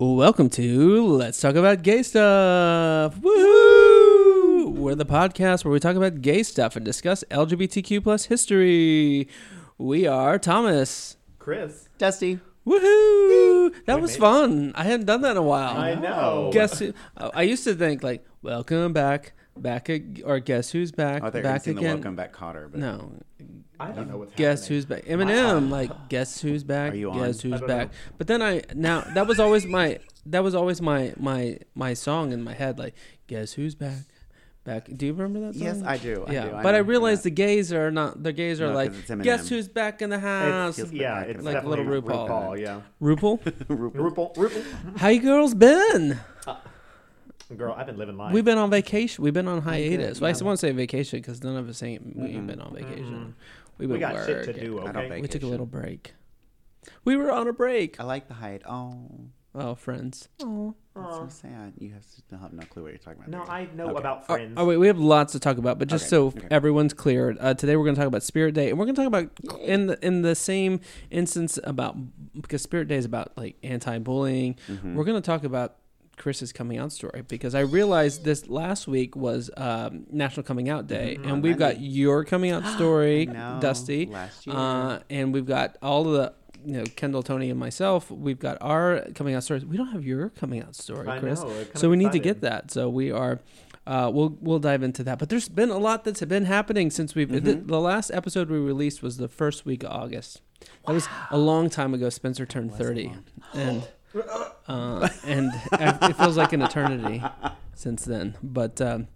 Welcome to Let's Talk About Gay Stuff. Woohoo! We're the podcast where we talk about gay stuff and discuss LGBTQ plus history. We are Thomas. Chris. Dusty. Woohoo! That We was made it. fun. I hadn't done that in a while. I know. Guess who? I used to think like, "Welcome back, back," ag- or "Guess who's back, Oh, I thought you were back sing the again." Welcome Back Kotter. But No, I don't know what's guess happening. who's back? Eminem, like guess who's back? Are you on? Guess who's back? know. But then I now that was always my that was always my my my song in my head. Like guess who's back? Back. Do you remember that song? Yes, I do. I yeah, do. but I know. realized Yeah. the gays are not. The gays are No, 'cause like guess who's back in the house. Feels Yeah, it's Like little RuPaul. RuPaul, yeah. RuPaul, RuPaul, RuPaul. how you girls been? Uh, Girl, I've been living life. We've been on vacation. We've been on hiatus. Well, I yeah. want to say vacation because none of us ain't we've Mm-mm. been on vacation. We've we been got shit to do, okay? We took a little break. We were on a break. I like the height. Oh, Oh, friends. Oh. that's so sad. You have to have no clue what you're talking about. No, do? I know Okay. about Oh, friends. oh, wait, we have lots to talk about, but just Okay, so okay. everyone's clear, uh, today we're going to talk about Spirit Day, and we're going to talk about in the in the same instance about because Spirit Day is about like anti-bullying. Mhm. We're going to talk about Chris's coming out story because I realized this last week was um, National Coming Out Day, Mhm. and we've got your coming out story, Dusty, Last year. uh, and we've got all of the. You know, Kendall, Tony, and myself. We've got our coming out stories. We don't have your coming out story, I Chris know. so we need to get that so we are uh, we'll we'll dive into that but there's been a lot that's been happening since we've the, Mhm. the last episode we released was the first week of august that was a long time ago spencer turned 30 and uh, and it feels like an eternity since then but um,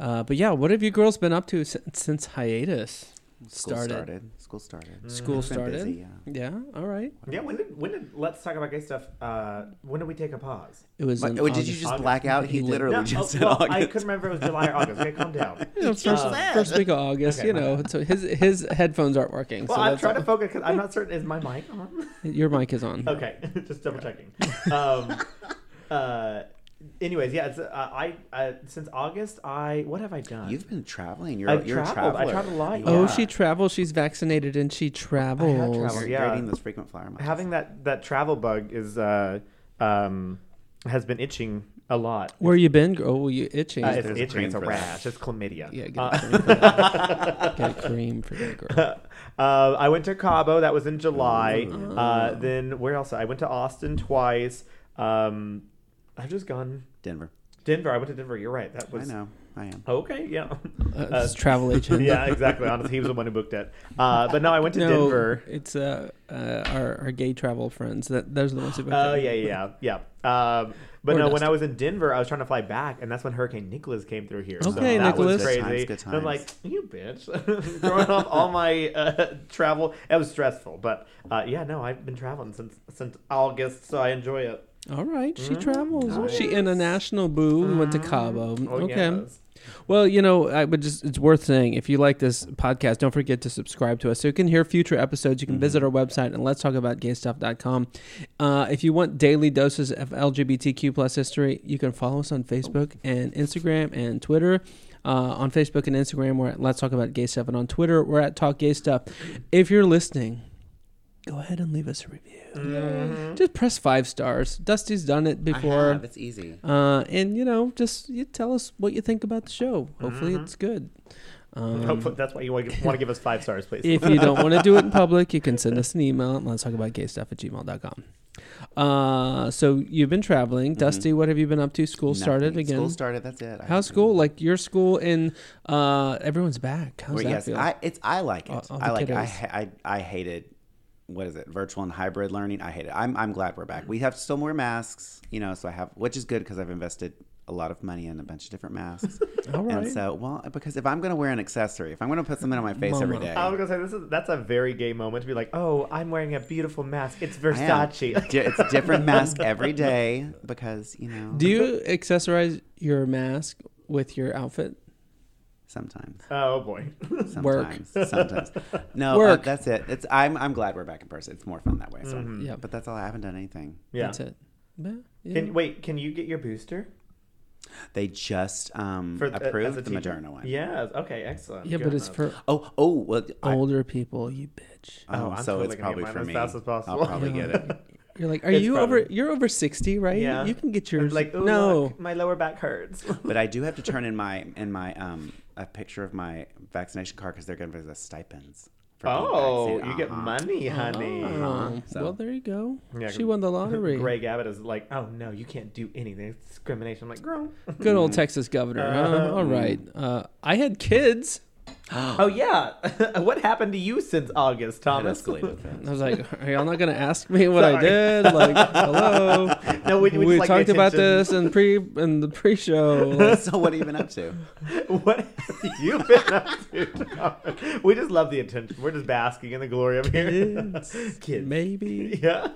uh, but yeah what have you girls been up to since, since hiatus started. started. School started. school It's been started busy, yeah. yeah all right Yeah, when did when did let's talk about gay stuff? Uh, when did we take a pause? it was What, in oh, did you August. just black out? He, He did. literally No, just oh, said well, I August. couldn't remember if it was July or August. Okay, calm down. You know, first, Um, first week of August, okay, you my know, so his his headphones aren't working. Well, so I'm that's trying to all. focus because I'm not certain. Is my mic on? Your mic is on. Okay, just double checking. Um, uh, anyways, yeah, it's, uh, I uh, since August, I what have I done? You've been traveling. You're, I've you're traveled. a I traveler. I traveled a lot, You Oh, she travels. She's vaccinated and she travels. traveled. You're yeah. grading those frequent flyer miles. having that that travel bug is uh um has been itching a lot. Where you been? Oh, you itching? Uh, it's There's a itching. cream It's a for that. rash. It's chlamydia. yeah, get Uh, a cream for that. Get a cream for that girl. uh, I went to Cabo. That was in July. Ooh. Uh, then where else? I went to Austin twice. Um, I've just gone Denver. Denver. I went to Denver. You're right. That was. I know. I am. okay. Yeah. Uh, it's travel agent. yeah, exactly. Honestly, he was the one who booked it. Uh, but no, I went to no, Denver. it's uh, uh, our our gay travel friends. That those are the ones who. booked Oh it. yeah, yeah, yeah. yeah. Um, but Or no, when I was in Denver, I was trying to fly back, and that's when Hurricane Nicholas came through here. so Okay, that Nicholas. was Good crazy. times, good And I'm like, you bitch, throwing off all my uh, travel. It was stressful, but uh, yeah, no, I've been traveling since since August, so I enjoy it. All right, she Mhm. travels. Nice. She international boo. We went to Mhm. Cabo. Oh, okay. yes. Well, you know, I would just it's worth saying if you like this podcast, don't forget to subscribe to us so you can hear future episodes. You can visit our website and let's talk about gaystuff.com. Uh, if you want daily doses of LGBTQ plus history, you can follow us on Facebook and Instagram and Twitter. Uh, on Facebook and Instagram, we're at Let's Talk About Gay Stuff, and on Twitter, we're at Talk Gay Stuff. If you're listening, go ahead and leave us a review. Mhm. Just press five stars. Dusty's done it before. I before. have. It's easy. Uh, and you know, just you tell us what you think about the show. Hopefully, Mhm. it's good. Um, Hopefully, that's why you want to, want to give us five stars, please. if you don't want to do it in public, you can send us an email at let's talk about gay stuff at gmail.com. Uh, so you've been traveling. Mhm. Dusty, what have you been up to? School started again. School started. That's it. I How's haven't- school? Like your school in uh, everyone's back. How's Well, that yes, feel? I it's I like it. All- all I like it. I, I I hated what is it? Virtual and hybrid learning. I hate it. I'm I'm glad we're back. Mm-hmm. We have still more masks, you know. So I have, which is good because I've invested a lot of money in a bunch of different masks. All right. And so, well, because if I'm going to wear an accessory, if I'm going to put something on my face every Mama. day, I was gonna say this is that's a very gay moment to be like, oh, I'm wearing a beautiful mask. It's Versace. Di- it's a different mask every day because you know. do you accessorize your mask with your outfit? Sometimes. oh boy. Work. Sometimes. Sometimes. No, Work. Uh, that's it. It's I'm I'm glad we're back in person. It's more fun that way. So, Mhm. Yeah. but that's all. I haven't done anything. Yeah. That's it. Yeah, yeah. Can, wait, can you get your booster They just um, for uh, approved the? Moderna one. Yes. Okay. Excellent. yeah, but it's for Oh, oh, well, I, older people. You bitch. oh, Oh, I'm so totally it's gonna probably get for mine as me. fast as possible. I'll probably Yeah. get it. You're like, are It's you over? You're over sixty, right? Yeah. You can get I'm yours. like, no. look, my lower back hurts. But I do have to turn in my in my um a picture of my vaccination card because they're going to give us stipends. for being oh, vaccinated. you get Uh-huh. money, honey. Oh, So- well, there you go. Yeah, she won the lottery. Greg Abbott is like, oh no, you can't do anything. It's discrimination. I'm like, girl. Good old Texas governor. huh? Uh-huh. All right. Uh, I had kids. Oh yeah, what happened to you since August, It Thomas? escalated fast. I was like, are y'all not going to ask me what I did? Like, hello. no, we, we, We, just like talked about this in pre in the pre-show. Like, so what have you been up to? What have you been up to? Thomas? We just love the attention. We're just basking in the glory of here. kids, Kids. maybe Yeah,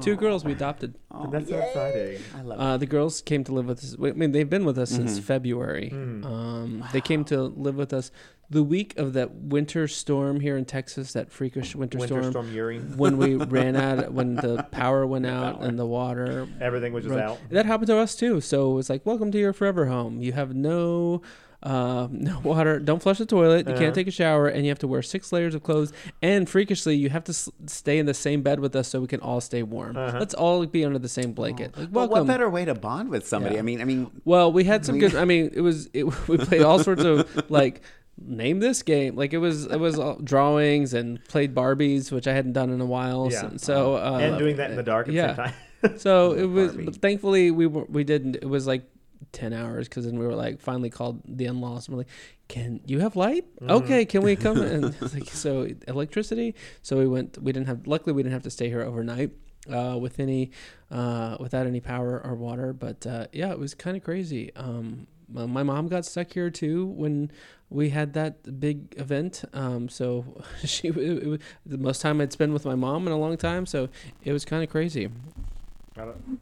two girls we adopted. Oh, that's so exciting. I love Uh, the girls came to live with us. I mean, they've been with us since Mhm. February. Mm. Um, They came to live with us the week of that winter storm here in Texas, that freakish winter, Winter storm. storm Uri. when we ran out, when the power went out power. and the water. Everything was just Right. out. That happened to us too. So it was like, welcome to your forever home. You have no. Uh, no water. Don't flush the toilet. You Uh-huh. can't take a shower, and you have to wear six layers of clothes. And freakishly, you have to s- stay in the same bed with us so we can all stay warm. Uh-huh. Let's all be under the same blanket. Like, But welcome. what better way to bond with somebody? Yeah. I mean, I mean, Well, we had some I mean- good. I mean, it was it, we played all sorts of like name this game. Like it was it was all drawings and played Barbies, which I hadn't done in a while. Yeah. So, so uh, and doing that in the dark at yeah. the same time. So it was. Barbie. But thankfully, we were we didn't. It was like ten hours because then we were like finally called the in-laws and we're like, "Can you have light? Mhm. Okay, can we come?" And like so electricity. So we went. We didn't have. Luckily, we didn't have to stay here overnight. Uh, with any, uh, without any power or water, but uh, yeah, it was kind of crazy. Um, my mom got stuck here too when we had that big event. Um, so she it, was the most time I'd spend with my mom in a long time. So it was kind of crazy. I, don't-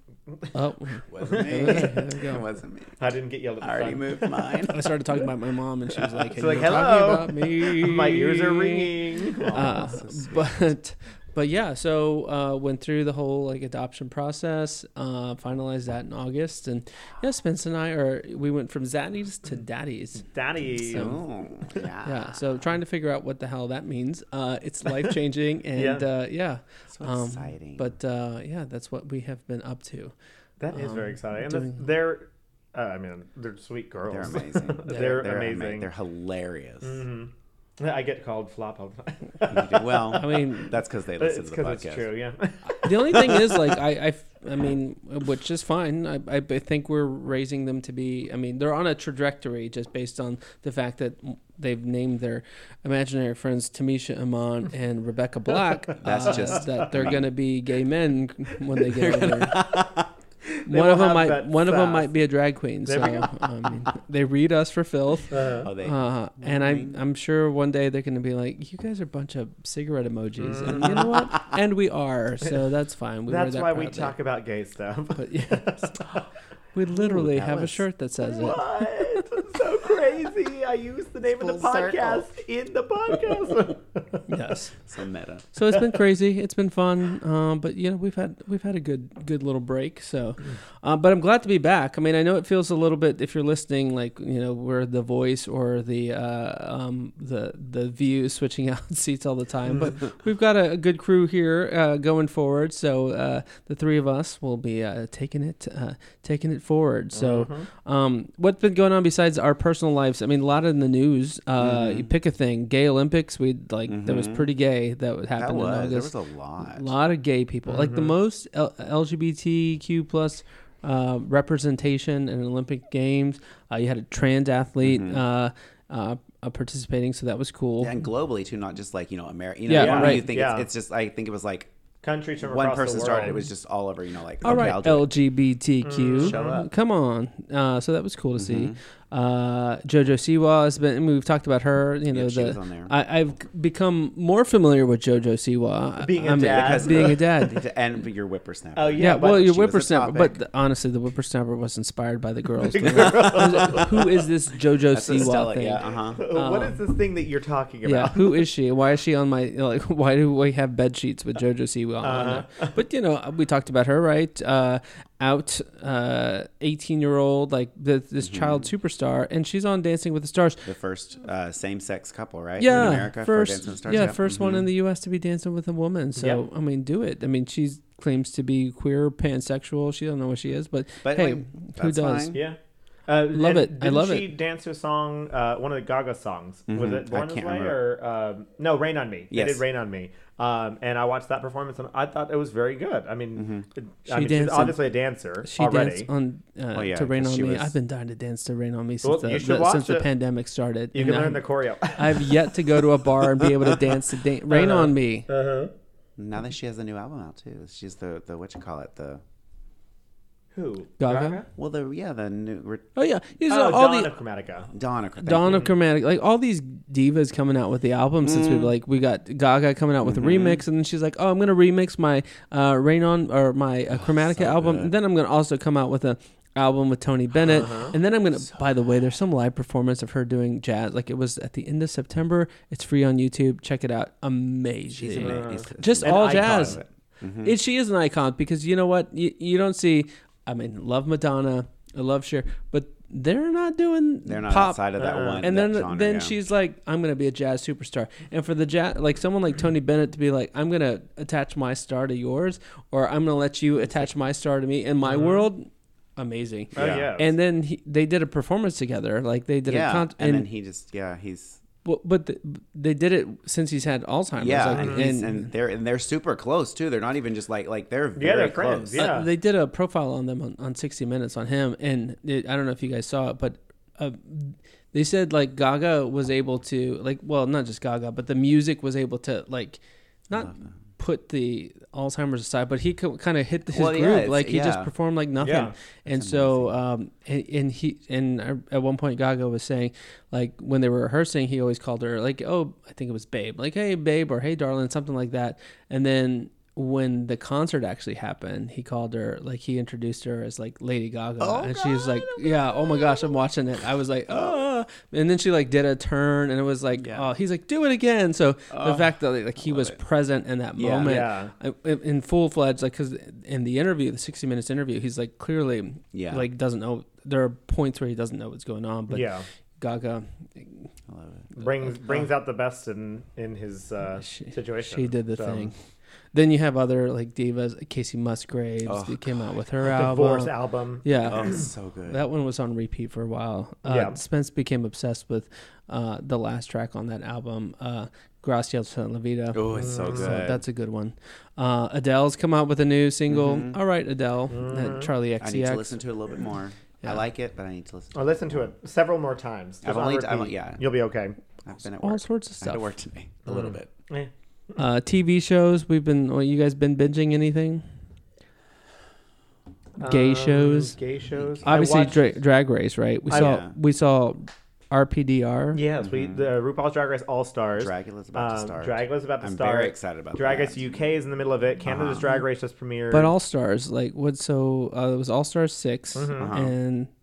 Oh, wasn't me. There we go. it wasn't me. I didn't get yelled at. I already this moved mine. I started talking about my mom, and she was like, She's hey, like, you're talking "Hello." about me." My ears are ringing. Uh, Oh, so but but yeah, so uh, went through the whole like adoption process, uh, finalized that in August, and yeah, Spence and I are we went from zaddies to daddies. Daddy. So- Oh, yeah. Yeah, so trying to figure out what the hell that means. Uh, it's life changing, and Yeah. uh, yeah, So um, exciting. but uh, yeah, that's what we have been up to. That is very Um, exciting. And doing- that's- they're, uh, I mean, they're sweet girls. they're amazing. they're, ama- amazing. They're hilarious. hmm I get called flop all the time. Well, I mean, that's because they listen it's to the because podcast. it's true, yeah. the only thing is like I, I, I mean which is fine I, I think we're raising them to be i mean they're on a trajectory just based on the fact that they've named their imaginary friends tamisha iman and rebecca black That's uh, just- that they're going to be gay men when they get older They one will of them might that one of them might be a drag queen so. I mean, they read us for filth Uh, Oh, they. uh, and I'm I'm sure one day they're gonna be like, you guys are a bunch of cigarette emojis, and you know what? And we are, so that's fine. We that's that why we proudly. talk about gay stuff. But yes, we literally that have a shirt that says it. What? so crazy. I used the name of the Full circle. podcast in the podcast. Yes. So meta. So it's been crazy. It's been fun. Um, but you know, we've had we've had a good good little break. So, uh, but I'm glad to be back. I mean, I know it feels a little bit if you're listening, like you know, we're the voice or the uh, um, the the view switching out seats all the time. But we've got a, a good crew here uh, going forward. So uh, the three of us will be uh, taking it uh, taking it forward. So. Mhm. Um, what's been going on besides our personal lives? I mean, a lot in the news. Uh, Mhm. You pick a thing. Gay Olympics. We like that was Mhm. pretty gay. That would That happen in was. There was a lot. A lot of gay people. Like the Mhm. most L- LGBTQ plus uh, representation in Olympic Games. Uh, you had a trans athlete Mhm. uh, uh, uh, participating, so that was cool. Yeah, and globally too, not just like you know America. You know, Yeah, right. You think Yeah. it's, it's just. I think it was like Countries from one person the started. It was just all over. You know, like All okay, right, I'll. LGBTQ. Mm, show up. Come on. Uh, so that was cool to see. Uh, JoJo Siwa has been. I mean, we've talked about her. You know, Yep, she the was on there. I, I've become more familiar with JoJo Siwa. Being a I'm- dad. Being a dad. and your whippersnapper. Oh, Yeah, Yeah, well, but your she was a whippersnapper, but the- honestly, the whippersnapper was inspired by the girls. The Who is this JoJo That's Siwa Stella, thing? yeah, uh huh. Um, is this thing that you're talking about? Yeah, about? who is she? Why is she on my like? Why do we have bed sheets with JoJo Siwa on Uh-huh. there? But you know, we talked about her, right? Uh, out, eighteen year old, like the, this Mm-hmm. child superstar, and she's on Dancing with the Stars. The first uh, same-sex couple, right? Yeah, in America first, for Dancing with the Stars. yeah, 1st one Mhm. in the U.S. to be dancing with a woman. So Yep. I mean, do it. I mean, she claims to be queer, pansexual. She don't know what she is, but, But hey, like, who does? fine. Yeah. Uh, Love it. I didn't love she dance to a song, uh, one of the Gaga songs. Was Mhm. it Born This Way remember. or um, no? Rain on Me. They Yes. did Rain on Me. Um, and I watched that performance and I thought it was very good. I mean, it- She I mean she's obviously a dancer She already. danced on uh, Oh, yeah, to Rain on Me. was- I've been dying to dance to Rain on Me since Well, the, the- watch since the pandemic started. you and can learn I- the choreo. I've yet to go to a bar and be able to dance to da- Rain Uh-huh. on Me. uh-huh. Now that she has a new album out too, she's the the what you call it the Who? Gaga? well the yeah the new re- Oh yeah, These Oh, are all Dawn the of Chromatica. Dawn of thank Dawn you. of Chromatic, like all these divas coming out with the album since we like we got Gaga coming out with Mm-hmm. a remix, and then she's like, oh, I'm gonna remix my uh, Rain on or my uh, Chromatica so album, and then I'm gonna also come out with a album with Tony Bennett, Uh-huh. and then I'm gonna. by the way, there's some live performance of her doing jazz, like it was at the end of September. It's free on YouTube. Check it out. Amazing. She's amazing. Just An all icon. jazz. Mhm. It, she is an icon because you know what? You, you don't see. I mean, love Madonna, I love Cher, but they're not doing They're not pop outside of that Uh-uh. one. and that then genre, then yeah. she's like, I'm gonna be a jazz superstar. And for the jazz, like someone like Tony Bennett to be like, I'm gonna attach my star to yours, or I'm gonna let you attach my star to me in my uh-huh. world. Amazing. Oh, Yeah. yeah. And then he, they did a performance together. Like they did yeah, a con- and, and, then he just yeah he's well, but the, they did it since he's had Alzheimer's. yeah like, and, he's, and they're and they're super close too. They're not even just like like they're very Yeah, they're close. friends, yeah. Uh, they did a profile on them on, on 60 Minutes on him, and it, I don't know if you guys saw it, but uh, they said like Gaga was able to like, well, not just Gaga, but the music was able to like, not put the Alzheimer's aside, but he kind of hit his Well, yeah, groove, it's- like he just performed like nothing. Yeah. and so, um, and, and he and at one point Gaga was saying like when they were rehearsing, he always called her like, oh, I think it was babe, like hey babe or hey darling, something like that, and then when the concert actually happened, he called her like he introduced her as like Lady Gaga, Oh, and she was like, "Yeah, oh my gosh, I'm watching it." I was like, "Oh," and then she like did a turn, and it was like, Yeah. "Oh," he's like, "Do it again." So the fact that like he was present in that Yeah. moment, Yeah. In full fledged, like because in the interview, the 60 minutes interview, he's like clearly Yeah. like doesn't know. There are points where he doesn't know what's going on, but yeah. Gaga, it. Brings brings out the best in in his uh, she, situation. she did the So, thing. Then you have other like divas, Kacey Musgraves, Oh, that came out with her Divorce album. album. Yeah, Oh, so good. That one was on repeat for a while. Uh, Yeah. Spence became obsessed with uh, the last track on that album, uh, Gracias a la Vida. oh, it's so good. So that's a good one. Uh, Adele's come out with a new single. Mhm. All right, Adele. Mm-hmm. Uh, Charlie I need to listen to it a little bit more. Yeah. I like it, but I need to listen. I listened to it several more times. I've only- repeat. I've- yeah. You'll be okay. I've been at All sorts of stuff. I had to stuff. work today a little Mm. bit. Eh. Uh, TV shows. We've been. Well, you guys been binging anything? Gay Um, shows. Gay shows. Obviously, watched- dra- Drag Race, right? We I- saw. Yeah. We saw RPDR. Yes, we Mhm. the RuPaul's Drag Race All Stars. Dragula's about to Um, start. Dragula's about to I'm start. very excited about Drag that. Race UK is in the middle of it. Canada's Uh-huh. Drag Race just premiered. But All Stars, like what? So uh, it was All Stars 6 Mhm. Uh-huh. and What?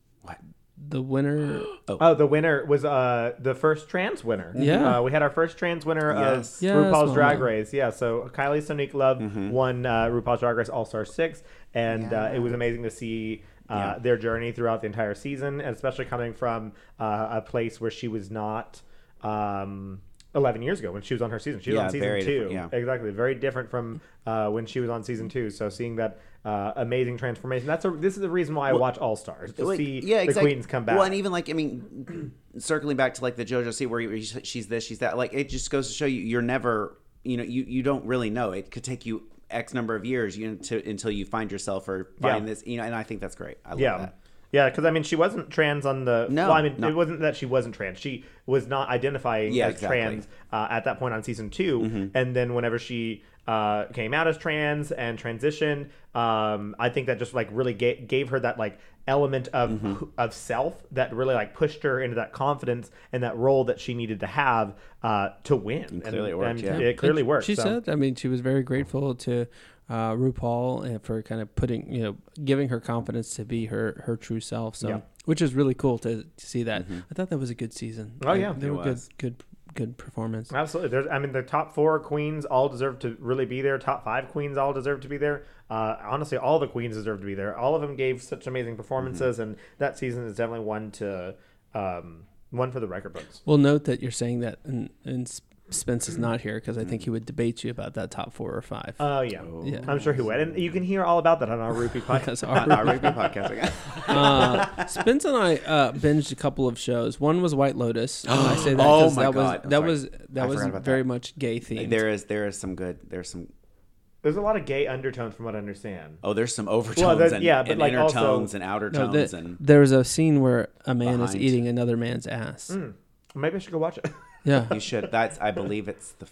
The winner. Oh, the winner was uh the first trans winner. Yeah. uh, we had our first trans winner Yes. of Yes, RuPaul's Drag Race. Yeah, so Kylie Sonique Love Mhm. won uh, RuPaul's Drag Race All Star Six, and uh, it was amazing to see. Uh, Yeah. Their journey throughout the entire season, and especially coming from uh, a place where she was not um, 11 years ago when she was on her season. She was Yeah, on season two. yeah. Exactly. Very different from uh, when she was on season two. So seeing that uh, amazing transformation. That's a, this is the reason why I watch All Stars to Like, see yeah, the exactly. queens come back. Well, and even like I mean, circling back to like the JoJo C, where she's this, she's that. Like it just goes to show you, you're never, you know, you you don't really know. It could take you X number of years you know, to, until you find yourself or find Yeah. this, you know. And I think that's great. I love yeah. that. Yeah, because I mean, she wasn't trans on the. No, well, I mean, no. it wasn't that she wasn't trans. She was not identifying Yeah, as exactly. Mm-hmm. trans uh, at that point on season 2 And then whenever she uh, came out as trans and transitioned, um, I think that just like really gave, gave her that like element of Mm-hmm. of self that really like pushed her into that confidence and that role that she needed to have uh, to win. And clearly it worked, yeah. It clearly And worked. She so. said, I mean, she was very grateful to uh, RuPaul and for kind of putting, you know, giving her confidence to be her her true self. So, Yeah. which is really cool to, to see that. I thought that was a good season. Oh, Like, yeah. they It were was. good, good performance. Absolutely. There's, I mean, the top four queens all deserve to really be there. Top five queens all deserve to be there. Uh, honestly, all the queens deserve to be there. All of them gave such amazing performances, and that season is definitely one to um, one for the record books. We'll note that you're saying that in, in s- Spence is not here because I think he would debate you about that top four or five. Oh yeah. Yeah. I'm sure he would, and you can hear all about that on our Rupee podcast. Our our, review podcast again. uh, Spence and I uh, binged a couple of shows. One was White Lotus. and I say that Oh 'cause my that God. was that was that I was very that. much gay themed. There is there is some good. There's some. There's a lot of gay undertones from what I understand. Oh, there's some overtones Well, there's- and, yeah, but and like inner also- tones and outer no, tones the- and there was a scene where a man is eating another man's ass. Mm. Maybe I should go watch it. Yeah. you should. That's I believe it's the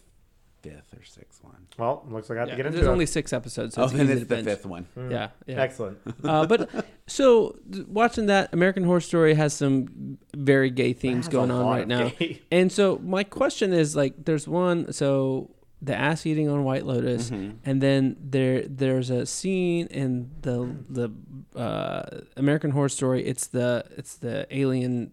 fifth or sixth one. well, looks like I have Yeah, to get into There's it. only six episodes, so oh, it's then easy it's to the binge. fifth one. Yeah, yeah. Excellent. uh, but so watching that American Horror Story has some very gay themes going on right now. gay- And so my question is like, there's one. So the ass eating on White Lotus, Mm-hmm. and then there there's a scene in the the uh, American Horror Story. It's the it's the alien.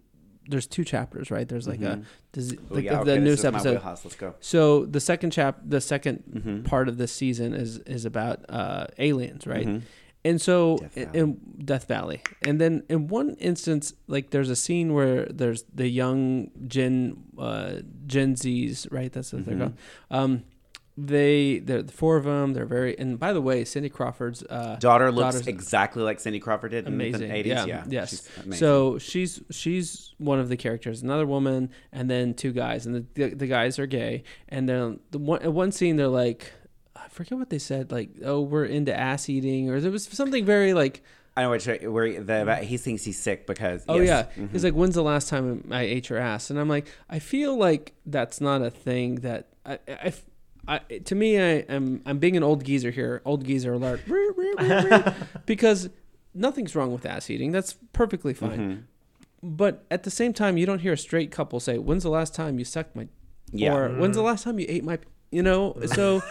There's two chapters, right? There's like a does, Oh, like yeah, the, okay, the newest episode. Let's go. So the second chap, the 2nd Mhm. part of this season is is about uh, aliens, right? Mhm. And so Death in, Death Valley, and then in one instance, like there's a scene where there's the young Gen uh, Gen Zs, right? That's what they're Mhm. called. Um, they they're the four of them. They're very and by the way, Cindy Crawford's uh, Daughter looks exactly like Cindy Crawford did in the 80s. yeah, Yeah. yes. She's. So she's she's one of the characters, another woman, and then two guys, and the the, the guys are gay. And then the one one scene, they're like, I forget what they said, like, oh, we're into ass eating, or there was something very like, I know what you're, where the, he thinks he's sick because. oh yes. yeah, he's like, when's the last time I ate your ass? And I'm like, I feel like that's not a thing that I. I I, to me, I am I'm being an old geezer here. Old geezer alert, because nothing's wrong with ass eating. That's perfectly fine. Mhm. But at the same time, you don't hear a straight couple say, "When's the last time you sucked my?" Yeah. Or "When's the last time you ate my?" You know. So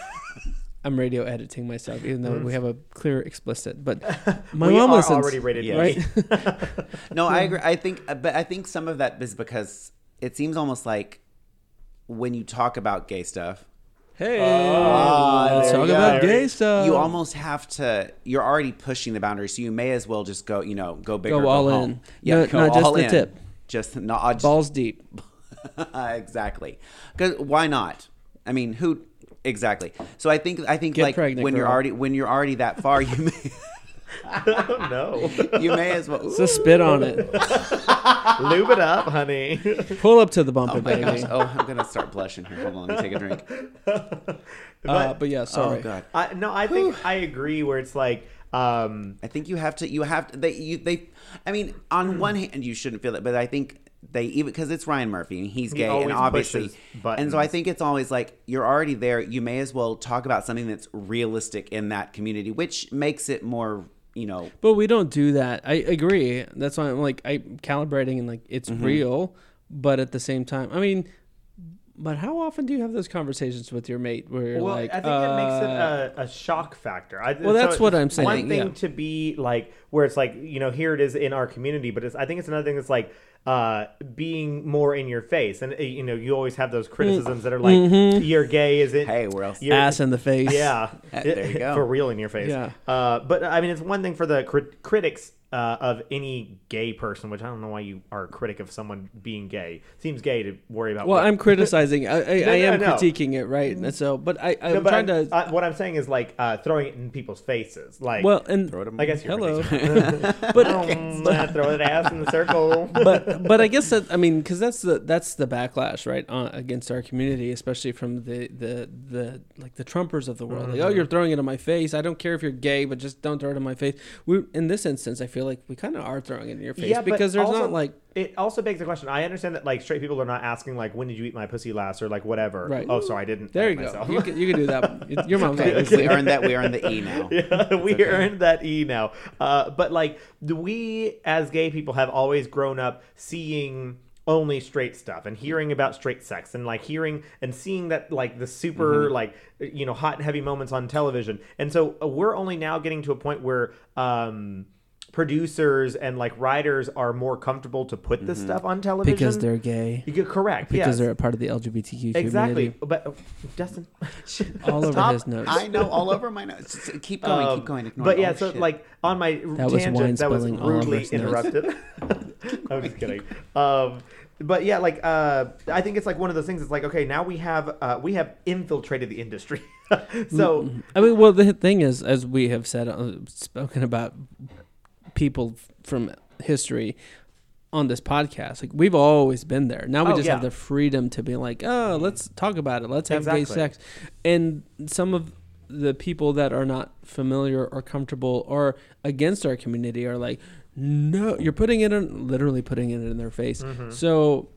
I'm radio editing myself, even though we have a clear explicit. But my we mom are listens, already rated Yeah. right? right? No, I agree. I think, uh, but I think some of that is because it seems almost like when you talk about gay stuff, hey, Ah, let's talk about go. gay stuff. you almost have to. You're already pushing the boundary, so you may as well just go. You know, go big Go or go all home. in. Yeah, No- go not just all the in. tip. Just not just, balls deep. exactly. Because why not? I mean, who exactly? So I think I think Get like pregnant, when you're already when you're already that far, you may no. you may as well. So spit on it. Lube it up, honey. Pull up to the bumper, Oh baby. gosh! Oh, I'm gonna start blushing here. Hold on, let me take a drink. uh, but yeah, sorry. Oh god. I, no, I think I agree. Where it's like, um, I think you have to. You have to. They. You, they. I mean, on one hand, you shouldn't feel it, but I think they even because it's Ryan Murphy and he's He gay, and obviously, pushes and so I think it's always like you're already there. You may as well talk about something that's realistic in that community, which makes it more. You know, But we don't do that. I agree. That's why I'm like I calibrating and like it's Mm-hmm. real, but at the same time, I mean, but how often do you have those conversations with your mate where you're well, like, I think it makes it uh, a, a shock factor. I, Well, that's it's what I'm saying, One thing yeah. to be like, where it's like, you know, here it is in our community, but it's, I think it's another thing that's like uh, being more in your face, and uh, you know, you always have those criticisms that are like, Mm-hmm. you're gay, is it? hey, where else? you're- ass in the face? Yeah, There you go. for real in your face. Yeah. Uh, but I mean, it's one thing for the crit- critics uh, of any gay person, which I don't know why you are a critic of someone being gay. Seems gay to worry about. Well, what- I'm criticizing. I, I, No, I am no. critiquing it, right? And so, but I, I'm No, but trying I'm- to. uh, what I'm saying is like uh, throwing it in people's faces. Like, well, and Throw it in I guess you're hello. but um, throw that ass in the circle. but but I guess that I mean because that's the that's the backlash right uh, against our community, especially from the the the like the Trumpers of the world. Like, oh, you're throwing it in my face. I don't care if you're gay, but just don't throw it in my face. We in this instance, I feel like we kind of are throwing it in your face Yeah, because there's also- not like it also begs the question. I understand that like straight people are not asking like when did you eat my pussy last or like whatever. Right. Oh, sorry, I didn't. there you thank go. You can, you can do that. Your mom's Okay, obviously. we earned that. We earned the E now. yeah, we okay. earned that E now. Uh, but like we as gay people have always grown up seeing only straight stuff and hearing about straight sex and like hearing and seeing that like the super Mm-hmm. like you know hot and heavy moments on television. And so uh, we're only now getting to a point where um producers and like writers are more comfortable to put this stuff on television because they're gay. You get correct. Because yes. they're a part of the LGBTQ exactly. community. But uh, Dustin, All over Stop. his notes. I know all over my notes. Just keep going. Um, keep going. Ignore but yeah, Oh, so shit. like on my That was wine tangent, that was spilling all over rudely interrupted. I'm just kidding. Um, but yeah, like uh, I think it's like one of those things. It's like okay, now we have uh, we have infiltrated the industry. so I mean, well, the thing is, as we have said, uh, spoken about people from history on this podcast, like we've always been there. Now we Oh, just yeah. have the freedom to be like, oh, let's talk about it. Let's have gay sex. And some of the people that are not familiar or comfortable or against our community are like, no, you're putting it in, literally putting it in their face. Mm-hmm. So,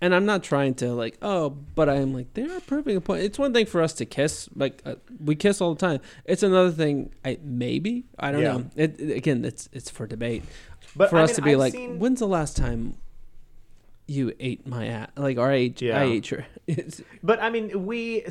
and I'm not trying to like, oh, but I'm like, they are proving a point. It's one thing for us to kiss, like uh, we kiss all the time. It's another thing, I maybe I don't Yeah. know. It, it- again, it's it's for debate. But for I us mean, to be I've like, seen- when's the last time you ate my ass? Like, or I ate, Yeah. I ate your. But I mean, we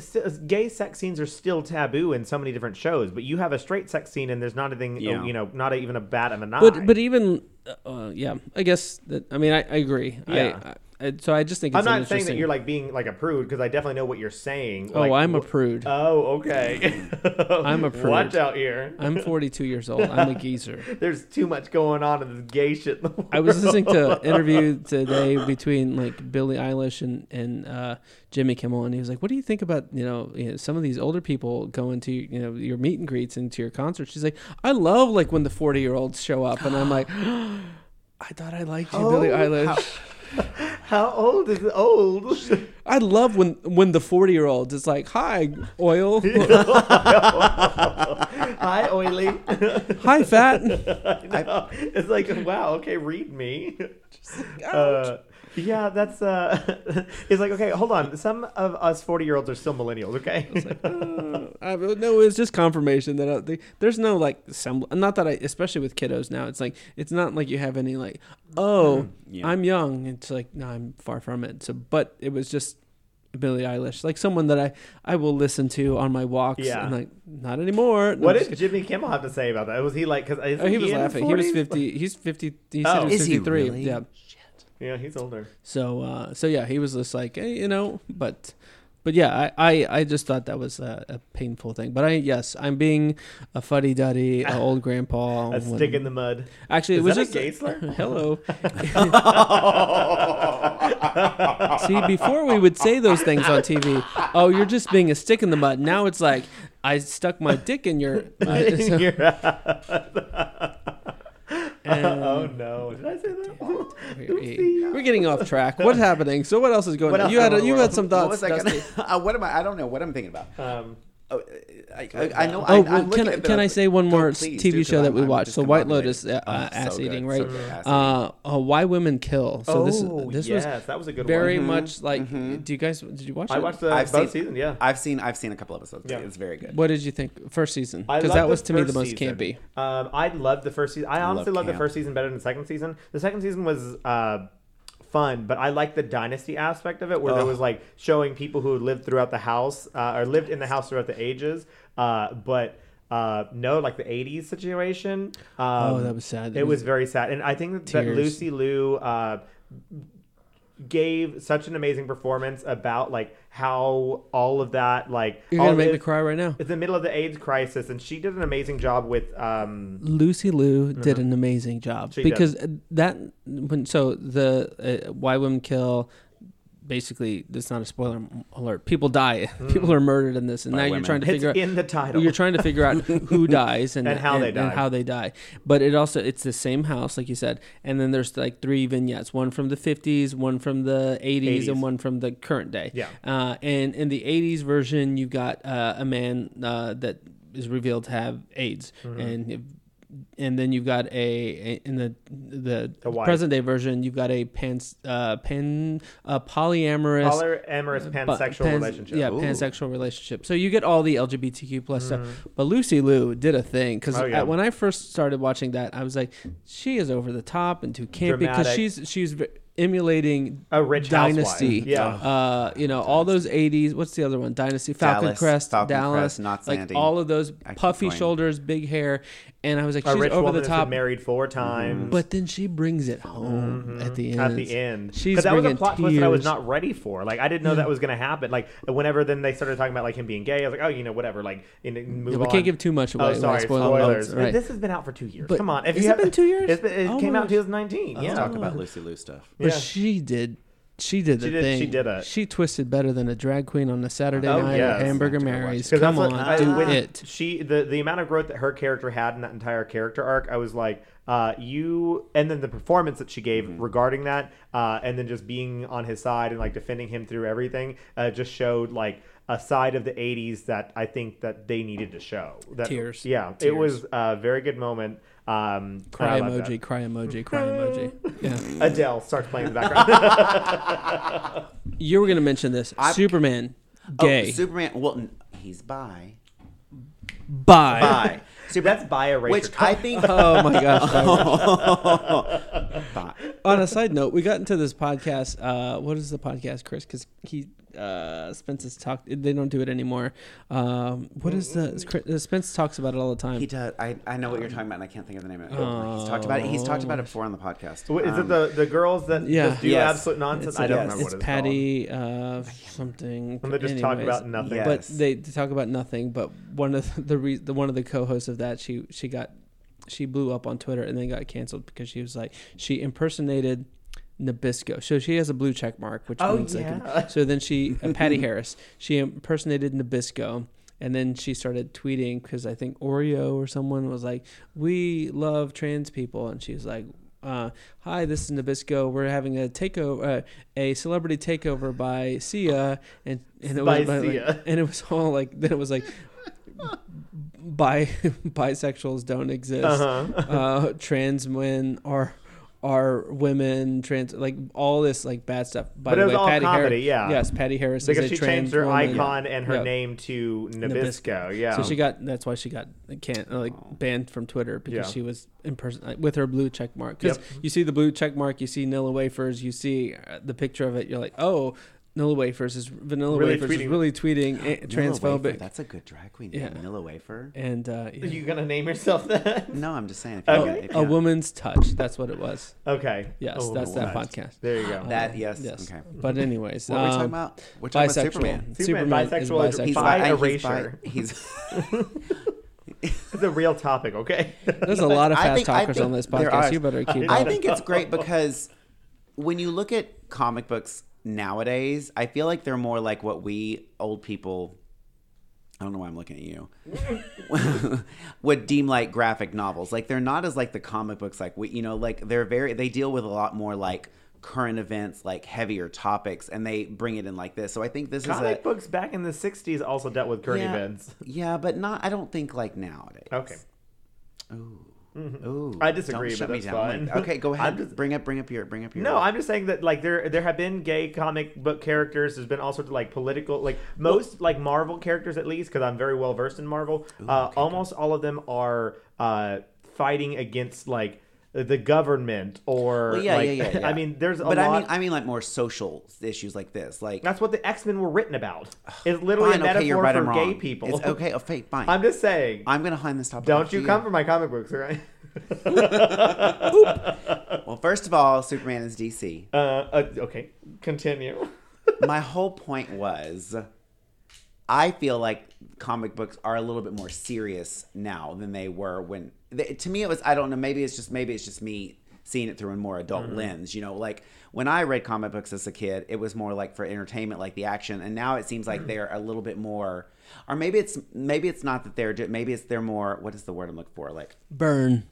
gay sex scenes are still taboo in so many different shows. But you have a straight sex scene, and there's not anything, Yeah. you know, not even a bat of an eye. but but even, uh, yeah, I guess that. I mean, I, I agree. Yeah. I, so I just think it's I'm not saying that you're like being like a prude because I definitely know what you're saying. Oh, Like, I'm a prude. Oh, okay. I'm a prude. Watch out here. I'm 42 years old. I'm a geezer. There's too much going on in this gay shit. In the world. I was listening to an interview today between like Billie Eilish and and uh, Jimmy Kimmel, and he was like, "What do you think about you know, you know some of these older people going to you know your meet and greets and to your concerts?" She's like, "I love like when the forty year olds show up," and I'm like, "I thought I liked you, Billie Oh, Eilish. How old is it? Old. I love when when the forty year olds is like, "Hi, oil, Hi, oily. hi, fat." I know. It's like, wow, okay, read me. Uh, yeah, that's uh it's like, okay, hold on. Some of us 40 year olds are still millennials, okay? Uh, I, no, it's just confirmation that uh, they, there's no like sembl- Not that I, especially with kiddos now, it's like it's not like you have any like, oh, Yeah. I'm young. It's like no, I'm far from it. So, but it was just Billie Eilish, like someone that I I will listen to on my walks. Yeah. and like not anymore. No, what did Jimmy Kimmel have to say about that? Was he like, because. Oh, he was laughing. He was fifty. He's fifty. He said Oh. he was Is he fifty-three. really? Yeah. Yeah, he's older. So uh, so yeah, he was just like, hey, you know, but but yeah, I, I, I just thought that was a, a painful thing. But I yes, I'm being a fuddy duddy, a old grandpa. A when- stick in the mud. Actually, it was just gay slur? hello. See, before we would say those things on TV, oh, you're just being a stick in the mud. Now it's like I stuck my dick in your. Uh, so- and- oh no! Did I say that? we're, we're getting off track. What's happening? So what else is going on? You had a, you had some What thoughts. was I gonna? Uh, what am I? I don't know what I'm thinking about. Um, Oh, I, I, I know. Oh, I, I'm looking can, I- at the- can I say one more please, TV do, 'cause show that I'm- we I'm watched? So White. Lotus, uh, Oh, uh, ass good, eating, so right? good, ass Uh, uh, Why Women Kill. So this oh, this yes, was that was a good very one. much like. Do you guys did you watch I it? watched the I've both seen- seasons. Yeah. I've seen. I've seen a couple episodes. Yeah. It's very good. What did you think first season? Because that was to me the most season. campy. Um, I loved the first season. I honestly loved the first season better than the second season. The second season was uh, fun, but I like the dynasty aspect of it, where there was like showing people who lived throughout the house uh, or lived in the house throughout the ages. Uh, but uh, no, like the '80s situation. Um, Oh, that was sad. It was very sad, and I think that, that Lucy Liu uh, gave such an amazing performance about like how all of that like You're gonna make me cry right now. It's the middle of the AIDS crisis, and she did an amazing job with. Um, Lucy Liu did an amazing job Mm-hmm. She did. because that when so the uh, Why Women Kill. Basically, it's not a spoiler alert. People die. People are murdered in this, and By now you're trying to it's figure out in the title. you're trying to figure out who dies and, And how they die. and how they die. But it also it's the same house, like you said, and then there's like three vignettes: one from the 50s, one from the 80s, 80s. and one from the current day. Yeah. Uh, and in the 80s version, you've got uh, a man uh, that is revealed to have AIDS, Mm-hmm. and and then you've got a, a- in the the A present day version, you've got a pan uh, pan uh, polyamorous polyamorous pansexual pans- relationship. Yeah, Ooh. pansexual relationship. So you get all the LGBTQ plus stuff. But Lucy Liu did a thing because Mm-hmm. Oh, yeah. when I first started watching that, I was like, she is over the top and too campy because she's she's ve- emulating A rich Dynasty. housewife. Yeah. Uh, you know, all those 80s. What's the other one? Dynasty, Falcon Dallas, Crest, Falcon Dallas. Crest, Not like Sandy. all of those I keep puffy going. shoulders, big hair. And I was like, A she's rich over woman the that's top. been married four times. But then she brings it home at the end. Mm-hmm. at the end. She's Because that was a bringing plot twist that I was tears. not ready for. Like I didn't know that was going to happen. Like whenever then they started talking about like him being gay, I was like, oh, you know, whatever. Like, in, move Yeah, we on. can't give too much away. Oh, like, sorry, spoiler spoilers. alerts, right. This has been out for two years. But Come on, if has you it have, been two years? It's been, it Oh came my out in gosh. 2019. Let's yeah. talk about Lucy Liu stuff. But Yeah. she did. She did the She did- thing. she did it. She twisted better than a drag queen on a Saturday Oh, night yes. at Hamburger I have to go watch Mary's. Come on, what, do I, it. She the the amount of growth that her character had in that entire character arc, I was like, uh, you, and then the performance that she gave Mm-hmm. regarding that, uh, and then just being on his side and like defending him through everything, uh, just showed like a side of the '80s that I think that they needed to show. That, Tears. Yeah, it was a very good moment. Um, Cry I love emoji, cry emoji, cry emoji. Yeah. Adele starts playing in the background. You were gonna mention this. I- Superman, Oh, gay. Superman. Well, he's bi. Bye. Bi. See, that's bi erasure. Which I think. Oh my gosh. bi. On a side note, we got into this podcast. Uh, what is the podcast, Chris? Because he uh, Spence has talked. They don't do it anymore. Um, what is the is uh, Spence talks about it all the time? He does. I, I know what you're talking about, and I can't think of the name of it. he's talked about it. He's talked about it before on the podcast. What, is it Um, the the girls that Yeah. just do Yes. absolute nonsense? It's, I don't yes. remember it's what it's Patty uh, something. called. And they just talk about nothing. Yeah. but Yes. they, they talk about nothing. But one of the, the, re- the one of the co-hosts of that, she she got she blew up on Twitter and then got canceled because she was like she impersonated Nabisco. So she has a blue check mark, which Oh, means yeah. like. So then she uh, Patty Harris, she impersonated Nabisco. And then she started tweeting because I think Oreo or someone was like, "We love trans people," and she was like, uh, "Hi, this is Nabisco. We're having a takeover, uh, a celebrity takeover by Sia, and and it By was by, like- Sia. and it was all like then it was like bi bisexuals don't exist Uh-huh. uh trans men are are women trans like all this like bad stuff by But the it was way all patty comedy, Harris, yeah. yes patty harris because she changed her woman. icon and her name to Nabisco. Yeah. so she got that's why she got can't like banned from twitter because Yeah. she was in person with her blue check mark because Yep. you see the blue check mark you see Nilla wafers you see uh, the picture of it you're like oh Nilla wafers is vanilla Really wafers is really tweeting transphobic Wafer, That's a good drag queen. name, Yeah. Nilla Wafer. and uh, Are you gonna name yourself that? No, I'm just saying. Okay. you, a woman's touch that's what it was Okay. yes Oh, that's that nice. podcast There you go. That yes. yes Okay. but anyways What are we talking um, about? We're talking about bisexual. Superman. Superman, Superman is bisexual, bisexual. He's Bi bi- erasure. He's, bi- he's It's a real topic. Okay. There's a lot of fast think- talkers on this podcast. You better keep. I think it's great because when you look at comic books nowadays, I feel like they're more like what we old people. I don't know why I'm looking at you. would deem like graphic novels. Like they're not as like the comic books. Like we, you know, like they're very. They deal with a lot more like current events, like heavier topics, and they bring it in like this. So I think this Comic is a books back in the '60s also dealt with current yeah, events. Yeah, but not. I don't think like nowadays. Okay. Ooh. Ooh. I disagree, but that's down. fine. Okay, go ahead. just- bring up, bring up your, bring up your. No, I'm just saying that like there there have been gay comic book characters. There's been all sorts of like political, like most like Marvel characters at least, because I'm very well versed in Marvel. uh, almost all of them are uh, fighting against like the government or Well, yeah, like, yeah, yeah, yeah. I mean, there's a but lot. I mean, I mean, like more social issues like this. Like, that's what the X Men were written about. It's literally fine, a metaphor okay, right. for gay wrong. people. It's okay. Okay, fine. I'm just saying. I'm gonna find this topic. don't you come for my comic books, all right? Well, first of all, Superman is DC. Uh, uh, okay, continue. my whole point was, I feel like comic books are a little bit more serious now than they were when. To me, it was. I don't know. Maybe it's just. Maybe it's just me seeing it through a more adult Mm-hmm. lens. You know, like when I read comic books as a kid, it was more like for entertainment, like the action, and now it seems Mm-hmm. like they're a little bit more. Or maybe it's maybe it's not that they're. Maybe it's they're more. What is the word I'm looking for? Like burn.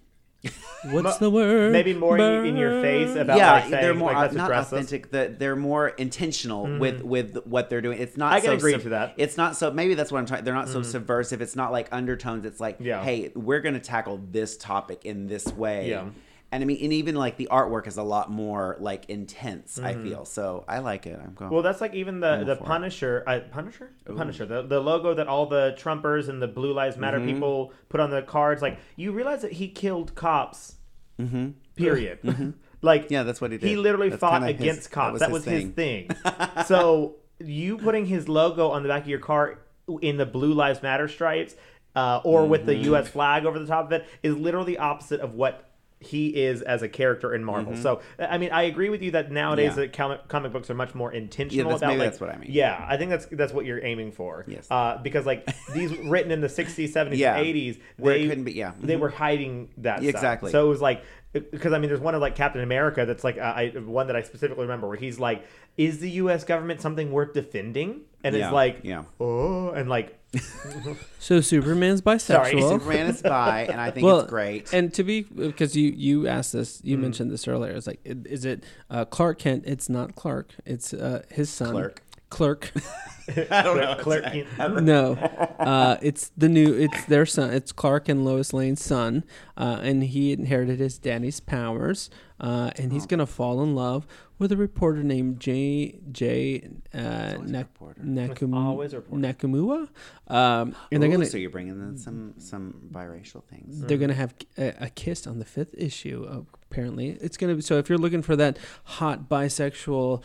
What's the word? Maybe more in, in your face about yeah, like saying they're more like, uh, let's not address authentic. The, they're more intentional mm-hmm. with with what they're doing. It's not. I can so agree sub- to that. It's not so. Maybe that's what I'm trying. They're not so mm-hmm. subversive. It's not like undertones. It's like, Yeah. hey, we're going to tackle this topic in this way. Yeah. And I mean, and even like the artwork is a lot more like intense. I feel so. I like it. I'm going. Well, that's like even the the. Punisher, uh, Punisher, the Punisher, the, the logo that all the Trumpers and the Blue Lives Matter Mm-hmm. people put on the cards. Like you realize that he killed cops. Mm-hmm. Period. Like Yeah, that's what he did. He literally That's fought kinda his- against that cops. was That his was his thing. thing. so you putting his logo on the back of your car in the Blue Lives Matter stripes, uh, or with Mm-hmm. the U.S. flag over the top of it, is literally the opposite of what he is as a character in Marvel. So I mean, I agree with you that nowadays Mm-hmm. Yeah. the comic, comic books are much more intentional that's- about maybe like, that's what I mean. Yeah, I think that's that's what you're aiming for. Yes. uh, because like these written in the 60s, 70s, Yeah. and 80s, Where they couldn't be- yeah. they were hiding that stuff. Exactly. So it was like because I mean, there's one of like Captain America that's like uh, I one that I specifically remember where he's like, "Is the U.S. government something worth defending?" And Yeah, it's like, yeah. oh, and like, So Superman's bisexual. Sorry. Superman is bi, and I think well, it's great. And to be because you you asked this, you mentioned this earlier. It's like, is it uh, Clark Kent? It's not Clark. It's uh, his son. Clerk. Clerk. I don't know. Clark Kent. no, uh, it's the new. It's their son. It's Clark and Lois Lane's son, uh, and he inherited his daddy's powers, uh, and he's gonna fall in love with a reporter named J J uh, always a Nak- Nakum- always a reporter. Nakamura, um, and they're Ooh, gonna so you're bringing in some some biracial things. they're gonna have a, a kiss on the fifth issue. Of, apparently, it's gonna be so. If you're looking for that hot bisexual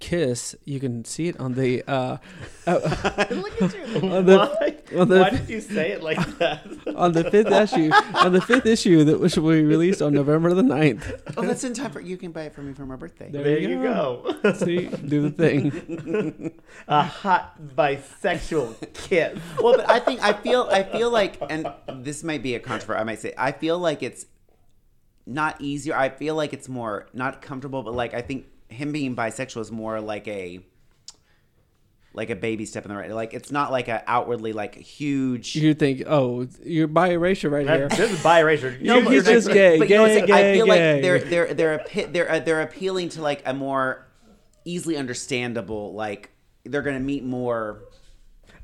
kiss, you can see it on the. Uh, Look at you. On the- Why, on the- why did you say it like that? on the fifth issue, on the fifth issue that which will be released on November the 9th. Oh, that's in time for you can buy it for me for my birthday. There there you you go. go. See, do the thing. a hot bisexual kiss. well, but I think I feel I feel like, and this might be a controversy. I might say I feel like it's not easier. I feel like it's more not comfortable, but like I think him being bisexual is more like a like a baby step in the right. Like it's not like a outwardly like huge. You think, oh, you're biracial right here. This is biracial. No, You- but he's you're just not- gay. but you know what I'm gay, I feel gay. like they're they're they're appi- they're uh, they're appealing to like a more easily understandable. Like they're gonna meet more.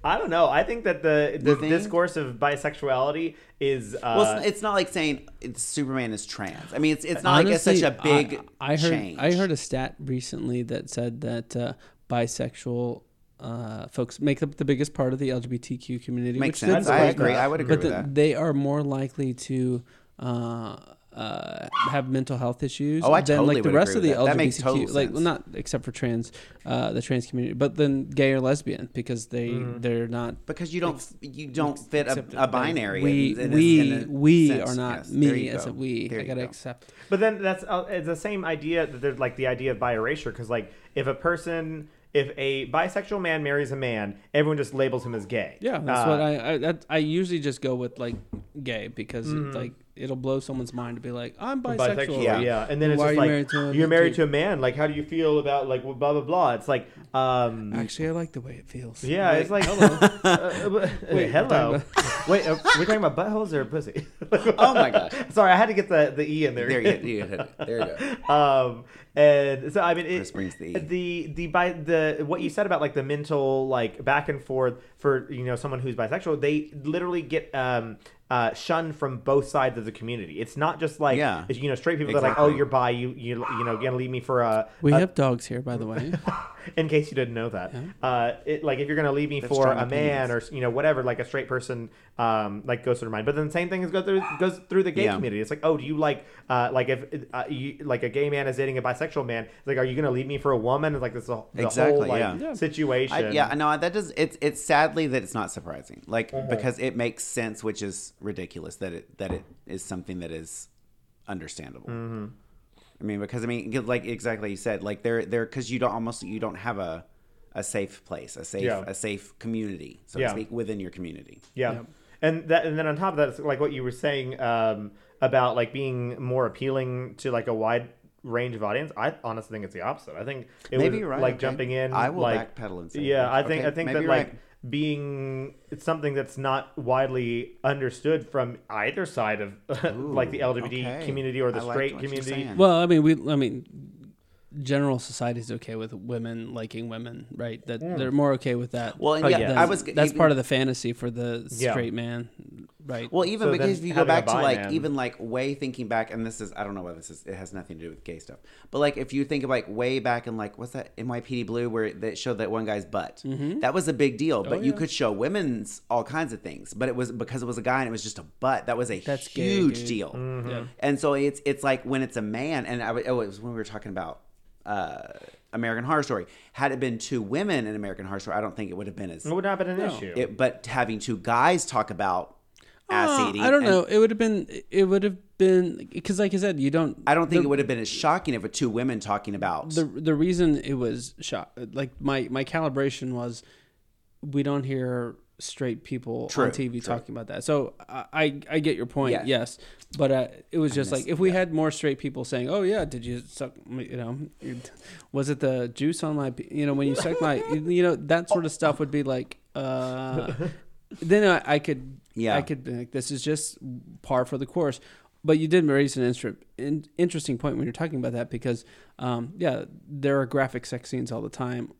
I don't know. I think that the the You discourse of bisexuality is. Uh, Well, it's, it's not like saying Superman is trans. I mean, it's it's not like it's such a big I, I heard, change. I heard a stat recently that said that uh, bisexual uh, folks make up the biggest part of the LGBTQ community. Makes which sense. is I great. agree. I would agree but with the- that. they are more likely to uh, uh, have mental health issues Oh, I than totally like the rest of the with that. That LGBTQ. makes total like, well, not except for trans, uh, the trans community, but then gay or lesbian because they Mm-hmm. they're not. because you don't you don't fit a, a binary. We in- in we in a we sense. are not Yes, me as a we. There I gotta go. accept. But then that's uh, it's the same idea that there's like the idea of bi-erasure because like if a person if a bisexual man marries a man, everyone just labels him as gay. Yeah, that's Uh, what I I, that, I usually just go with like gay because Mm-hmm. it, like it'll blow someone's mind to be like I'm bisexual. bisexual. Yeah. Yeah. and then it's Why just are you like married to a you're married to a man. Like, how do you feel about like blah blah blah? It's like, um, Actually, I like the way it feels. yeah, Wait, it's like, hello. uh, uh, Wait, we're hello. talking Wait, uh, we're talking about buttholes or pussy? Oh my gosh. Sorry, I had to get the the e in there. There you, you. There you go. um and so i mean it, Chris brings the E. the the by the what you said about like the mental like back and forth for you know someone who's bisexual they literally get um uh, shunned from both sides of the community. It's not just like Yeah. you know straight people that are like, oh, you're bi, you you you know, gonna leave me for a. We a- have dogs here, by the way. in case you didn't know that, uh, it, like if you're gonna leave me That's for a man or you know whatever, like a straight person, um, like goes through their mind. But then the same thing is go through goes through the gay Yeah. community. It's like, oh, do you like uh, like if uh, you, like a gay man is dating a bisexual man? It's like, are you gonna leave me for a woman? It's like this the Exactly, whole like yeah. Yeah. situation. I, yeah, no, that does. It's it's sadly that it's not surprising, like Uh-huh. because it makes sense, which is ridiculous that it that it is something that is understandable. Mm-hmm. I mean, because I mean, like exactly you said, like they're they're because you don't almost you don't have a a safe place, a safe Yeah. a safe community, so Yeah. to speak, within your community. Yeah, Yep. and that, and then on top of that, it's like what you were saying um, about like being more appealing to like a wide range of audience. I honestly think it's the opposite. I think it Maybe was you're right, like okay. jumping in. I will like, backpedal and say, Yeah, I okay, think I think maybe that like right. Being it's something that's not widely understood from either side of like the Ooh, LGBT okay. community or the I straight community. well, I mean, we, I mean, general society's okay with women liking women, right? That mm. they're more okay with that. Well, and yeah, yeah. I was that's even- part of the fantasy for the Yeah. straight man, right? Well, even So because if you go back to like bi-man- even like way thinking back, and this is I don't know why this is. It has nothing to do with gay stuff. But like if you think of like way back in like what's that NYPD Blue where they showed that one guy's butt. That was a big deal. But you yeah. could show women's all kinds of things. But it was because it was a guy and it was just a butt. That was a That's huge dude. deal. Mm-hmm. Yeah. And so it's it's like when it's a man, and I, w- oh, it was when we were talking about uh, American Horror Story. Had it been two women in American Horror Story, I don't think it would have been as. It would not have been an No. issue. It, but having two guys talk about ass Uh, eating, I don't and know. It would have been. It would have been because, like I said, you don't. I don't think the, it would have been as shocking if it two women talking about. The the reason it was shot like my my calibration was, we don't hear straight people True, on TV true. talking about that. So I I, get your point. Yes. Yes, but uh, it was just like if we had more straight people saying, "Oh yeah, did you suck? You know, was it the juice on my? You know, when you suck my, you know, that sort of stuff would be like." uh Then I, I could Yeah. I could be like this is just par for the course. But you did raise an inter- in, interesting point when you're talking about that because, um, yeah, there are graphic sex scenes all the time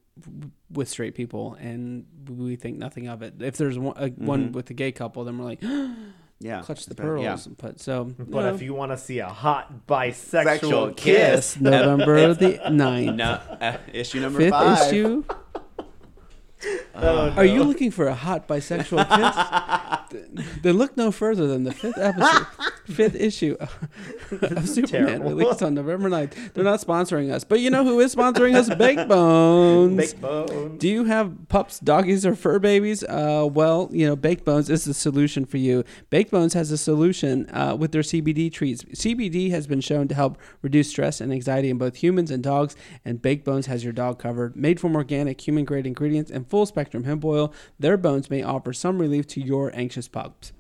with straight people, and we think nothing of it. If there's one, uh, one with a gay couple, then we're like, yeah, clutch the it's bad. Yeah. pearls. But so, but you if you want to see a hot bisexual Sexual kiss, kiss. November the 9th, No, uh, issue number fifth five. issue. Oh, Are you looking for a hot bisexual kiss? then look no further than the fifth episode, fifth issue of Superman, Terrible. released on November 9th. They're not sponsoring us, but you know who is sponsoring us? Baked Bones. Baked bones. Do you have pups, doggies, or fur babies? Uh, well, you know, Baked Bones is the solution for you. Baked Bones has a solution uh, with their CBD treats. CBD has been shown to help reduce stress and anxiety in both humans and dogs, and Baked Bones has your dog covered. Made from organic, human grade ingredients and full spectrum hemp oil, their bones may offer some relief to your anxious pups.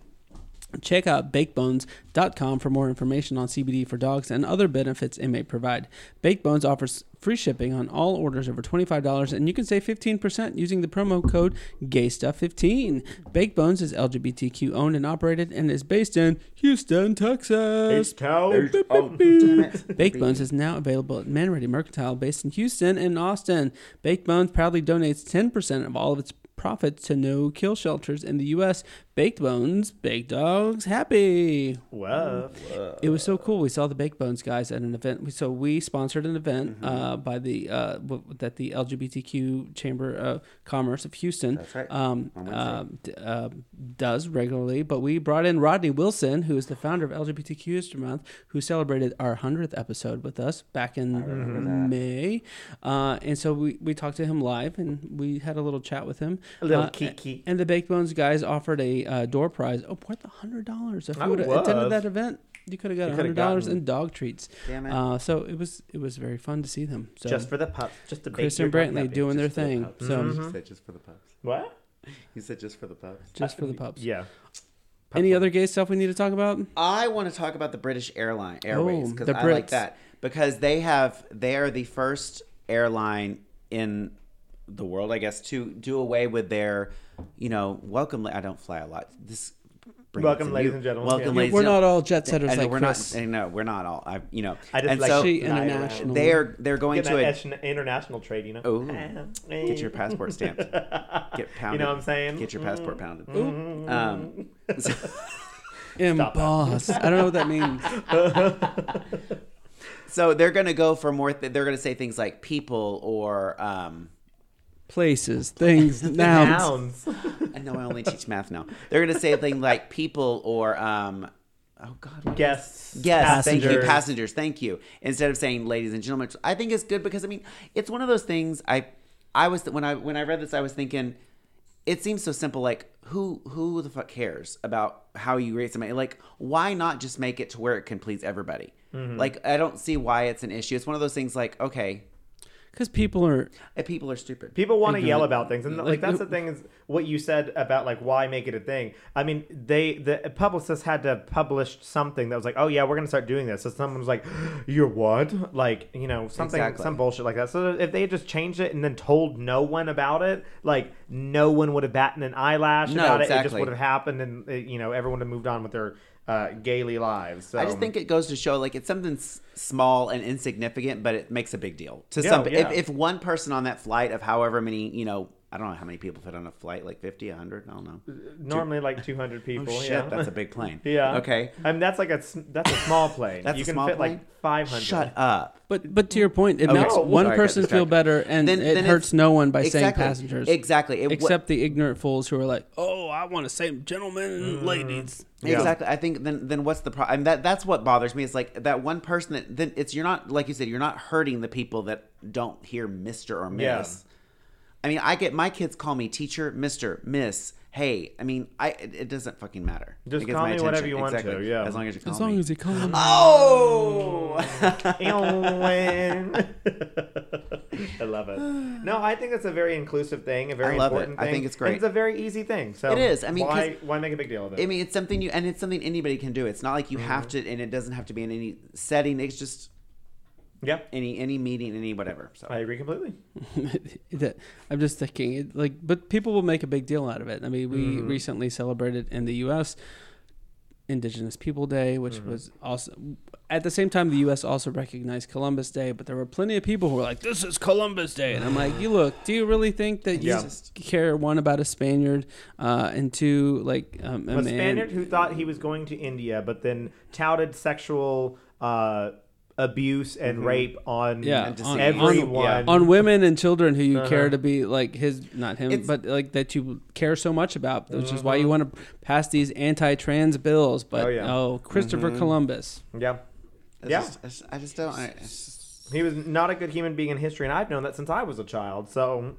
Check out bakebones.com for more information on CBD for dogs and other benefits it may provide. Baked Bones offers free shipping on all orders over $25 and you can save 15% using the promo code GAYSTUFF15. Baked Bones is LGBTQ owned and operated and is based in Houston, Texas. H-Town. Oh, damn. Baked Bones is now available at Manready Mercantile based in Houston and Austin. Baked Bones proudly donates 10% of all of its profits to no kill shelters in the U.S. Baked Bones, Baked Dogs, happy. Whoa. It was so cool. We saw the Baked Bones guys at an event. So we sponsored an event Mm-hmm. uh, by the uh, that the LGBTQ Chamber of Commerce of Houston right. um, uh, d- uh, does regularly. But we brought in Rodney Wilson, who is the founder of LGBTQ History Month, who celebrated our hundredth episode with us back in May. Uh, and so we, we talked to him live, and we had a little chat with him. A little Uh, kiki. And the Baked Bones guys offered a uh, door prize. Oh, worth a hundred dollars. If I you would have attended that event, you could have got a hundred dollars in dog treats. Damn it. Uh, so it was it was very fun to see them. So just for the pups. Just to Chris and your Brantley doing their Just for the thing. pups. So Mhm. Said just for the pups. What? You said just for the pups. just for the pups. Yeah. Any other gay stuff we need to talk about? I want to talk about the British Airline Airways Oh, because the I like that because they have they are the first airline in the world, I guess, to do away with their, you know, welcome. I don't fly a lot. This brings Welcome, ladies you. and gentlemen. Welcome, Yeah. ladies. We're and not gentlemen. all jet setters I like we're Chris. not. I know we're not all. I you know. I just and like so She fly around. international. they're they're going to that a, etch- international trade, you know. Oh. Get get your passport stamped. Get pounded. You know what I'm saying? Get your passport pounded. Mm. Um, so- Emboss. I don't know what that means. so they're going to go for more. Th- they're going to say things like people or. Um, Places, things, nouns. Nouns. I know I only teach math now. They're going to say a thing like people or um oh god. what- Guests. Yes, thank you, passengers. passengers. Thank you. Instead of saying ladies and gentlemen, I think it's good because I mean, it's one of those things I I was when I when I read this I was thinking it seems so simple like who who the fuck cares about how you rate somebody like why not just make it to where it can please everybody Mm-hmm. like i don't see why it's an issue it's one of those things like okay Because people are people are stupid People want to yell about things, and like, Like, that's the thing is what you said about like why make it a thing. I mean, they the publicist had to publish something that was like, oh yeah, we're gonna start doing this. So someone was like, you're what? Like you know something Exactly. some bullshit like that. So if they had just changed it and then told no one about it, like no one would have batted an eyelash No, about it. It just would have happened, and uh, you know everyone would have moved on with their uh, gaily lives. So. I just think it goes to show like it's something s- small and insignificant, but it makes a big deal to Yeah, some. yeah. If, if one person on that flight of however many you know I don't know how many people fit on a flight, like 50, 100, I don't know. Uh, normally like 200 people. oh shit, yeah. that's a big plane. yeah. Okay. I mean that's like a s- that's a small plane. That's you a can small fit plane? like 500. Shut up. But but to your point, it Okay, makes no. one Sorry, person feel better, and Then- it then hurts no one by saying passengers. Exactly. It- what- Except the ignorant fools who are like, "Oh, I want to say gentlemen and mm. ladies." Yeah. Exactly. I think then then what's the problem? That that's what bothers me. Is like that one person that then it's you're not like you said you're not hurting the people that don't hear Mister or Miss. Yeah. I mean, I get my kids call me teacher, Mister, Miss. Hey, I mean, I it, it doesn't fucking matter. Just call my me whatever you want to, yeah. as long as you call As long me. as you call them. oh, Eowyn. I love it. No, I think it's a very inclusive thing, a very I love it. important I think it's great. and great. it's a very easy thing. So It is. I mean, why 'cause- why make a big deal of it? I mean, it's something you and it's something anybody can do. It's not like you have Mm-hmm. to, and it doesn't have to be in any setting. It's just yeah, any any meeting, any whatever. So I agree completely. that I'm just thinking, it, like, but people will make a big deal out of it. I mean, we Mm-hmm. recently celebrated in the U.S. Indigenous People Day, which Mm-hmm. was also at the same time the U.S. also recognized Columbus Day, but there were plenty of people who were like, "This is Columbus Day," and I'm like, "You look, do you really think that you Yeah. care one about a Spaniard uh, and two like um, a A man?" Spaniard who thought he was going to India, but then touted sexual uh, abuse and mm-hmm. rape on Yeah, And on, everyone. on, on women and children who you Uh-huh. care to be like his, not him, It's- but like that you care so much about, which is why you uh-huh. want to pass these anti-trans bills. But Oh, oh, yeah. Christopher mm-hmm. Columbus, yeah. it's Yeah. just, I just, don't. I, just- He was not a good human being in history, and I've known that since I was a child. So,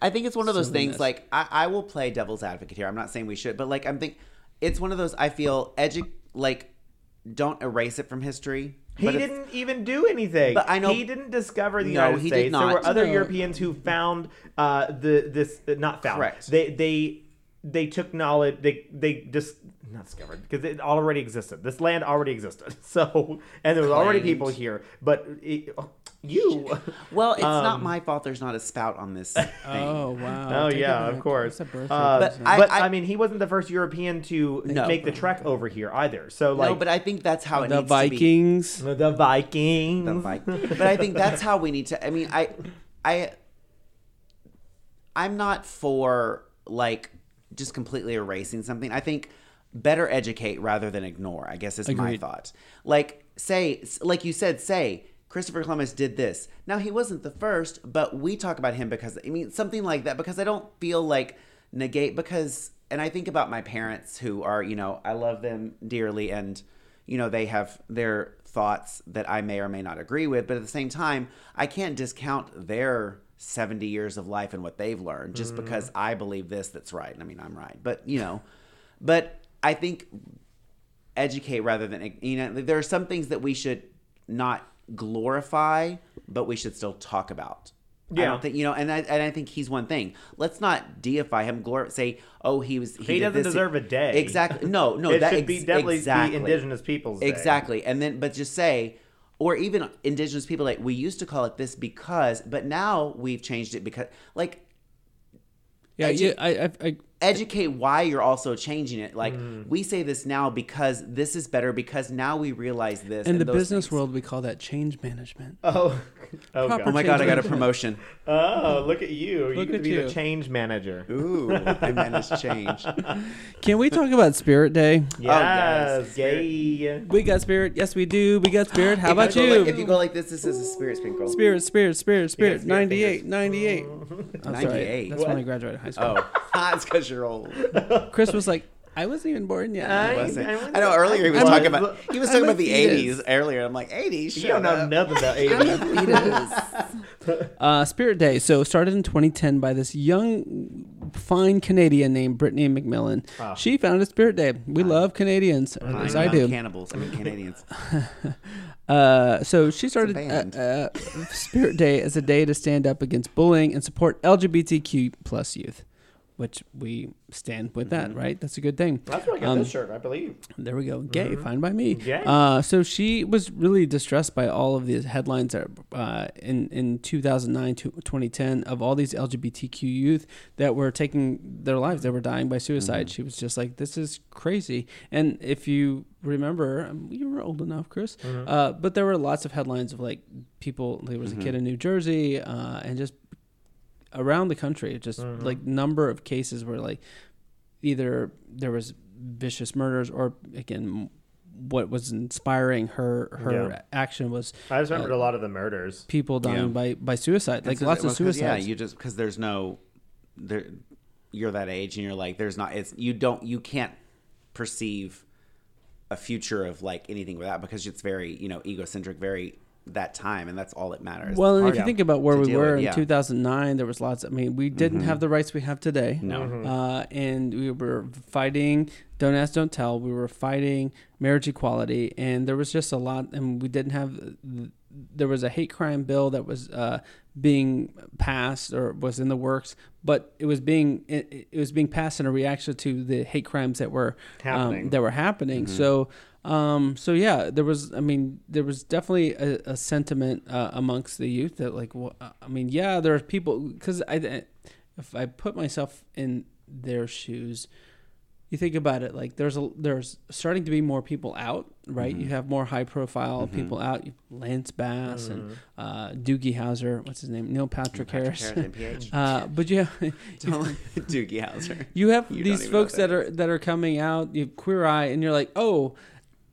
I think it's one of those Silliness. things. Like I, I will play devil's advocate here. I'm not saying we should, but like I'm think it's one of those. I feel edu like don't erase it from history. He but didn't even do anything. But I know- he didn't discover the No, United he did States. There were other No. Europeans who found uh, the this uh, not found. Correct. They they they took knowledge. They they just not discovered because it already existed. This land already existed. So and there was already people here. But it, you. Well, it's not Um, my fault. There's not a spout on this thing. oh wow, Oh Take yeah, of course. It's a birthday Uh, but present. I- I, mean, he wasn't the first European to No. make the trek over here either. So like no, but I think that's how it the needs to be. Vikings. the Vikings. the Viking. but I think that's how we need to. I mean, I, I, I'm not for like just completely erasing something. I think better educate rather than ignore. I guess is my thought. Like say, like you said, say Christopher Columbus did this. Now he wasn't the first, but we talk about him because I mean something like that because I don't feel like negate because and I think about my parents who are, you know, I love them dearly and you know, they have their thoughts that I may or may not agree with, but at the same time, I can't discount their 70 years of life and what they've learned just mm-hmm. because I believe this that's right. I mean, I'm right. But, you know, but I think educate rather than you know there are some things that we should not glorify but we should still talk about Yeah. I Yeah. don't think you know, and I and I think he's one thing. Let's not deify him. Glor- say, oh, he was. He, He doesn't this. deserve a day. Exactly. No, no. it that should be definitely exactly. be Indigenous Peoples Day. Exactly. And then, but just say, or even indigenous people, like we used to call it this because, but now we've changed it because, like, Yeah, Edu- yeah. I, I, I, educate why you're also changing it. Like Mm. we say this now because this is better because now we realize this. in the those business things. world, we call that change management. Oh, oh, Proper Oh my god, I got a promotion. oh, look at you! You Look could be you. the change manager. Ooh, I managed change. Can we talk about Spirit Day? Yes, yes. yay! We got Spirit. Yes, we do. We got Spirit. How about you? Like, if you go like this, this is a spirit sprinkle. Spirit, Spirit, Spirit, Spirit. Spirit 98, fingers. 98. I'm 98. That's when I graduated high school. Oh, that's because you're old. Chris was like, I wasn't even born yet. I- Wasn't. I was- I know earlier he was I talking was- about he was I'm talking about the fetus. 80s earlier. I'm like 80s. You don't know up. nothing about 80s. Uh, Spirit Day. So started in 2010 by this young, fine Canadian named Brittany McMillan. Ah. She founded Spirit Day. We love Canadians, or at I'm I do. Cannibals. I mean Canadians. Uh, so she started uh, uh, Spirit Day as a day to stand up against bullying and support LGBTQ plus youth, which we stand with that, right? That's a good thing. That's where I got Um, this shirt, I believe. There we go. Gay, fine by me. Gay. Uh, so she was really distressed by all of these headlines that, uh, in in 2009 to 2010 of all these LGBTQ youth that were taking their lives. that were dying by suicide. She was just like, "This is crazy." And if you remember, um, you were old enough, Chris. Uh, but there were lots of headlines of like people. There was a kid in New Jersey, uh, and just around the country, just Mhm. like number of cases where like either there was vicious murders or again what was inspiring her her Yeah. action was I just remembered a lot of the murders. people dying Yeah. by by suicide, like It's- lots of suicides. Yeah, you just because there's no there. You're that age, and you're like, there's not. It's you don't. You can't perceive a future of like anything without because it's very you know egocentric, very that time, and that's all that matters. Well, and if you think about where we deal were with, in yeah. 2009, there was lots. I mean, we didn't Mhm. have the rights we have today. no, Mhm. Uh, and we were fighting don't ask don't tell we were fighting marriage equality and there was just a lot and we didn't have there was a hate crime bill that was uh, being passed or was in the works but it was being it, it was being passed in a reaction to the hate crimes that were Happening. um, that were happening Mhm. so um, so yeah there was i mean there was definitely a, a sentiment uh, amongst the youth that like well, i mean yeah there are people because i if i put myself in their shoes you think about it like there's a there's starting to be more people out right Mhm. you have more high profile Mhm. people out lance bass and Mhm. uh doogie howser what's his name neil patrick, harris, NPH. uh but yeah Doogie Howser. you have You these folks that that are that are coming out you have queer eye and you're like oh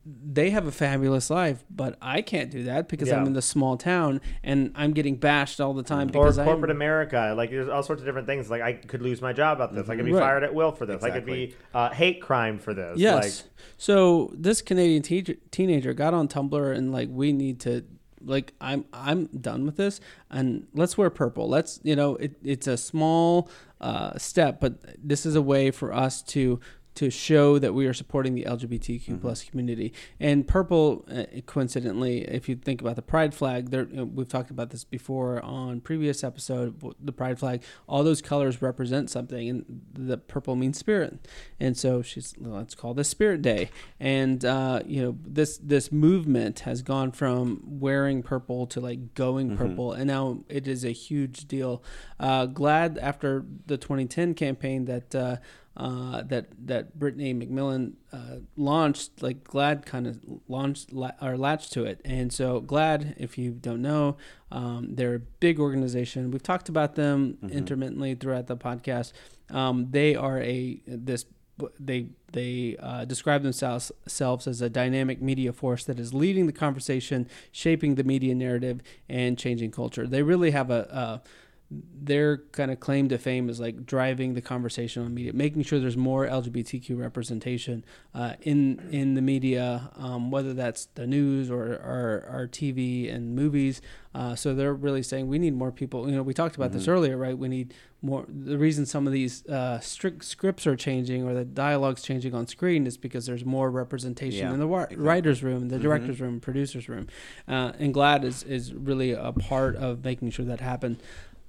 they have a fabulous life but i can't do that because i'm in the small town and i'm getting bashed all the time Or because corporate I'm, America, like there's all sorts of different things. Like I could lose my job about this. I could be Right. fired at will for this. I could be uh, hate crime for this. Yes. so this Canadian te- teenager got on Tumblr and like we need to like I'm I'm done with this and let's wear purple. Let's you know it, it's a small uh, step, but this is a way for us to to show that we are supporting the LGBTQ plus community. And purple, uh, coincidentally, if you think about the pride flag, there we've talked about this before on previous episode. The pride flag, all those colors represent something, and the purple means spirit. And so she's let's call this Spirit Day. And uh, you know this this movement has gone from wearing purple to like going Mhm. purple, and now it is a huge deal. Uh, GLAAD after the 2010 campaign that. Uh, that that Brittany McMillan uh, launched, like GLAAD kind of launched la- or latched to it, and so GLAAD, if you don't know, um, they're a big organization. We've talked about them Mhm. intermittently throughout the podcast. Um, they are a this they they uh, describe themselves selves as a dynamic media force that is leading the conversation, shaping the media narrative, and changing culture. They really have a, a their kind of claim to fame is like driving the conversation on media, making sure there's more LGBTQ representation uh, in in the media, um, whether that's the news or our TV and movies. Uh, so they're really saying we need more people. You know, we talked about this Mhm. earlier, right? We need more. The reason some of these uh, strict scripts are changing or the dialogue's changing on screen is because there's more representation Yeah, in the wa- exactly. writers' room, the Mhm. directors' room, producers' room, uh, and GLAAD is is really a part of making sure that happen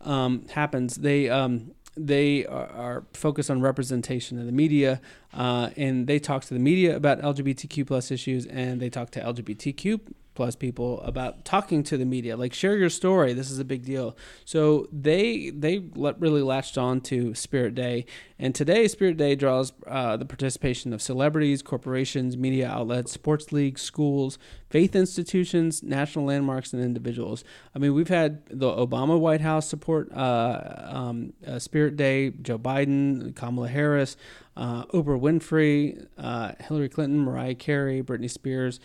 um, happens. They um, they are, are focused on representation in the media, uh, and they talk to the media about LGBTQ plus issues, and they talk to LGBTQ plus people about talking to the media like share your story this is a big deal. So they they really latched on to spirit day. And today spirit day draws uh, the participation of celebrities corporations media outlets sports leagues schools faith institutions national landmarks and individuals. I mean we've had the obama white house support uh, um, uh, spirit day joe biden kamala harris uh, oprah winfrey uh, hillary clinton mariah carey britney spears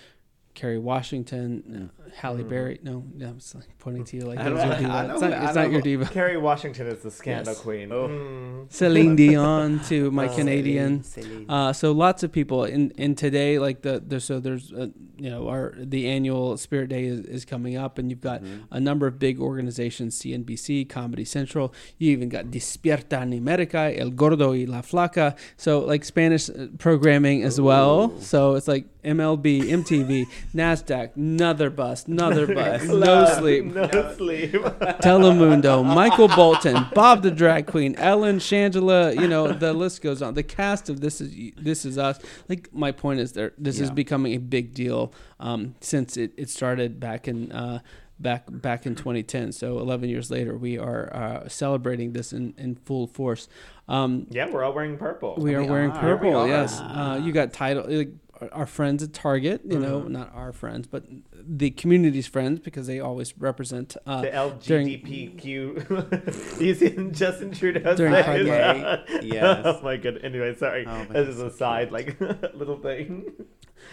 Kerry Washington, uh, Halle Mhm. Berry. No, no, I'm just like pointing to you like I that your diva. I know- it's not, I it's not your diva. Kerry Washington is the scandal Yes. queen. Oh. Mm. Celine Dion to my Oh. Canadian. Silly. Uh, so lots of people in in today like the, the so there's uh, you know our the annual Spirit Day is, is coming up and you've got Mhm. a number of big organizations CNBC Comedy Central you even got Despierta en America El Gordo y la Flaca so like Spanish uh, programming as well so it's like MLB MTV Nasdaq another bus another bus no sleep No sleep. Telemundo, Michael Bolton, Bob the Drag Queen, Ellen, Shangela, you know, the list goes on. The cast of This Is This Is Us. Like my point is there this is becoming a big deal um, since it, it started back in uh, back back in 2010. So 11 years later, we are uh, celebrating this in, in full force. Um, yeah, we're all wearing purple. we are We wearing are. purple. We. Yes, uh, you got title like our friends at Target, you know, Mm-hmm. not our friends, but the community's friends because they always represent uh, The during- LGBTQ. you see Justin Trudeau During say Pride? Month. Yes. Oh my god. Anyway, sorry. Oh, but this is a side, like little thing.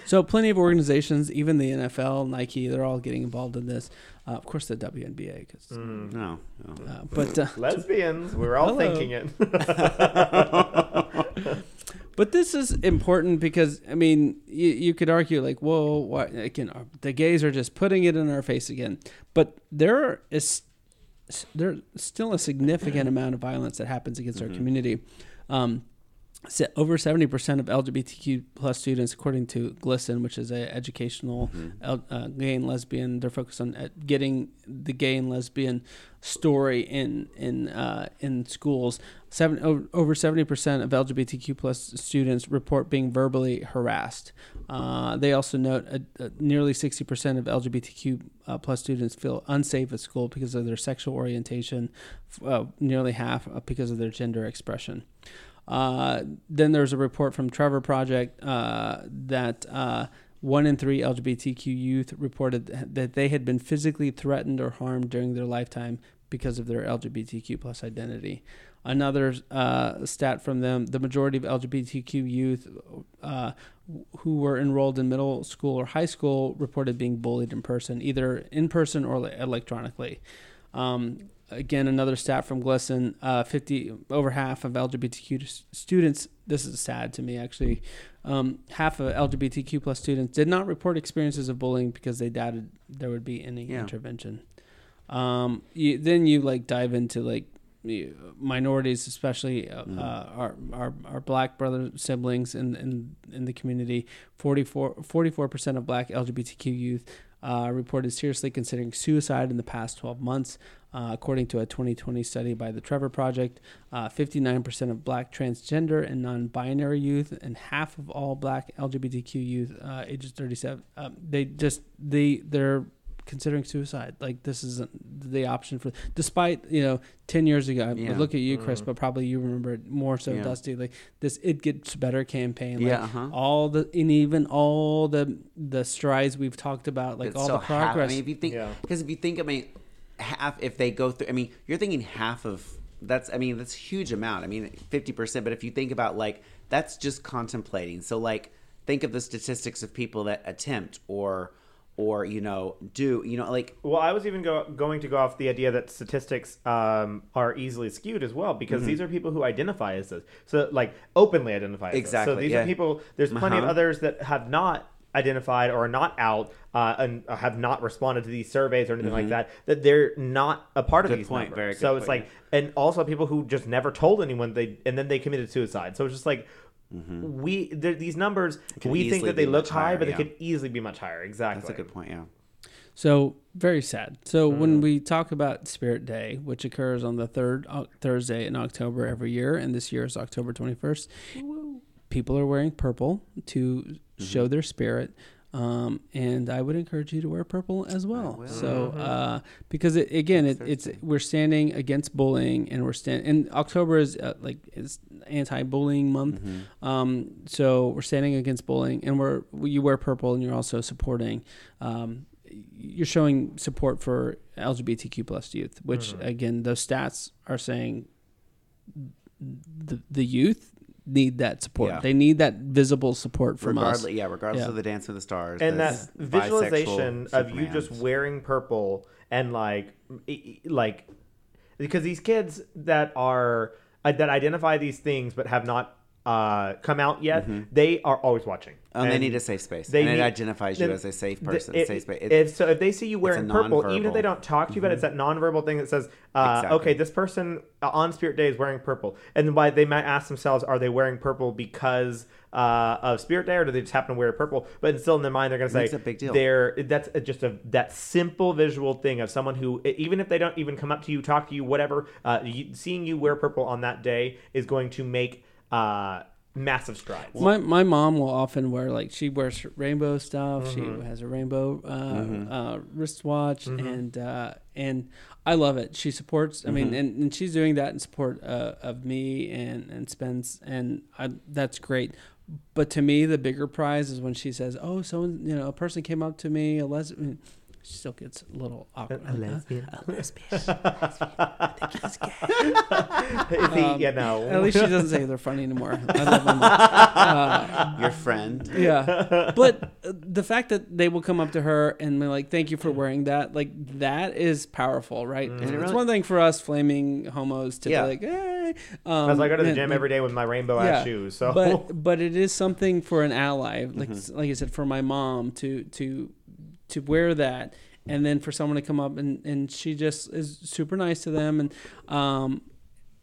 So plenty of organizations, even the NFL, Nike, they're all getting involved in this. Uh, of course, the WNBA, 'cause, Mm. No. no. uh, but uh, Lesbians. We're all thinking it. but this is important because I mean, you, you could argue like, whoa, why again? The gays are just putting it in our face again. But there is there's still a significant amount of violence that happens against our community. Um, over 70% of LGBTQ plus students, according to GLSEN, which is a educational L, uh, gay and lesbian, they're focused on uh, getting the gay and lesbian story in in uh, in schools. Seven, over 70% of LGBTQ plus students report being verbally harassed. Uh, they also note uh, uh, nearly 60% of LGBTQ uh, plus students feel unsafe at school because of their sexual orientation, uh, nearly half because of their gender expression. Uh, then there's a report from Trevor Project uh, that uh, one in three LGBTQ youth reported that they had been physically threatened or harmed during their lifetime because of their LGBTQ plus identity. Another uh, stat from them: the majority of LGBTQ youth uh, who were enrolled in middle school or high school reported being bullied in person, either in person or electronically. Um, again, another stat from GLSEN: uh, fifty over half of LGBTQ students. This is sad to me, actually. Um, half of LGBTQ plus students did not report experiences of bullying because they doubted there would be any Yeah. intervention. Um, you, then you like dive into like minorities, especially uh, Mm. uh, our, our our black brother siblings in in, in the community. 44 percent of black LGBTQ youth uh, reported seriously considering suicide in the past 12 months, uh, according to a 2020 study by the Trevor Project. Uh, 59% of black transgender and non-binary youth, and half of all black LGBTQ youth uh, ages 37, um, they just they they're considering suicide. Like this isn't the option for, despite you know, 10 years ago. I Yeah. look at you, Chris, Mm. but probably you remember it more so, Yeah. Dusty. Like this, it gets better campaign. Like, Yeah, uh-huh. all the and even all the the strides we've talked about, like But all still the half- progress. I mean, if you think, Yeah. because if you think, I mean, half if they go through, I mean, you're thinking half of that's, I mean, that's a huge amount. I mean, fifty percent. But if you think about like that's just contemplating. So like, think of the statistics of people that attempt or or you know do you know like Well, I was even go, going to go off the idea that statistics um, are easily skewed as well because Mm-hmm. these are people who identify as this, so like openly identify as this. So these yeah. are people. There's plenty of Uh-huh. others that have not identified or are not out uh, and have not responded to these surveys or anything like that. That they're not a part of Mm-hmm. These point, numbers. very good so it's point, like, and also people who just never told anyone they, and then they committed suicide. So it's just like. We there, these numbers we think Mm-hmm. that they be look high, higher, but yeah. they could easily be much higher. Exactly. that's a good point. Yeah. So very sad. So Mm-hmm. when we talk about Spirit Day, which occurs on the third uh, Thursday in October every year, and this year is October twenty first, people are wearing purple to Mm-hmm. show their spirit. Um, and I would encourage you to wear purple as well. will. So uh, because it, again, it, it's we're standing against bullying, and we're stand. And October is uh, like is anti-bullying month. Mm-hmm. Um, so we're standing against bullying, and we're you wear purple, and you're also supporting. Um, you're showing support for LGBTQ plus youth, which again, those stats are saying the the youth need that support. Yeah. They need that visible support from regardless, us. yeah, regardless Yeah. of the Dance with the Stars and that visualization bisexual of you just wearing purple and like like because these kids that are uh, that identify these things but have not uh, come out yet they are always watching Oh, and they need a safe space, they and it identifies you then as a safe the- person, it- safe space. It- if so if they see you wearing purple even if they don't talk to you about it it's that nonverbal thing that says uh, Exactly. okay this person on spirit day is wearing purple and why they might ask themselves are they wearing purple because uh, of spirit day or do they just happen to wear purple but still in their mind they're going to say Makes a big deal. they're that's just a that simple visual thing of someone who even if they don't even come up to you talk to you whatever uh, you, seeing you wear purple on that day is going to make uh, massive strides My my mom will often wear like she wears rainbow stuff. Mm-hmm. She has a rainbow uh, uh, wristwatch, and uh, and I love it. She supports. I Mm-hmm. mean, and, and she's doing that in support uh, of me and and Spence, and I, that's great. But to me, the bigger prize is when she says, "Oh, so you know, a person came up to me, a lesbian." She still gets a little awkward. A lesbian. A lesbian. Is he, Um, you know. At least she doesn't say they're funny anymore. I love them. Uh, Your friend. yeah, but uh, the fact that they will come up to her and be like, "Thank you for wearing that," like that is powerful, right? Mm-hmm. It's really- one thing for us flaming homos to Yeah. be like, "Hey," um, As I go to the and- gym every day with my rainbow yeah, ass shoes. So but but it is something for an ally, like Mm-hmm. like I said, for my mom to to to wear that, and then for someone to come up and and she just is super nice to them, and um,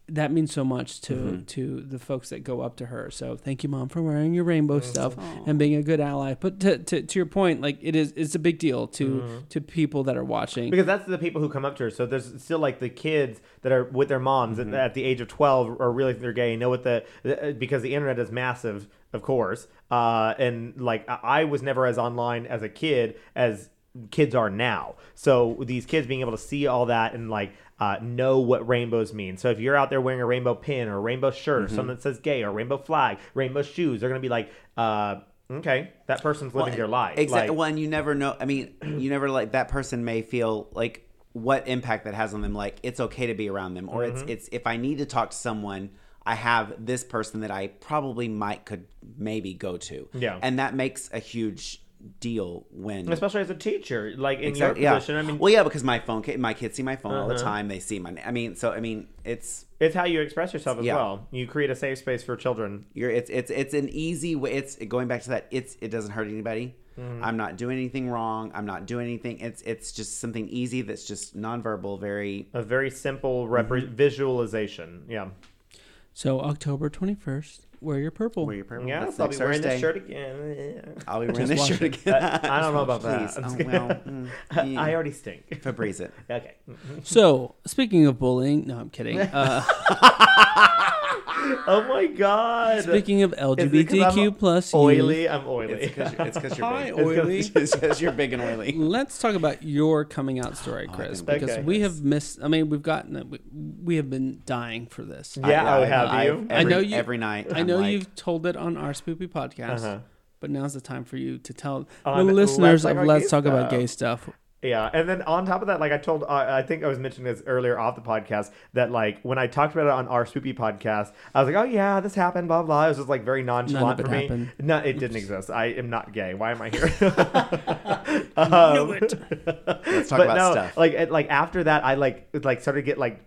that means so much to Mm-hmm. to the folks that go up to her. So thank you, mom, for wearing your rainbow Mm-hmm. stuff and being a good ally. But to, to to your point, like it is it's a big deal to Mm-hmm. to people that are watching. because that's the people who come up to her. So there's still like the kids that are with their moms Mm-hmm. at, at the age of 12 or really they're gay. Know what the, the because the internet is massive, of course. Uh, and like I was never as online as a kid as kids are now. So these kids being able to see all that and like uh, know what rainbows mean. So if you're out there wearing a rainbow pin or a rainbow shirt or Mm-hmm. something that says gay or rainbow flag, rainbow shoes, they're gonna be like, uh, okay, that person's living their life. Exactly. Like, well, and you never know. I mean, you never like that person may feel like what impact that has on them. Like it's okay to be around them, or Mm-hmm. it's it's if I need to talk to someone, I have this person that I probably might could maybe go to. Yeah. and that makes a huge deal when. especially as a teacher, like in Exactly, your yeah. position. I mean, well, yeah, because my phone, my kids see my phone all the Uh-huh. time. They see my. I mean, so I mean, it's It's how you express yourself as Yeah. well. You create a safe space for children. you're it's it's it's an easy way it's going back to that it's it doesn't hurt anybody Mm-hmm. i'm not doing anything wrong i'm not doing anything it's it's just something easy that's just nonverbal very A very simple repre- Mm-hmm. visualization. Yeah. So October twenty first, wear your purple. where you're purple Yeah, That's I'll be wearing Thursday. this shirt again. i'll be wearing this shirt it. again I- I don't know about that. Please. I'm oh, just well mm, yeah. I already stink. Febreze it Okay. So speaking of bullying, no, I'm kidding. Uh, Oh my god. speaking of Is it 'cause I'm LGBTQ plus youth, oily. I'm oily. it's because you're, you're Hi, big oily. it's because you're big and oily Let's talk about your coming out story, Chris, can- because Okay. we have missed. I mean, we've gotten. We, we have been dying for this. Yeah, oh, I- have I- you? I know you- every night I know like, you've told it on our Spoopy podcast, Uh-huh. but now's the time for you to tell On the Let's listeners Talk of Let's Gay Talk About Gay Stuff. Yeah, and then on top of that, like I told, uh, I think I was mentioning this earlier off the podcast that like when I talked about it on our Spoopy podcast, I was like, oh yeah, this happened, blah blah. It was just like very nonchalant for me. happened. No, it didn't exist. I am not gay. Why am I here? um, Knew it. Let's talk but about no, stuff. like it, like after that, I like it, like started to get like,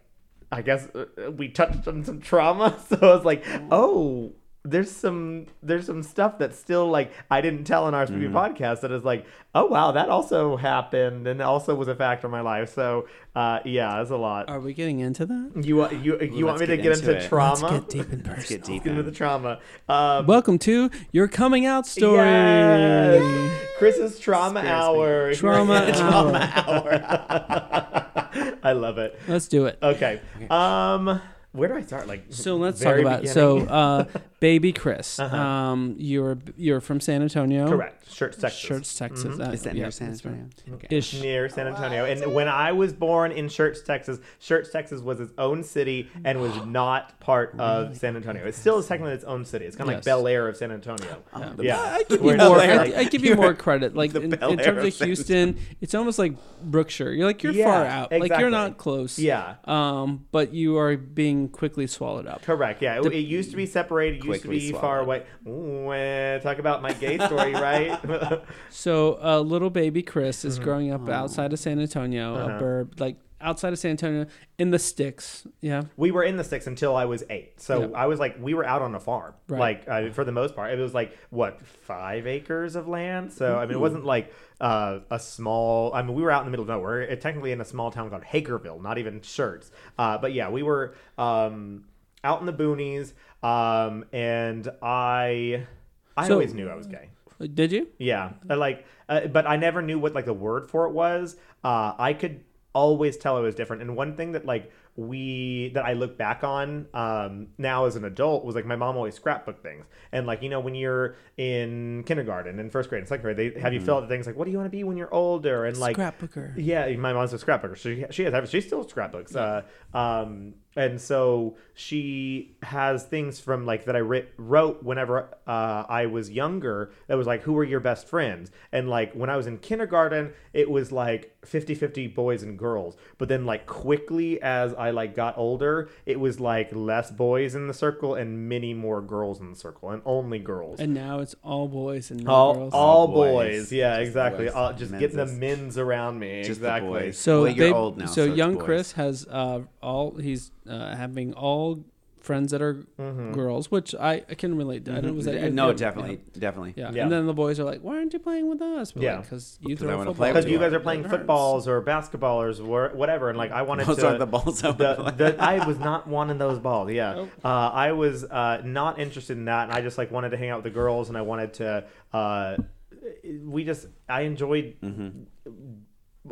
I guess uh, we touched on some trauma, so I was like, oh. There's some there's some stuff that's still like I didn't tell in our Mm-hmm. podcast that is like oh wow that also happened and also was a factor in my life. So uh, yeah it's a lot. Are we getting into that? you want you you want me to get get into into, trauma? Let's get deep in let's get deep into the trauma. Um, Welcome to your coming out story. Yes. Chris's trauma hour. Trauma hour. I love it. Let's do it. okay. Um where do I start like So let's talk about so uh, baby Chris. Uh-huh. Um, you're you're from San Antonio. correct Schertz Texas Schertz, Texas. Uh, Is that yeah, near San that's right. Antonio? Ish. near San Antonio. And when I was born in Schertz, Texas, Schertz, Texas was its own city and was not part of San Antonio. It still is technically its own city. It's kind of Yes. like Bel Air of San Antonio. Yeah. Yeah, I give You more, like- I, I give you more credit. Like in, in terms of of Houston, it's almost like Brookshire. You're like you're Yeah, far out. Like you're not close. yeah. Um, but you are being quickly swallowed up. Correct. Yeah, it, it used to be separated. It used to be swallow far away. Ooh, talk about my gay story, right? So, uh, little baby Chris is growing up outside of San Antonio, Uh-huh. a burb, like outside of San Antonio, in the sticks. Yeah. we were in the sticks until I was eight. So Yeah. I was like, we were out on a farm, Right. like uh, for the most part. It was like what five acres of land. So I mean, it wasn't like uh, a small. I mean, we were out in the middle of nowhere. It, technically in a small town called Hagerville, not even Schertz. Uh, but yeah, we were um, out in the boonies, um, and I, I So- always knew I was gay. Did you? Yeah, I like, uh, but I never knew what like the word for it was. Uh, I could always tell it was different. And one thing that like we that I look back on um, now as an adult was like my mom always scrapbook things. And like you know when you're in kindergarten and first grade and second grade, they have you fill out the things like what do you want to be when you're older and like Scrapbooker. yeah, my mom's a scrapbooker. She she has she still scrapbooks. Uh, um, and so she has things from like that I writ- wrote whenever uh, I was younger that was like who were your best friends and like when I was in kindergarten it was like 50-50 boys and girls but then like quickly as I like got older it was like less boys in the circle and many more girls in the circle and only girls And now it's all boys and no all, girls. all All boys. boys. yeah Just exactly boys. all, just getting the Men's. men's around me Just the exactly boys. So Well, you're they- old now, So so young boys. Chris has uh, all he's uh, having all friends that are Mm-hmm. girls, which I, I can relate to. I don't was that no, yeah, definitely, definitely. Yeah. Yeah. and then the boys are like, "Why aren't you playing with us?" But Yeah. because you 'Cause I throw wanna football. play because you you. guys are playing footballs or basketballers or whatever, and like I wanted Those to. aren't the balls I the, the, I was not wanting those balls. Yeah, Nope. uh, I was uh, not interested in that, and I just like wanted to hang out with the girls, and I wanted to. Uh, we just I enjoyed.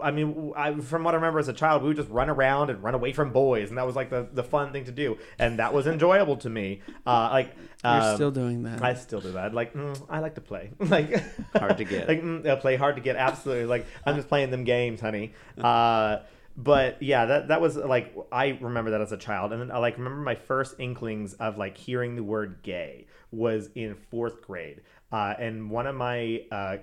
I mean, I, from what I remember as a child, we would just run around and run away from boys, and that was like the, the fun thing to do, and that was enjoyable to me. Uh, like You're um, still doing that. I still do that. Like, mm, I like to play. like Hard to get. like, mm, uh, play hard to get. Absolutely. Like, I'm just playing them games, honey. Uh, but yeah, that that was like I remember that as a child, and then I like remember my first inklings of like hearing the word gay was in fourth grade. Uh, and one of my uh,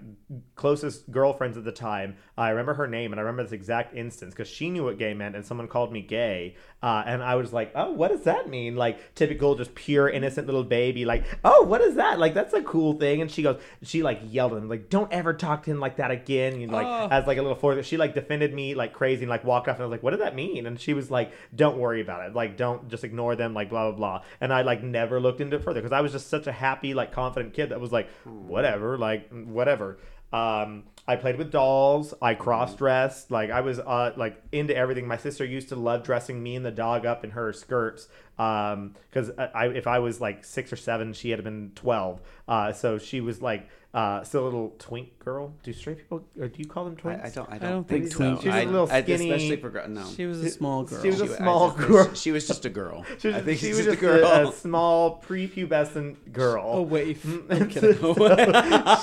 closest girlfriends at the time, I remember her name, and I remember this exact instance because she knew what gay meant, and someone called me gay, uh, and I was like, "Oh, what does that mean?" Like typical, just pure innocent little baby, like, "Oh, what is that?" Like that's a cool thing. And she goes, she like yelled at him, like, "Don't ever talk to him like that again." You know, like Oh. as like a little fourth, she like defended me like crazy, and like walked off, and I was like, "What did that mean?" And she was like, "Don't worry about it. Like, don't just ignore them. Like, blah blah blah." And I like never looked into it further because I was just such a happy, like, confident kid that was like, whatever, like, whatever. Um, I played with dolls. I cross dressed. Like I was uh, like into everything. My sister used to love dressing me and the dog up in her skirts. Um, because I, I, if I was like six or seven, she had been twelve. Uh, so she was like uh, still a little twink girl. Do straight people or do you call them twinks? I, I don't. I don't, don't think, think so. twink- She's a I, little I- skinny- especially for gr- no. she was a small girl. she was a small just- girl. She was just a girl. She was, I think she was just just a girl. a, a small prepubescent girl. oh wait, I'm kidding. so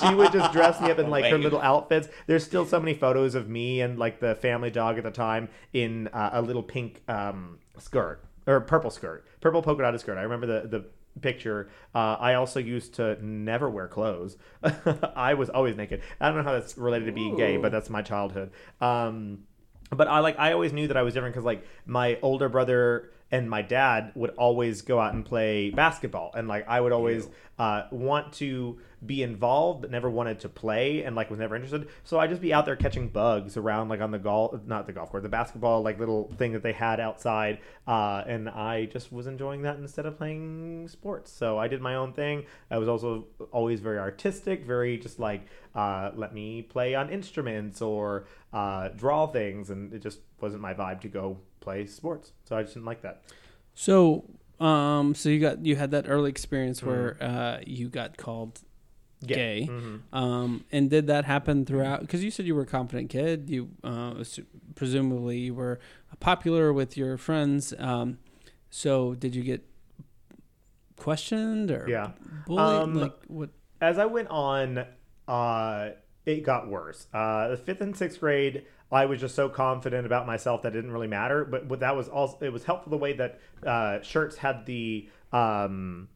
she would just dress me up in like her little outfits. There's still so many photos of me and like the family dog at the time in uh, a little pink um, skirt or purple skirt, purple polka dotted skirt. I remember the the picture. Uh, I also used to never wear clothes. I was always naked. I don't know how that's related to being gay, but that's my childhood. Um, but I like I always knew that I was different because like my older brother and my dad would always go out and play basketball and like I would always uh, want to be involved but never wanted to play and like was never interested. So I'd just be out there catching bugs around like on the golf not the golf course the basketball like little thing that they had outside uh, and I just was enjoying that instead of playing sports. So I did my own thing. I was also always very artistic very just like uh, let me play on instruments or uh, draw things and it just wasn't my vibe to go play sports. So I just didn't like that. So, um, so you got you had that early experience Mm-hmm. where uh, you got called gay, Mhm. um, and did that happen throughout? Because you said you were a confident kid. You uh, presumably you were popular with your friends. Um, so did you get questioned or Yeah. bullied? Um, like what? as I went on, uh, it got worse. Uh, the fifth and sixth grade, I was just so confident about myself that it didn't really matter. But, but that was also it was helpful the way that uh, Schertz had the um,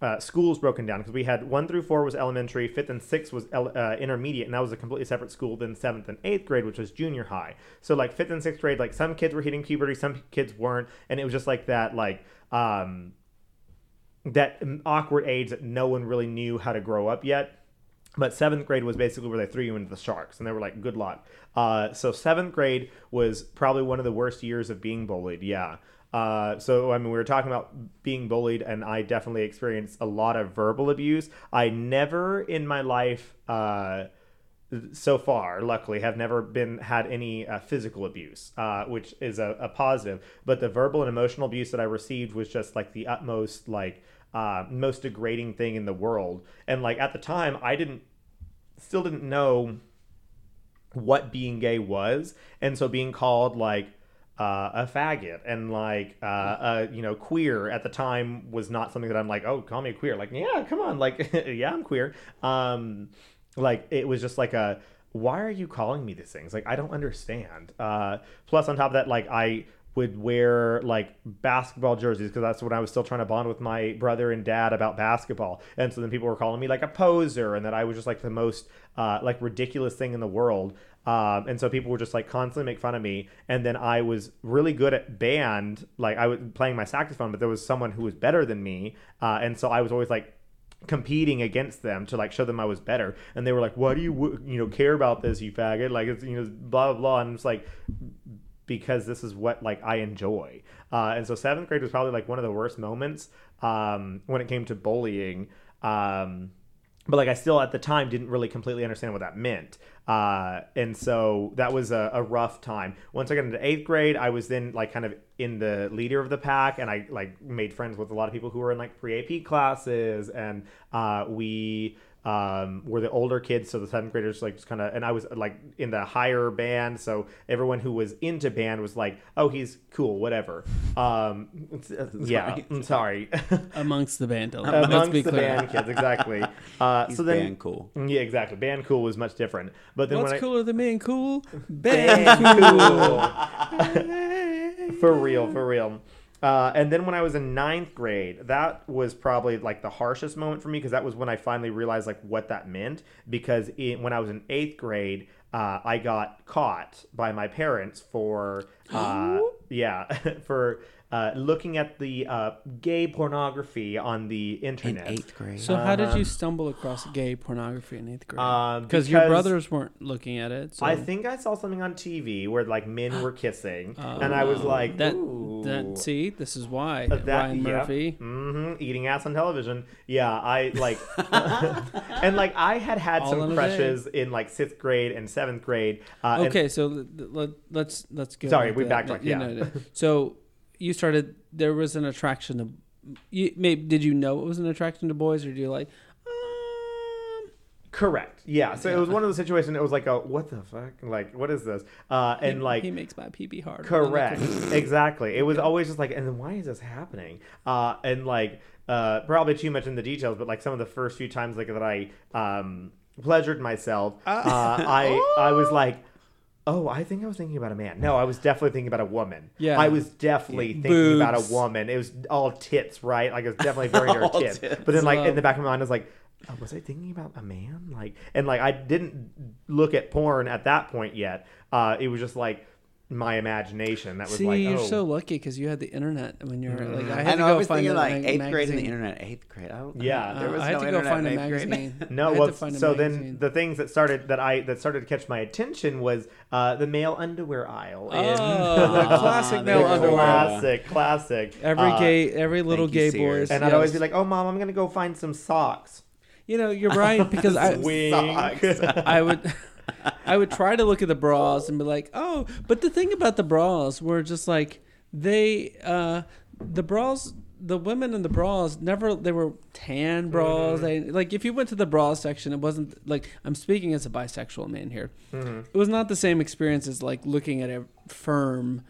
uh, schools broken down because we had one through four was elementary, fifth and sixth was uh, intermediate, and that was a completely separate school than seventh and eighth grade, which was junior high. So like fifth and sixth grade, like some kids were hitting puberty, some kids weren't, and it was just like that, like. Um, that awkward age that no one really knew how to grow up yet. But seventh grade was basically where they threw you into the sharks, and they were like, "Good luck." Uh, so seventh grade was probably one of the worst years of being bullied. Yeah. Uh, so I mean, we were talking about being bullied, and I definitely experienced a lot of verbal abuse. I never in my life. Uh, so far, luckily, have never been had any uh, physical abuse, uh, which is a, a positive. But the verbal and emotional abuse that I received was just like the utmost, like uh, most degrading thing in the world. And like at the time, I didn't, still didn't know what being gay was, and so being called like uh, a faggot and like uh, uh, you know queer at the time was not something that I'm like oh call me a queer like yeah come on like yeah I'm queer um like it was just like a why are you calling me these things like I don't understand uh, plus on top of that like I would wear like basketball jerseys because that's when I was still trying to bond with my brother and dad about basketball. And so then people were calling me like a poser and that I was just like the most uh, like ridiculous thing in the world. Um, and so people would just like constantly make fun of me. And then I was really good at band, like I was playing my saxophone, but there was someone who was better than me. Uh, and so I was always like competing against them to like show them I was better. And they were like, "Why do you you know care about this, you faggot?" Like it's you know blah blah blah. And it's like because this is what like I enjoy. Uh, and so seventh grade was probably like one of the worst moments um, when it came to bullying. Um, but like I still at the time didn't really completely understand what that meant. Uh, and so that was a, a rough time. Once I got into eighth grade, I was then like kind of in the leader of the pack, and I like made friends with a lot of people who were in like pre AP classes, and uh, we um, were the older kids, so the seventh graders like just kind of, and I was like in the higher band, so everyone who was into band was like, "Oh, he's cool, whatever." Um, uh, yeah, I'm sorry. amongst the band. Let's Amongst be the band kids, exactly. Uh, He's so then, band cool. yeah, exactly. Band cool was much different. But then What's when cooler than being cool? Band Band I, for real, for real. Uh, and then when I was in ninth grade, that was probably like the harshest moment for me because that was when I finally realized like what that meant. Because in, when I was in eighth grade, uh, I got caught by my parents for uh, yeah for uh, looking at the uh, gay pornography on the In internet. eighth grade. So how did you stumble across gay pornography in eighth grade? Um, because your brothers weren't looking at it. So I think I saw something on TV where like men were kissing, and I was like, Oh. that that see this is why Uh, that- Ryan yeah. Murphy. hmm eating ass on television. Yeah, I like, and like I had had All some a crushes in like sixth grade and seventh grade. Uh, and- Okay, so l- let, let's let's go. Sorry, we that. backtracked, You yeah. know, so you started. There was an attraction to. You, maybe did you know it was an attraction to boys, or do you like? Um, correct. Yeah. So it was one of those situations. It was like a what the fuck? Like what is this? Uh, and he, like he makes my pee harder. Correct. exactly. It was always just like, and then why is this happening? Uh, and like, uh, probably too much in the details, but like some of the first few times like that I um, pleasured myself, uh, I I was like. Oh, I think I was thinking about a man. No, I was definitely thinking about a woman. Yeah. I was definitely thinking about a woman. It was all tits, right? Like it was definitely very very All tits. tits. But then, like in the back of my mind, I was like, oh, was I thinking about a man? Like, and like I didn't look at porn at that point yet. Uh, it was just like my imagination that was See, like, you're oh, so lucky because you had the internet when you were like. I I had know. to I go was find thinking like mag- eighth grade in the internet. Eighth grade. I don't, Yeah. Uh, there was I had no to go internet find a in eighth grade. magazine. I No, had well, to find a so magazine. then the things that started that I that started to catch my attention was uh, the male underwear aisle. in- Oh, the classic male underwear. classic, classic. Every Uh, gay, every little thank you, gay Sears. boy. and I'd always be like, "Oh, mom, I'm gonna go find some socks." you know, you're right because I, Wink. I would, I would try to look at the bras and be like, oh, but the thing about the bras were just like they, uh, the bras, the women in the bras never they were tan bras. They like if you went to the bra section, it wasn't like I'm speaking as a bisexual man here. It was not the same experience as like looking at a firm,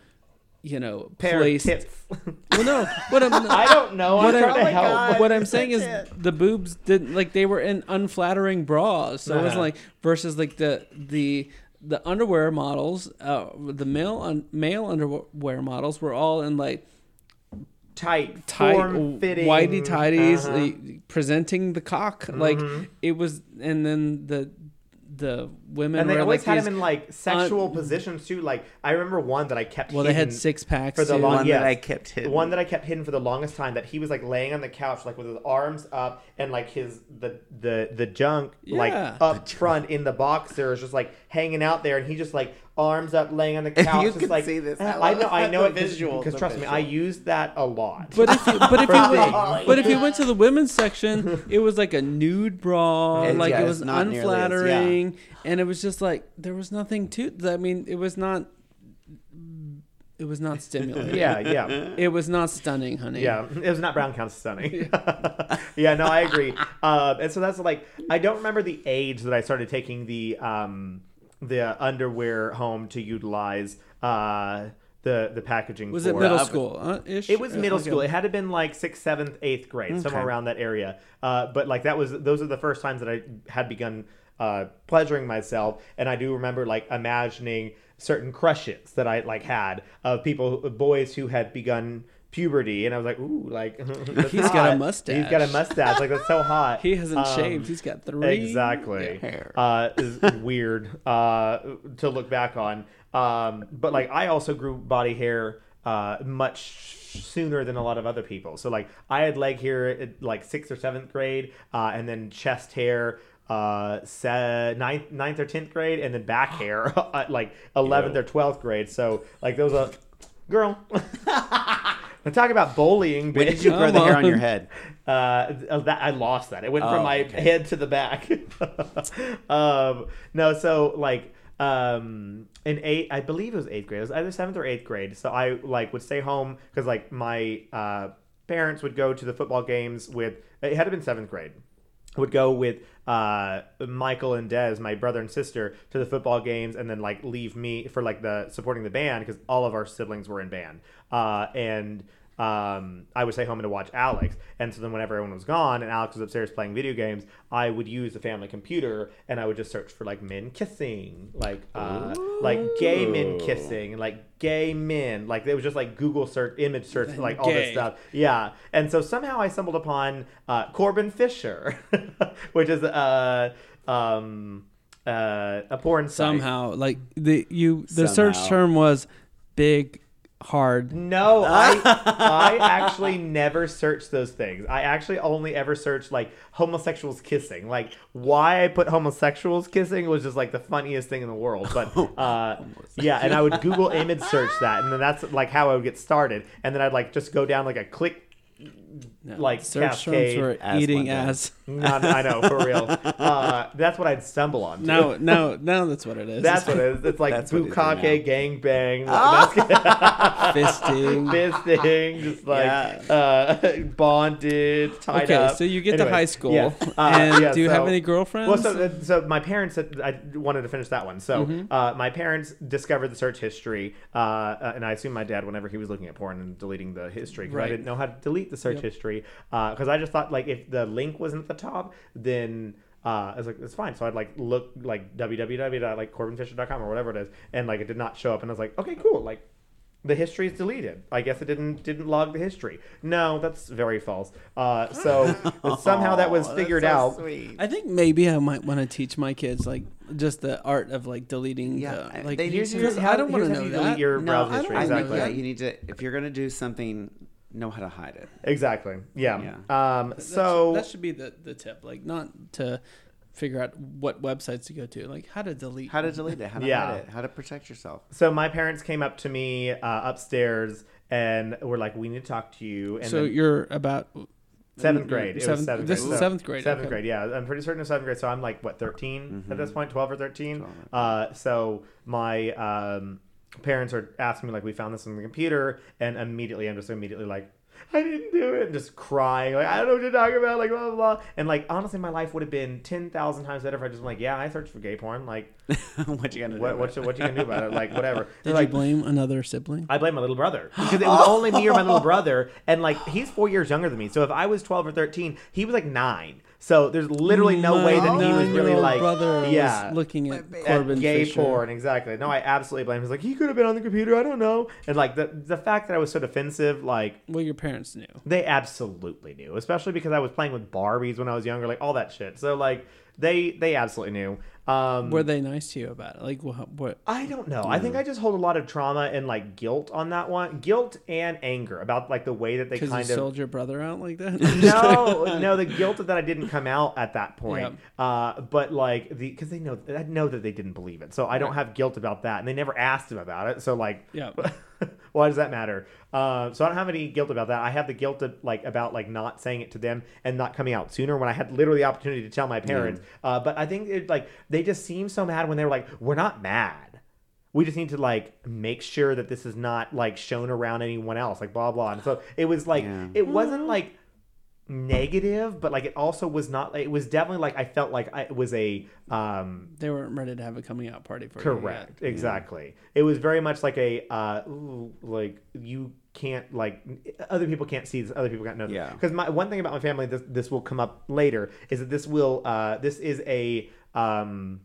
you know, Pair place. of tits. Well, no, what I'm, I don't know. I'm what trying to I'm, help. what I'm saying is the boobs didn't like they were in unflattering bras, so it wasn't Uh-huh. like versus like the the the underwear models, uh, the male un, male underwear models were all in like Tight, tight, form-fitting, whitey tighties, uh-huh. uh, presenting the cock like Mhm. it was, and then the the women and they were always like had these, him in like sexual positions too. Like I remember one that I kept. well, they had six packs for the too. long- One yes. that I kept hidden. The one that I kept hidden for the longest time that he was like laying on the couch like with his arms up and like his the the the junk like Yeah. up front in the boxers just like hanging out there and he just like arms up laying on the If couch you just could like see this, I, I know I know it visual, because the trust me I visual. use that a lot But if you, but if you went, things. but if you went to the women's section, it was like a nude bra, It- like yeah, it was not nearly as- yeah. unflattering, and it was just like there was nothing to. I mean, it was not. It was not stimulating. yeah yeah It was not stunning, honey. Yeah, it was not brown counts stunning. yeah, no, I agree. Uh, and so that's like I don't remember the age that I started taking the um, the underwear home to utilize uh, the the packaging. Was for. it middle Uh, school? Uh? It was middle okay. school. It had to been like sixth, seventh, eighth grade, somewhere around that area. Uh, but like that was those are the first times that I had begun uh, pleasuring myself, and I do remember like imagining certain crushes that I like had of people, boys who had begun puberty, and I was like, ooh, like He's got a mustache. He's got a mustache. Like that's so hot. He hasn't Um, shaved. He's got three exactly hair. uh is weird uh to look back on um but like i also grew body hair uh much sooner than a lot of other people so like i had leg hair at like sixth or seventh grade uh and then chest hair uh se- ninth, ninth or 10th grade and then back hair at like 11th or 12th grade so like those are girl i'm talking about bullying When did you grow the hair on your head? Uh, that I lost that. It went Oh, from my okay. head to the back. um, no, so like um, in eight, I believe it was eighth grade. It was either seventh or eighth grade. So I like would stay home because like my uh, parents would go to the football games with. It had to been seventh grade. Would go with uh, Michael and Dez, my brother and sister, to the football games, and then like leave me for like the supporting the band because all of our siblings were in band. Uh, and um, I would stay home to watch Alex. And so then whenever everyone was gone and Alex was upstairs playing video games, I would use the family computer and I would just search for like men kissing, like uh, like gay men kissing, like gay men. Like it was just like Google search, image search, like all this stuff. Yeah. And so somehow I stumbled upon uh, Corbin Fisher, which is uh, um, uh, a porn site. Somehow, like the you, the search term was big, hard. No, I I actually never searched those things. I actually only ever searched like homosexuals kissing. Like why I put homosexuals kissing was just like the funniest thing in the world. But uh, yeah, and I would Google image search that, and then that's like how I would get started. And then I'd like just go down like a click. No, Like search terms cascade were ass eating ass. Not, I know for real. Uh, that's what I'd stumble on. No, no, no. That's what it is. That's what it is. It's like That's what he's doing gang bang. fisting. fisting, just like Yeah. uh, bonded, tied Okay, up. so you get to high school, yeah. Uh, and yeah, do you have any girlfriends? Well, so, uh, so my parents, had, I wanted to finish that one. So Mm-hmm. uh, my parents discovered the search history, uh, uh, and I assume my dad, whenever he was looking at porn and deleting the history, because I didn't know how to delete the search Yep. history, because I just thought like if the link wasn't at the top, then. Uh, I was like, it's fine. So I'd like look like www.corbinfisher.com or whatever it is, and like it did not show up, and I was like, okay, cool. Like the history is deleted. I guess it didn't didn't log the history. No, that's very false. Uh, so somehow that was figured so out. sweet. I think maybe I might want to teach my kids like just the art of like deleting. Yeah, the, like they- Here's, Because here's I don't want to know you delete that. your No, browser history. wanna know Exactly. Yeah, you need to if you're gonna do something, know how to hide it. Exactly. Yeah. Um. That So should, that should be the the tip. Like not to figure out what websites to go to, like how to delete. How to delete it, how to Yeah. hide it, how to protect yourself. so my parents came up to me uh, upstairs and were like, "We need to talk to you." And so then you're about seventh grade. It was Seventh, seventh this grade. is So- seventh grade. Seventh okay. grade, yeah. I'm pretty certain it's seventh grade. So I'm like what 13 at this point, 12 or 13. 12. Uh, so my um, parents are asking me like, we found this on the computer, and immediately I'm just immediately like. I didn't do it. And just crying. Like, I don't know what you're talking about. Like, blah, blah, blah. And, like, honestly, my life would have been 10,000 times better if I just been like, yeah, I searched for gay porn. Like, what you gonna do? what, about what, you, what you gonna do about it? Like, whatever. Did They're you like, blame another sibling? I blame my little brother because it was only me or my little brother, and like he's four years younger than me. So if I was twelve or thirteen, he was like nine. So there's literally no way that he was really nine-year-old like, brother yeah, was looking at at Corbin gay Fisher. porn. Exactly. No, I absolutely blame. him. He's like, he could have been on the computer. I don't know. And like the the fact that I was so defensive, like Well, your parents knew. they absolutely knew, especially because I was playing with Barbies when I was younger, like all that shit. So like they they absolutely knew. Um, Were they nice to you about it? Like what? what I don't know. I think I just hold a lot of trauma and like guilt on that one, guilt and anger about like the way that they because you kind of sold your brother out like that? no, no, the guilt of that I didn't come out at that point. Uh, but like the because they know I know that they didn't believe it, so I don't Right. have guilt about that, and they never asked him about it. So like, Yeah. why does that matter? Uh, so I don't have any guilt about that. I have the guilt of, like about like not saying it to them and not coming out sooner when I had literally the opportunity to tell my parents. Uh, but I think it like they just seem so mad when they were like, "We're not mad." We just need to like make sure that this is not like shown around anyone else, like blah blah. And so it was like Yeah. it wasn't like negative, but like it also was not. It was definitely like I felt like I, it was a um they weren't ready to have a coming out party for you. correct exactly. It was very much like a uh ooh, like you can't like other people can't see this other people can't know this. Yeah. because my one thing about my family this this will come up later is that this will uh this is a um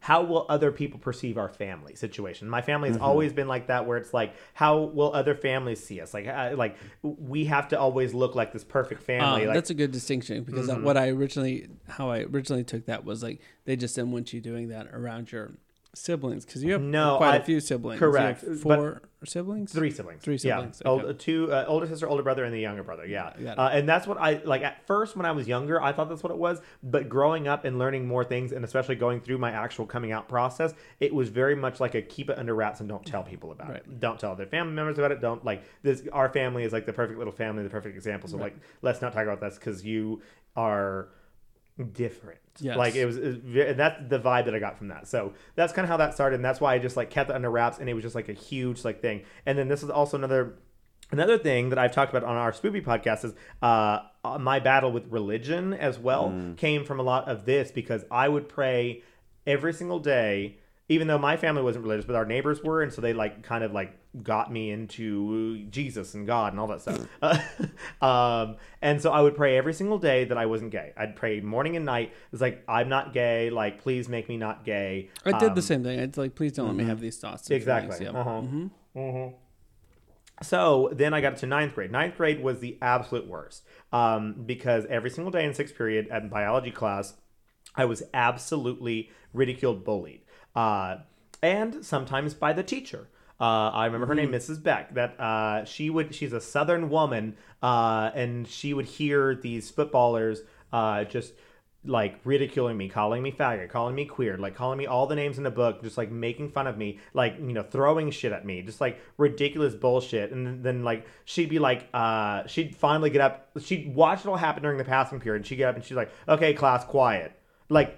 how will other people perceive our family situation? My family has always been like that, where it's like, how will other families see us? Like, uh, like we have to always look like this perfect family. Um, like, Mm-hmm. that's a good distinction because uh what I originally, how I originally took that was like they just didn't want you doing that around your siblings because you have No, quite a I- few siblings. Correct, four siblings. Three siblings. Three siblings, Yeah. okay. Old, two uh, older sister, older brother, and the younger brother. Yeah. Uh, and that's what I like at first when I was younger. I thought that's what it was. But growing up and learning more things, and especially going through my actual coming out process, it was very much like a keep it under wraps and don't tell people about it. Don't tell their family members about it. Don't like this. Our family is like the perfect little family, the perfect example. So like, let's not talk about this because you are different. Yes. Like it was, it was ve- that's the vibe that I got from that. So that's kind of how that started, and that's why I just like kept it under wraps, and it was just like a huge like thing. And then this is also another another thing that I've talked about on our Spoopy podcast is uh, uh, my battle with religion as well came from a lot of this because I would pray every single day. Even though my family wasn't religious, but our neighbors were, and so they like kind of like got me into Jesus and God and all that stuff. um, and so I would pray every single day that I wasn't gay. I'd pray morning and night. It's like I'm not gay. Like please make me not gay. I did the Um, same thing. It's like, please don't let me have these thoughts. Exactly. feelings. Yeah. Uh-huh. Mhm. So then I got to ninth grade. Ninth grade was the absolute worst um, because every single day in sixth period at biology class, I was absolutely ridiculed, bullied, uh, and sometimes by the teacher. Uh, I remember her name, Mrs. Beck. That uh, she would. She's a Southern woman, uh, and she would hear these footballers uh, just like ridiculing me, calling me faggot, calling me queer, like calling me all the names in the book, just like making fun of me, like you know throwing shit at me, just like ridiculous bullshit. And then, then like she'd be like, uh, she'd finally get up, she'd watch it all happen during the passing period, and she'd get up and she's like, okay, class, quiet, like.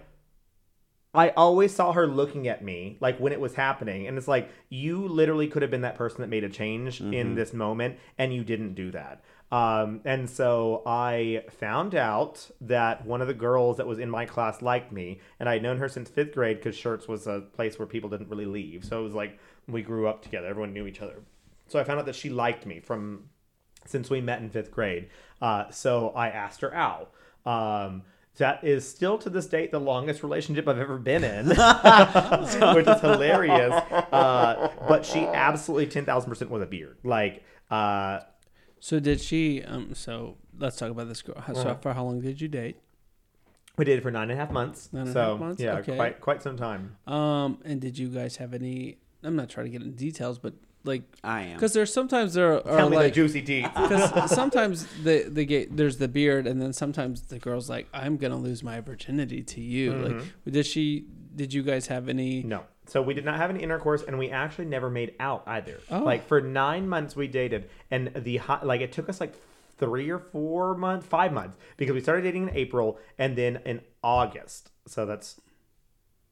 I always saw her looking at me like when it was happening, and it's like you literally could have been that person that made a change in this moment, and you didn't do that. Um, and so I found out that one of the girls that was in my class liked me, and I'd known her since fifth grade because Schertz was a place where people didn't really leave. So it was like we grew up together, everyone knew each other. So I found out that she liked me from since we met in fifth grade. Uh, so I asked her out. Um, that is still to this date the longest relationship I've ever been in, which is hilarious. Uh, but she absolutely ten thousand percent was a beard. Like, uh, So did she? Um. So let's talk about this girl. How- Uh-huh. So for how long did you date? we dated for nine and a half months. Nine and a so half months? yeah, Okay. quite quite some time. Um. And did you guys have any? I'm not trying to get into details, but like, I am. because there's sometimes there are Tell me like the juicy deeds. because sometimes the the gay there's the beard, and then sometimes the girl's like, I'm gonna lose my virginity to you. Mm-hmm. Like, did she? Did you guys have any? No. So we did not have any intercourse, and we actually never made out either. Oh. Like for nine months we dated, and the hot, like it took us like three or four months, five months, because we started dating in April, and then in August. So that's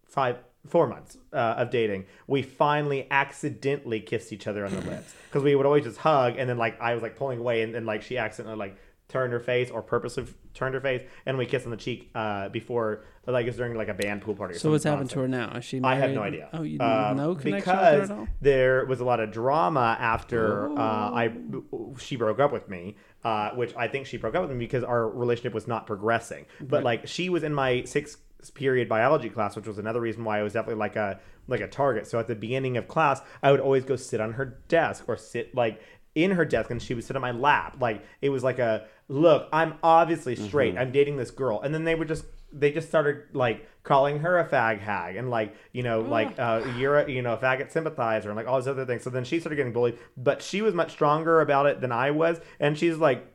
five, four months uh, of dating. We finally accidentally kissed each other on the lips because we would always just hug, and then like I was like pulling away, and then like she accidentally like turned her face or purposely turned her face, and we kissed on the cheek uh, before like it was during like a band pool party. Or So what's happened to her now? Is she? I Married? have no idea. Oh, you Um, no connection because there was a lot of drama after uh, I Oh. she broke up with me, uh, which I think she broke up with me because our relationship was not progressing. But like she was in my sixth period biology class, which was another reason why I was definitely like a like a target. So at the beginning of class, I would always go sit on her desk or sit like in her desk and she would sit on my lap. Like it was like a look i'm obviously straight. I'm dating this girl. And then they would just they just started like calling her a fag hag and like you know like uh, you're a you know a faggot sympathizer and like all these other things. So then she started getting bullied but she was much stronger about it than i was. And she's like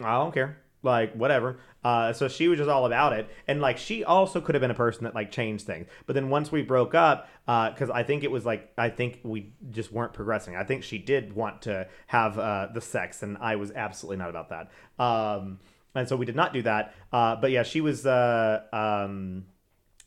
I don't care. Like whatever. Uh, so she was just all about it, and like she also could have been a person that like changed things. But then once we broke up, because I think it was like I think we just weren't progressing. I think she did want to have uh, the sex, and I was absolutely not about that. Um, and so we did not do that. Uh, but yeah, she was. Uh, um,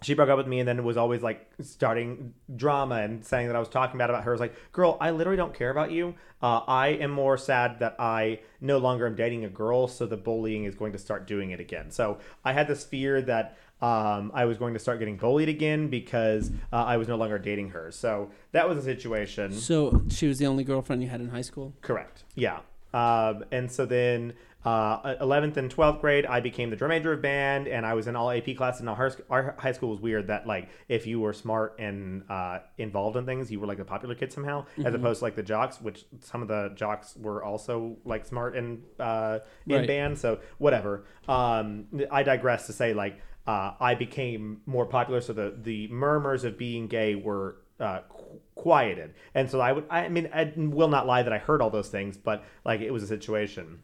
she broke up with me and then was always like starting drama and saying that I was talking bad about her. I was like, girl, I literally don't care about you. Uh, I am more sad that I no longer am dating a girl, so the bullying is going to start doing it again. So I had this fear that um, I was going to start getting bullied again because uh, I was no longer dating her. So that was a situation. So she was the only girlfriend you had in high school. Correct. Yeah. Um, and so then uh, 11th and 12th grade, I became the drum major of band, and I was in all AP classes. And our, our high school was weird that like if you were smart and uh, involved in things, you were like the popular kid somehow, Mm-hmm. as opposed to like the jocks, which some of the jocks were also like smart and uh, in Right. band. So whatever. Um, I digress to say like uh, I became more popular, so the the murmurs of being gay were uh, qu- quieted, and so I would. I mean, I will not lie that I heard all those things, but like it was a situation.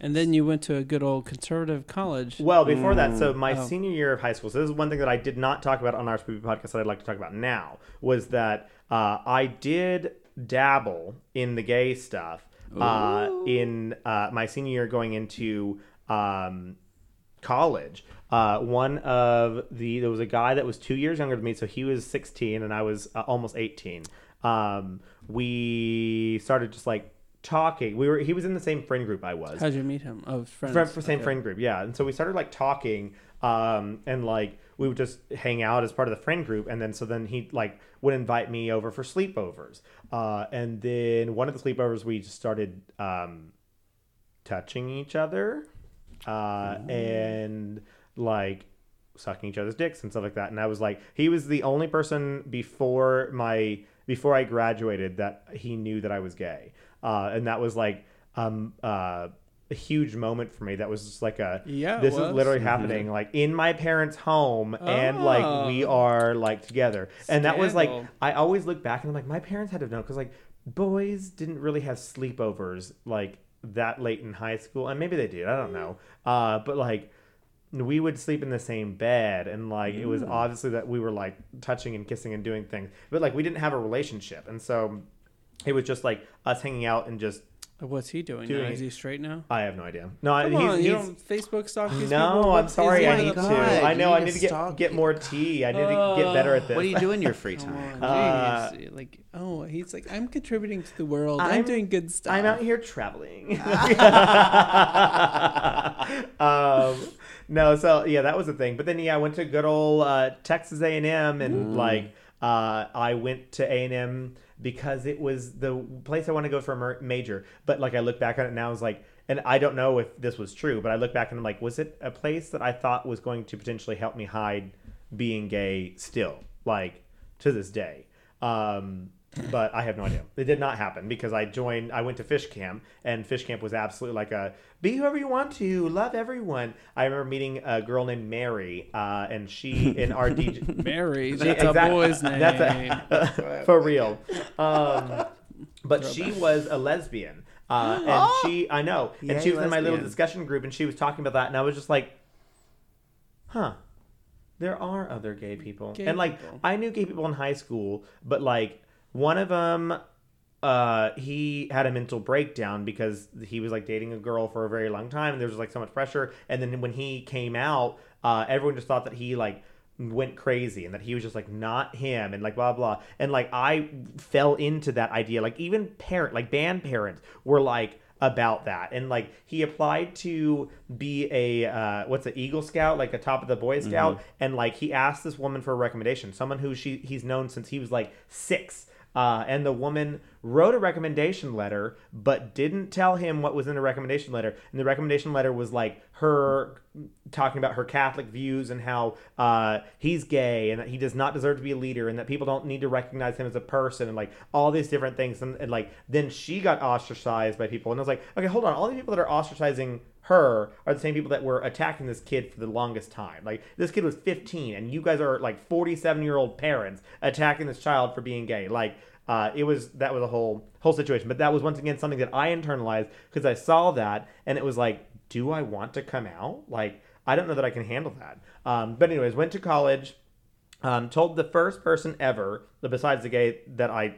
And then you went to a good old conservative college. Well, before that, so my Oh. senior year of high school. So this is one thing that I did not talk about on our Spoopy podcast that I'd like to talk about now was that uh, I did dabble in the gay stuff uh, in uh, my senior year going into um, college. Uh, one of the there was a guy that was two years younger than me, so he was 16 and I was uh, almost 18. Um, we started just like talking. We were he was in the same friend group I was How'd you meet him? Oh, friends. friend, same Okay. friend group yeah and so we started like talking um and like we would just hang out as part of the friend group and then so then he like would invite me over for sleepovers uh and then one of the sleepovers we just started um touching each other uh and like sucking each other's dicks and stuff like that and i was like he was the only person before my before i graduated that he knew that i was gay uh and that was like um uh a huge moment for me that was just like a Yeah, it this is was. literally happening like in my parents home and like we Oh. are like together and that was like i always look back and i'm like my parents had to know because like boys didn't really have sleepovers like that late in high school and maybe they did i don't know uh but like we would sleep in the same bed and like it Mm. was obviously that we were like touching and kissing and doing things but like we didn't have a relationship and so it was just like us hanging out and just What's he doing? Doing now? it. Is he straight now? i have no idea no Come he's, on, you he's- don't Facebook stalk these people? no i'm What's- sorry i one need to the- God, i you know need i to need to get, stalk get more tea i need to get better at this What do you do in your free Come time? on, Uh, jeez. like, oh, he's like, I'm contributing to the world. I'm, I'm- doing good stuff. I'm out here traveling. um, no, so yeah, that was the thing. But then yeah, I went to good old uh, Texas A and M, and like uh, I went to A and M because it was the place I want to go for a major. But like I look back on it now, I was like, and I don't know if this was true, but I look back and I'm like, was it a place that I thought was going to potentially help me hide being gay still, like to this day? Um, but I have no idea. It did not happen because I joined. I went to fish camp, and fish camp was absolutely like a be whoever you want to, love everyone. I remember meeting a girl named Mary, uh, and she in our DG. Mary. She- That's a boy's name. That's a, for real. Um, but she was a lesbian, uh, and she I know, and Yay, she was in my little discussion group, and she was talking about that, and I was just like, huh. There are other gay people, Gay and like people. I knew gay people in high school, but like one of them, uh, he had a mental breakdown because he was like dating a girl for a very long time, and there was like so much pressure. And then when he came out, uh, everyone just thought that he like went crazy and that he was just like not him and like blah blah. And like I fell into that idea. Like even parent, like band parents were like about that and like he applied to be a uh, what's an eagle scout like a top of the boy scout and like he asked this woman for a recommendation someone who she he's known since he was like six uh, and the woman wrote a recommendation letter but didn't tell him what was in the recommendation letter. And the recommendation letter was like her talking about her catholic views and how uh, he's gay and that he does not deserve to be a leader and that people don't need to recognize him as a person and like all these different things. And, and like then she got ostracized by people. And i was like okay hold on. All the people that are ostracizing her are the same people that were attacking this kid for the longest time. Like this kid was 15, and you guys are like 47 year old parents attacking this child for being gay. Like uh, it was that was a whole whole situation. But that was once again something that I internalized because I saw that, and it was like, do I want to come out? Like I don't know that I can handle that. Um, but anyways, went to college. Um, told the first person ever, besides the gay, that I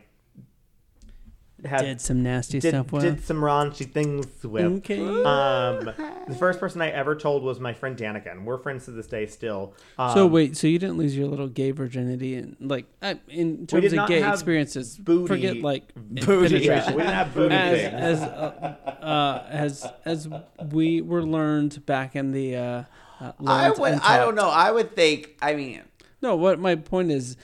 had Did some nasty did, stuff with. did some raunchy things with. Okay. Um, the first person I ever told was my friend Danica, and we're friends to this day still. Um, so wait, so you didn't lose your little gay virginity and like in terms of gay experiences? booty- Forget like booty, yeah, penetration. we didn't have booty as things. as uh, uh, as as we were learned back in the. Uh, uh, I would. and I don't know. I would think. I mean, No, what my point is,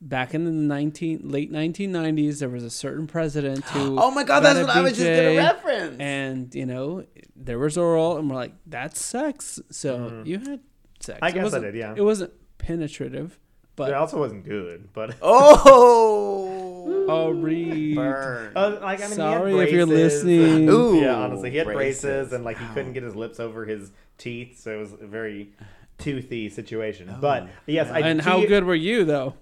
back in the 19 late 1990s there was a certain president who Oh my god, that's a what I was just gonna reference. and you know there was oral and we're like that's sex so you had sex. I It guess I wasn't- did, yeah. it wasn't penetrative but it also wasn't good, but oh, oh read burn. Uh, like, I mean, Sorry if you're listening. Ooh, yeah, honestly, he had braces, braces. and like he couldn't get his lips over his teeth, so it was a very toothy situation. But yes, I and how you- good were you though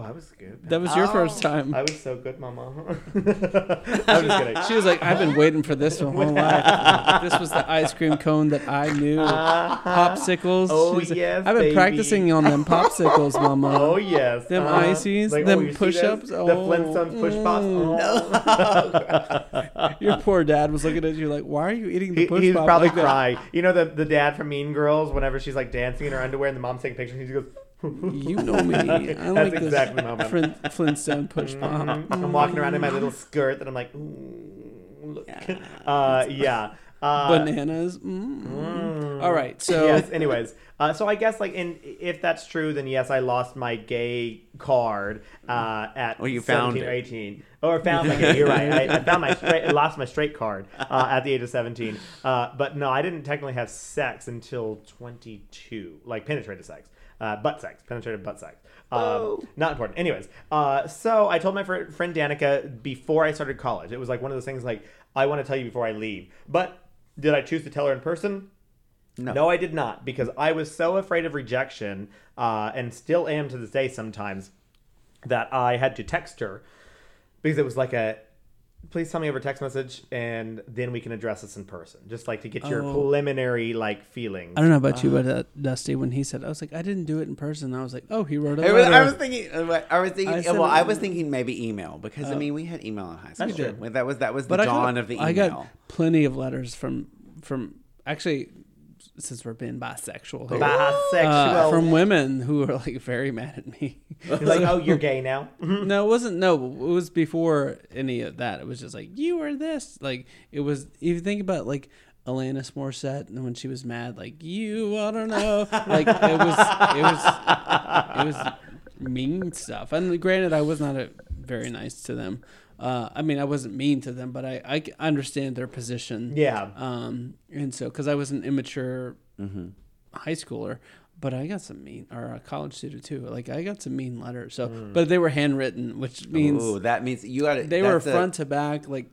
Oh, I was good. that was your Oh. first time I was so good, Mama. I'm just kidding. She was like, I've been waiting for this my whole life. This was the ice cream cone that I knew. Popsicles. Oh, She was like, yes, I've been baby. practicing on them popsicles, Mama. Oh yes, Them uh-huh. ices, Like, them oh, you see push-ups, those? oh, the Flintstones push pops. Oh. Your poor dad was looking at you like, why are you eating the He, push he was pop probably like that? crying. You know the the dad from Mean Girls. Whenever she's like dancing in her underwear and the mom's taking pictures, he just goes. You know me. I That's like exactly this Mama. Flint, Flintstone push pop. Mhm. I'm walking around in my little skirt that I'm like, Ooh, look. Uh, yeah. Uh, Bananas. Mm. All right, so yes. Anyways, uh, so I guess like, in if that's true, then yes, I lost my gay card uh, at Well, you found 17 or it. 18, or found my. You're right. I, I found my straight, I lost my straight card uh, at the age of 17. Uh, but no, I didn't technically have sex until 22, like penetrative sex. Uh, butt sex, penetrative butt sex. Um, Oh. Not important. Anyways, uh, so I told my fr- friend Danica before I started college. It was like one of those things like I want to tell you before I leave. But did I choose to tell her in person? No. No, I did not because I was so afraid of rejection, uh, and still am to this day sometimes, that I had to text her because it was like a, please tell me over text message, and then we can address this in person, just like to get your Oh. preliminary like feelings. I don't know about you, but uh, Dusty, when he said, I was like, I didn't do it in person. I was like, oh, he wrote a I was, letter. I was thinking. uh, I was thinking. I said well, I was thinking maybe email because I Oh. mean we had email in high school. That's true. That was that was the but I dawn got, of the email. I got plenty of letters from from actually since we're being bisexual here, Bisexual. uh, from women who were like very mad at me. Like, oh, you're gay now. no, it wasn't. No, it was before any of that. It was just like you were this. Like it was. If you think about like Alanis Morissette, and when she was mad, like you, I don't know. Like it was. It was. It was mean stuff. And granted, I was not a, very nice to them. Uh, I mean, I wasn't mean to them, but I, I understand their position. Yeah. Um, and so because I was an immature Mm-hmm. high schooler, but I got some mean or a college student too. Like I got some mean letters. So, Mm. but they were handwritten, which means Ooh, that means you got it. they were front to back, like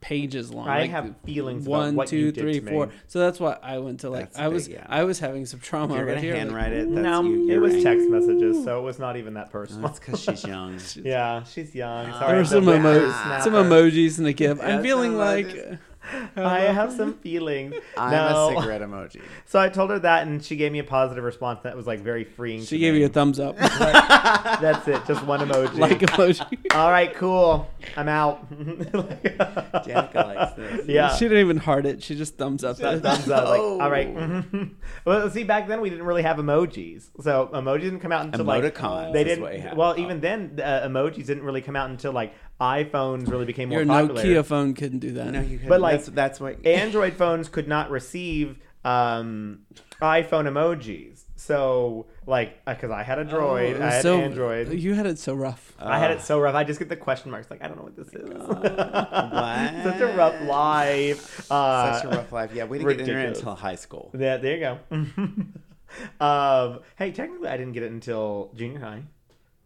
pages long. I like, have feelings about one, two, you did three, to me. four. So that's why I went to like That's I was big, yeah. I was having some trauma You're right gonna here. like, handwrite it. That's no, you, it you're was right. text messages, so it was not even that personal. That's because she's young. yeah, she's young. Sorry, there were some, emo- some emojis in the gift. I'm feeling like. I have some feelings. I'm no. a cigarette emoji. So I told her that, and she gave me a positive response that was like very freeing. she to gave me. you a thumbs up, That's it, just one emoji. like emoji. all right, cool. I'm out. Danica likes this. Yeah. She didn't even heart it. She just thumbs up. That thumbs up. Like, all right. Well, see, back then we didn't really have emojis, so emojis didn't come out until like they is didn't. what you had. Well, even then, uh, emojis didn't really come out until like iPhones really became more Your popular. Nokia phone couldn't do that. No, you But, like, that's, that's what. Android phones could not receive um, iPhone emojis. So, like, because I had a Oh, Droid, it I had so- Android. You had it so rough. I had it so rough. I just get the question marks. Like, I don't know what this is. What? Such a rough life. Uh, Such a rough life. Yeah, we didn't get internet until high school. Yeah, there you go. um, hey, technically, I didn't get it until junior high.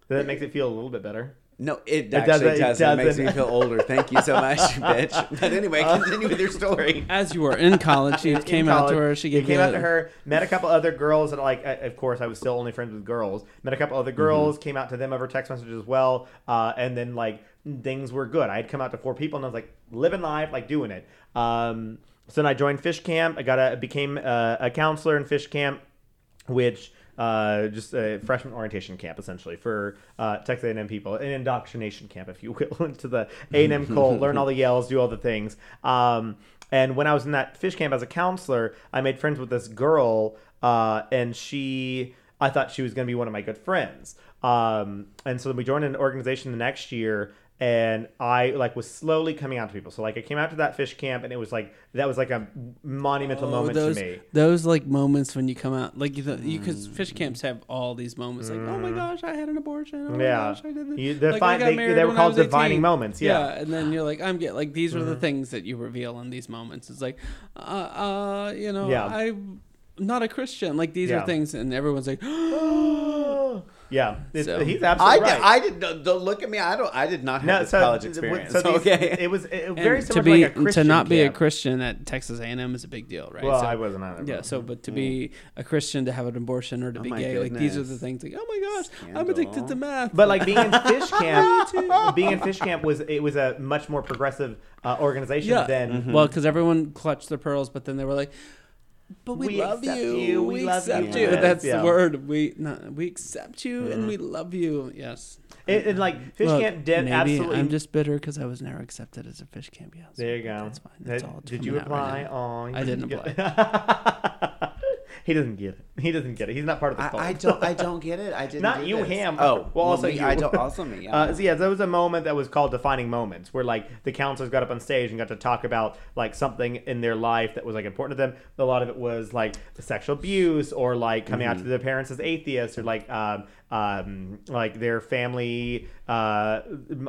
So that makes it feel a little bit better. No, it, It actually doesn't- it does. It makes doesn't. me feel older. Thank you so much, bitch. But anyway, continue with your story. As you were in college, she In came out to her. She gave came you out to her. Met a couple other girls that like. uh, Of course, I was still only friends with girls. Met a couple other girls. Came out to them over text messages as well. Uh, and then like things were good. I had come out to four people, and I was like living life, like doing it. Um, so then I joined fish camp. I got a became a, a counselor in fish camp, which. Uh, just a freshman orientation camp essentially for uh, Texas A&M people, an indoctrination camp, if you will, into the A&M cult, learn all the yells, do all the things. Um, and when I was in that fish camp as a counselor, I made friends with this girl, uh, and she, I thought she was going to be one of my good friends. Um, and so then we joined an organization the next year, and I like was slowly coming out to people. So like I came out to that fish camp, and it was like that was like a monumental Oh, moment those, to me. Those like moments when you come out, like you, because Mm. fish camps have all these moments, like oh my gosh, I had an abortion. Oh my Yeah. gosh, I did this. You- the Like, fi- I they- they were called was defining moments, yeah. Mm-hmm. and then you're like, I'm get like these are the things that you reveal in these moments. It's like, uh, uh you know, Yeah. I'm not a Christian. Like these Yeah. are things, and everyone's like, yeah, it's, So- he's absolutely did, right. I did. Don't, don't look at me. I don't. I did not have no, this so, college experience. So these, okay. it was it, and very to similar be to, like a Christian to not be a. Christian at Texas A&M is a big deal, right? Well, So- I wasn't either. Yeah, so but to be a Christian to have an abortion or to Oh be my gay, like these are the things like, oh my gosh, I'm addicted to math. But like being in fish camp, being in fish camp was it was a much more progressive uh, organization yeah, than well, because everyone clutched their pearls, but then they were like, but we, We love you. you, We, we love accept you. you. Yes, That's yeah. the word. We no, we accept you and we mm-hmm. love you. Yes. it, and like fish Look, camp did maybe absolutely. I'm just bitter because I was never accepted as a fish camp. Yes. there you go. That's fine. That's That- all. it's Did you coming out right apply? now. oh, you I didn't get- he doesn't get it. He doesn't get it. He's not part of the cult. I, I don't. I don't get it. I didn't. Not do you, this. him. Oh, Well, well, also me, you. I don't. Also me. Yeah. Uh, so yeah, there was a moment that was called defining moments, where like the counselors got up on stage and got to talk about like something in their life that was like important to them. A lot of it was like sexual abuse or like coming out to their parents as atheists or like um, um, like their family. Uh,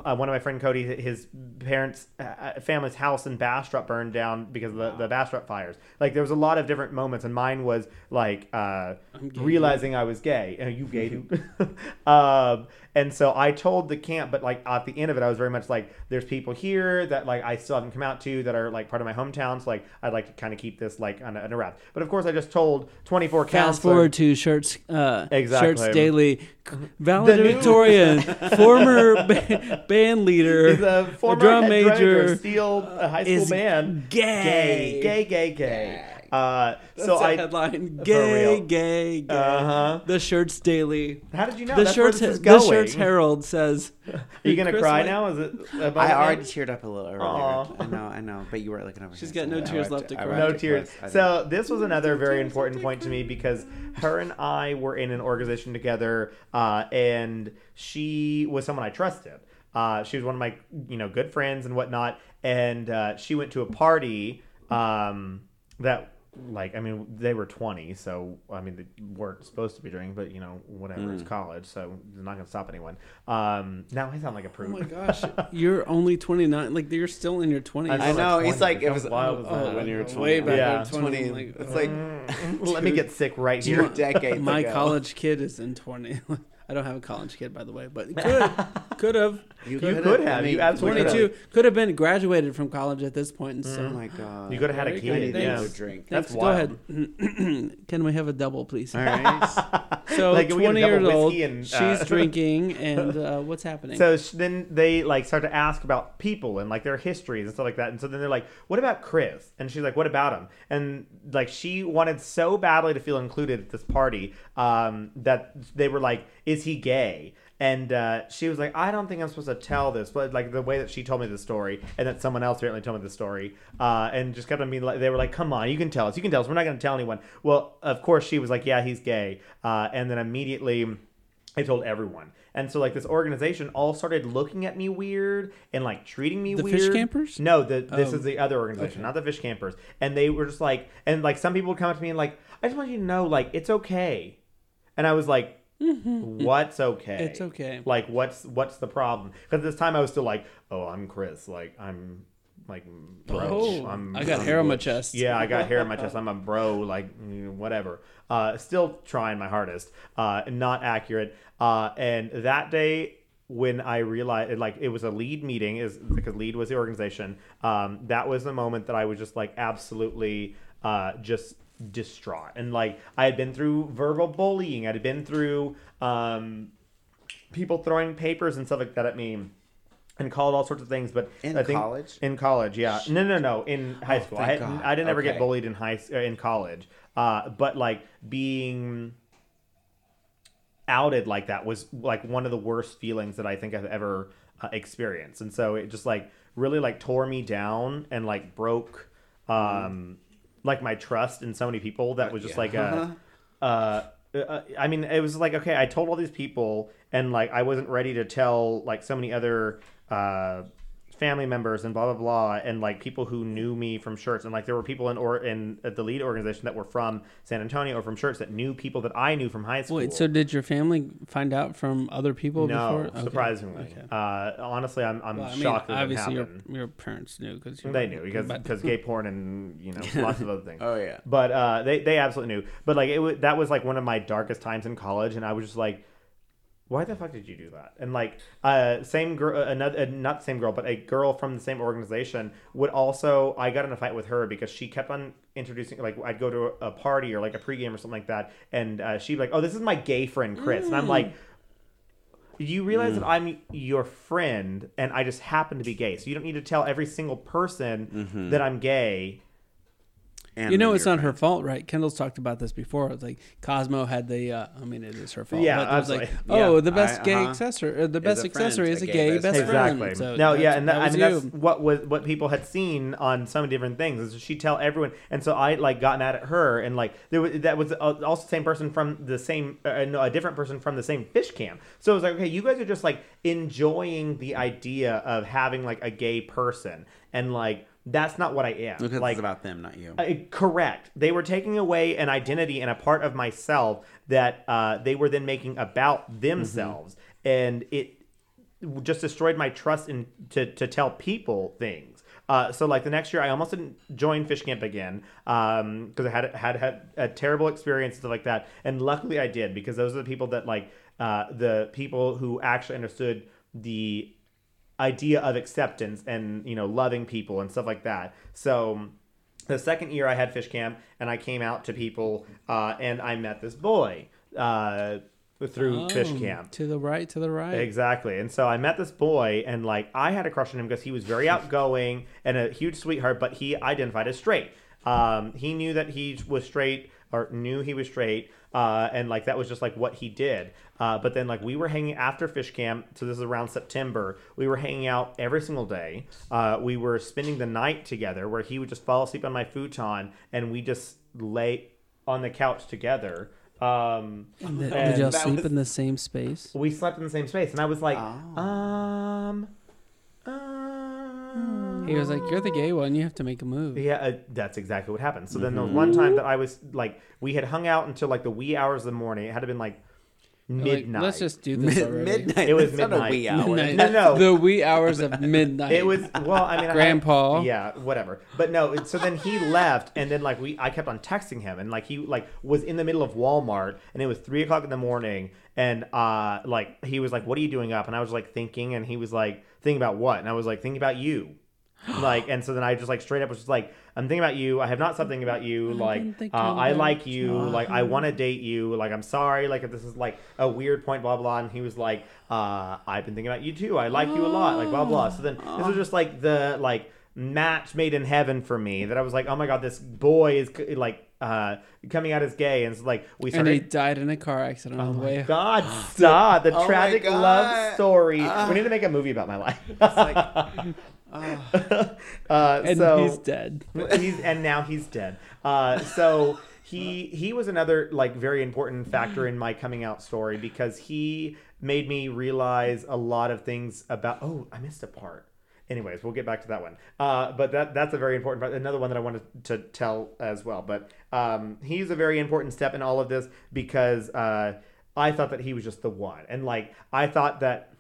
uh, one of my friend Cody, his parents' uh, family's house in Bastrop burned down because of the, the Bastrop fires. Like there was a lot of different moments, and mine was like uh, realizing I was gay. Are you gay, dude? um, and so I told the camp, but like at the end of it, I was very much like, there's people here that like I still haven't come out to that are like part of my hometown. So like I'd like to kind of keep this like on a, on a wrap. But of course, I just told 24 Fast counselors. forward to Schertz, uh, Exactly. Schertz Daily, new- valedictorian, former ba- band leader, former drum major, Steele uh, High School is band. gay. gay, gay, gay, gay. Uh, That's so a I. headline. Gay, gay, gay. Uh-huh. The Schertz Daily. How did you know? the That's Schertz. this The going. Schertz Herald says. Are you gonna Chris cry might- now? Is it? about I already teared up a little earlier. Aw. I know. I know. But you were looking over. She's here, got no tears left it- to cry. no tears. close. I didn't- So this was another very important point to me because her and I were in an organization together, uh, and she was someone I trusted. Uh, she was one of my you know good friends and whatnot, and uh, she went to a party um, that like I mean they were twenty, so I mean they weren't supposed to be drinking, but you know whatever Mm. it's college, so they're not gonna stop anyone. Um, now I sound like a Oh my gosh, you're only 29. Like you're still in your 20s. I I know, know. like He's 20, like, like, it was wild is oh, when you were Way 20. back Yeah. when 20. like, It's like Let me get sick right two here. decades My ago. college kid is in 20. I don't have a college kid, by the way, but could could have. You could could've- have. I mean, You absolutely could've. 22 could have been graduated from college at this point, and Oh so. my god. You could have had a Very kid. Yeah. Thanks. drink. That's Thanks. Go ahead. Can we have a double, please? All right. So Like, can we get a 20 years double old, whiskey and, she's uh, drinking, and uh, what's happening? So then they like start to ask about people and like their histories and stuff like that. And so then they're like, "What about Chris?" And she's like, "What about him?" And like she wanted so badly to feel included at this party um, that they were like, "Is he gay?" And uh, she was like, "I don't think I'm supposed to tell this," but like the way that she told me the story, and that someone else apparently told me the story, uh, and just kept on being like, they were like, "Come on, you can tell us, you can tell us. We're not going to tell anyone." Well, of course she was like, "Yeah, he's gay," uh, and then immediately. I told everyone. And so like this organization all started looking at me weird and like treating me The weird. fish campers? No, the, this Oh. is the other organization, Okay. not the fish campers. And they were just like and like some people would come up to me and like, I just want you to know, like, it's okay. And I was like, What's okay? It's okay. Like what's what's the problem? Because this time I was still like, Oh, I'm Chris, like I'm like bro. Oh, I'm, I got I'm hair on my chest. Yeah, I got hair on my chest. I'm a bro, like whatever. Uh, still trying my hardest. Uh, not accurate. Uh, and that day when I realized, like, it was a lead meeting, is because lead was the organization. Um, that was the moment that I was just like absolutely uh, just distraught. And like I had been through verbal bullying. I had been through um, people throwing papers and stuff like that at me. And called all sorts of things, but In I think college? in college, yeah, no, no, no, in high school. I, I didn't ever get bullied in high uh, in college, uh, but like being outed like that was like one of the worst feelings that I think I've ever uh, experienced, and so it just like really like tore me down and like broke um like my trust in so many people that was just Yeah. like a uh, uh, I mean, it was like okay, I told all these people, and like I wasn't ready to tell like so many other uh, family members and blah blah blah, and like people who knew me from Schertz, and like there were people in or in at the lead organization that were from San Antonio or from Schertz that knew people that I knew from high school. Wait, so did your family find out from other people no, before? Okay. surprisingly. Okay. Uh, honestly, I'm I'm Well, I mean, shocked that it obviously your happened. your parents knew because They knew because but- because gay porn and you know lots of other things. Oh yeah. But uh, they they absolutely knew. But like it was, that was like one of my darkest times in college, and I was just like, why the fuck did you do that? And like uh, same girl, another uh, not same girl, but a girl from the same organization would also. I got in a fight with her because she kept on introducing like I'd go to a, party or like a pregame or something like that, and uh, she'd be like, oh, this is my gay friend Chris, and I'm like. You realize that I'm your friend, and I just happen to be gay. So you don't need to tell every single person that I'm gay. And you know it's not her fault, right? Kendall's talked about this before. It's like Cosmo had the. Uh, I mean, it is her fault. Yeah, but it was like, oh, Yeah, the best I- gay uh-huh. accessory, the best friend, accessory is a gay gay best best friend. friend. Exactly. So no, yeah, and that, I mean you. that's what was what people had seen on so many different things. Is she tell everyone, and so I like got mad at her, and like there was that was uh, also the same person from the same, uh, no, a different person from the same fish camp. So it was like, okay, you guys are just like enjoying the idea of having like a gay person, and like that's not what I am. Because like it's about them, not you. uh, correct. They were taking away an identity and a part of myself that uh, they were then making about themselves, and it just destroyed my trust in to, to tell people things. Uh, so like the next year, I almost didn't join fish camp again because I had had had a terrible experience and stuff like that. And luckily, I did because those are the people that like uh, the people who actually understood the idea of acceptance and you know loving people and stuff like that. So the second year I had fish camp and I came out to people uh, and I met this boy uh, through fish Oh, camp. to the right, to the right. Exactly. And so I met this boy, and like I had a crush on him because he was very outgoing and a huge sweetheart, but he identified as straight. Um, he knew that he was straight or knew he was straight, uh, and like that was just like what he did. Uh, but then like we were hanging after fish camp, so this is around September. We were hanging out every single day. Uh, we were spending the night together, where he would just fall asleep on my futon, and we just lay on the couch together. Um, and did y'all sleep was- in the same space? we slept in the same space, and I was like, Oh. um, um. He was like, "You're the gay one. You have to make a move." Yeah, uh, that's exactly what happened. So then there was one time that I was like, we had hung out until like the wee hours of the morning. It had to been like Like, midnight. let's just do this Mid- already. midnight. It was That's not a midnight. wee hour. Midnight. No, no. The wee hours of midnight. It was well, I mean, I had- Grandpa. yeah, whatever. But no, it- so then he left, and then like we, I kept on texting him, and like he like was in the middle of Walmart, and it was three o'clock in the morning, and uh, like he was like, "What are you doing up?" And I was like thinking, and he was like, "Thinking about what?" And I was like, "Thinking about you." like and so then I just like straight up was just like I'm thinking about you I have not something about you like uh, I like you like I want to date you like I'm sorry like if this is like a weird point blah blah and he was like uh, I've been thinking about you too I like you a lot like blah blah so then this was just like the like match made in heaven for me that I was like oh my god this boy is like uh, coming out as gay and it's like we started. and he died in a car accident on the way. God, stop! The Oh tragic love story. Ah. we need to make a movie about my life. like- uh, And so, he's dead. he's and now he's dead. Uh, so he he was another like very important factor in my coming out story because he made me realize a lot of things about. Oh, I missed a part. Anyways, we'll get back to that one. Uh, but that that's a very important part. Another one that I wanted to tell as well. But um, he's a very important step in all of this because uh, I thought that he was just the one, and like I thought that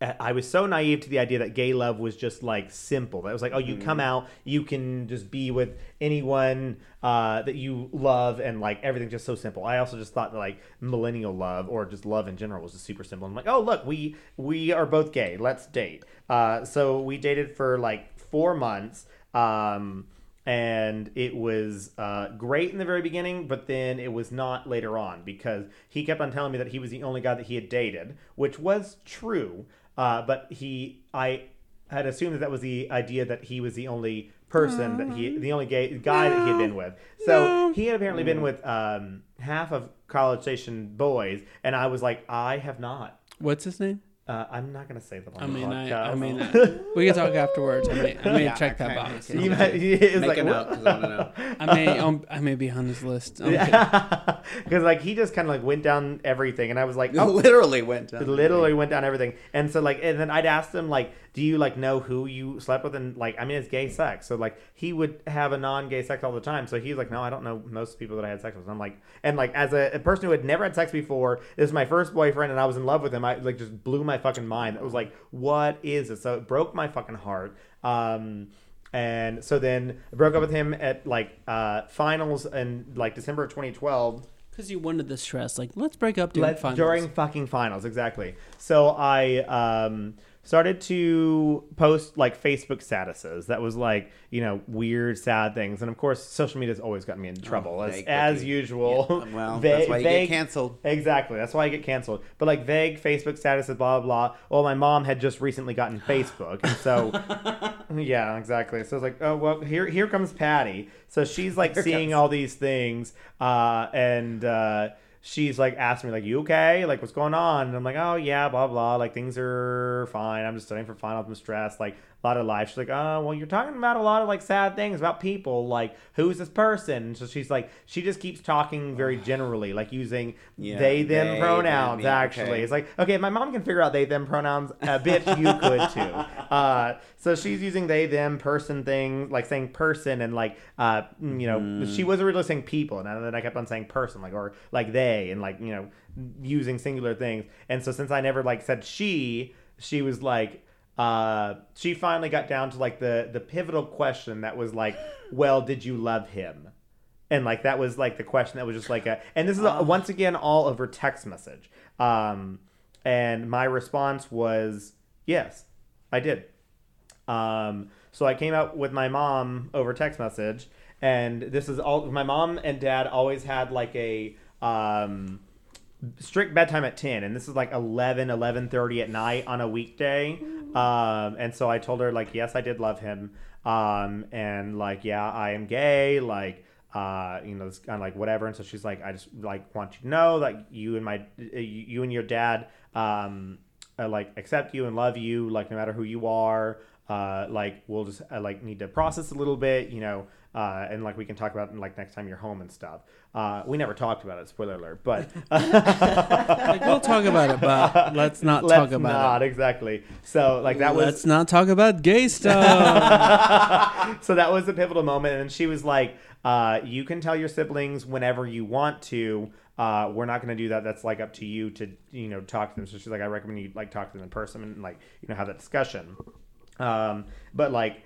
I was so naive to the idea that gay love was just like simple. That was like, oh, you come out, you can just be with anyone uh, that you love, and like everything's just so simple. I also just thought that like millennial love or just love in general was just super simple. I'm like, oh, look, we we are both gay. Let's date. Uh, so we dated for like four months. Um, and it was uh, great in the very beginning, but then it was not later on because he kept on telling me that he was the only guy that he had dated, which was true. Uh, but he, I had assumed that that was the idea that he was the only person that he, the only gay guy that he had been with. So he had apparently been with um, half of College Station boys, and I was like, I have not. What's his name? Uh, I'm not gonna say them on I the mean, I, podcast. I mean, I, we can talk afterwards. I may, I may Yeah, check that box. Okay. You might- it's Make like, a note I want to know. I may, um, I may be on his list. Because like he just kind of like went down everything, and I was like, oh, literally went down. literally went down everything. And so like, and then I'd asked him like, do you like know who you slept with? And like, I mean, it's gay sex, so like he would have a non-gay sex all the time. So he's like, no, I don't know most people that I had sex with. And I'm like, and like as a, a person who had never had sex before, this is my first boyfriend, and I was in love with him. I like just blew my fucking mind. It was like, what is this? So it broke my fucking heart. Um, and so then I broke up with him at like uh, finals in like December of 2012. Because you wanted the stress. Like, let's break up during Let- finals. during fucking finals, exactly. So I um, started to post like Facebook statuses that was like you know weird, sad things, and of course, social media's always gotten me into trouble as, as usual. Yeah, well, that's why you get canceled. Exactly, that's why I get canceled. But like vague Facebook statuses, blah blah blah. Well, my mom had just recently gotten Facebook, and so yeah, exactly. So I was like, oh well, here here comes Patty. So she's like seeing all these things, uh, and uh, she's like asking me like, you okay? Like what's going on? And I'm like, oh yeah, blah blah. Like things are fine. I'm just studying for finals. I'm stressed. Like a lot of life. She's like, oh well, you're talking about a lot of like sad things about people. Like who's this person? And so she's like, she just keeps talking very generally, like using Yeah, they them they, pronouns. them, yeah, actually, okay. it's like okay, if my mom can figure out they them pronouns. A bit you could too. Uh, so she's using they them person thing, like saying person and like uh, you know, Mm-hmm. she was originally saying people, and then I kept on saying person, like or like they, and like you know, using singular things. And so since I never like said she, she was like. Uh, she finally got down to like the the pivotal question that was like, well, did you love him? and like that was like the question that was just like a and this is a, once again all over text message. Um and my response was yes i did. Um so i came out with my mom over text message and this is all my mom and dad always had like a um strict bedtime at 10 and this is like 11 11.30 at night on a weekday. Um, and so i told her like yes i did love him. Um, and like yeah i am gay like uh, you know it's kind of like whatever. And so she's like i just like want you to know that you and my uh, you and your dad um, uh, like accept you and love you like no matter who you are. Uh, like we'll just uh, like need to process a little bit you know uh, and like we can talk about it like next time you're home and stuff. Uh, we never talked about it spoiler alert but Like, we'll talk about it, but let's not let's talk about not it. exactly. So like that was let's not talk about gay stuff. so that was the pivotal moment and she was like uh, you can tell your siblings whenever you want to. Uh, we're not going to do that. That's like up to you to you know talk to them. So she's like i recommend you like talk to them in person and like you know have that discussion. Um, but like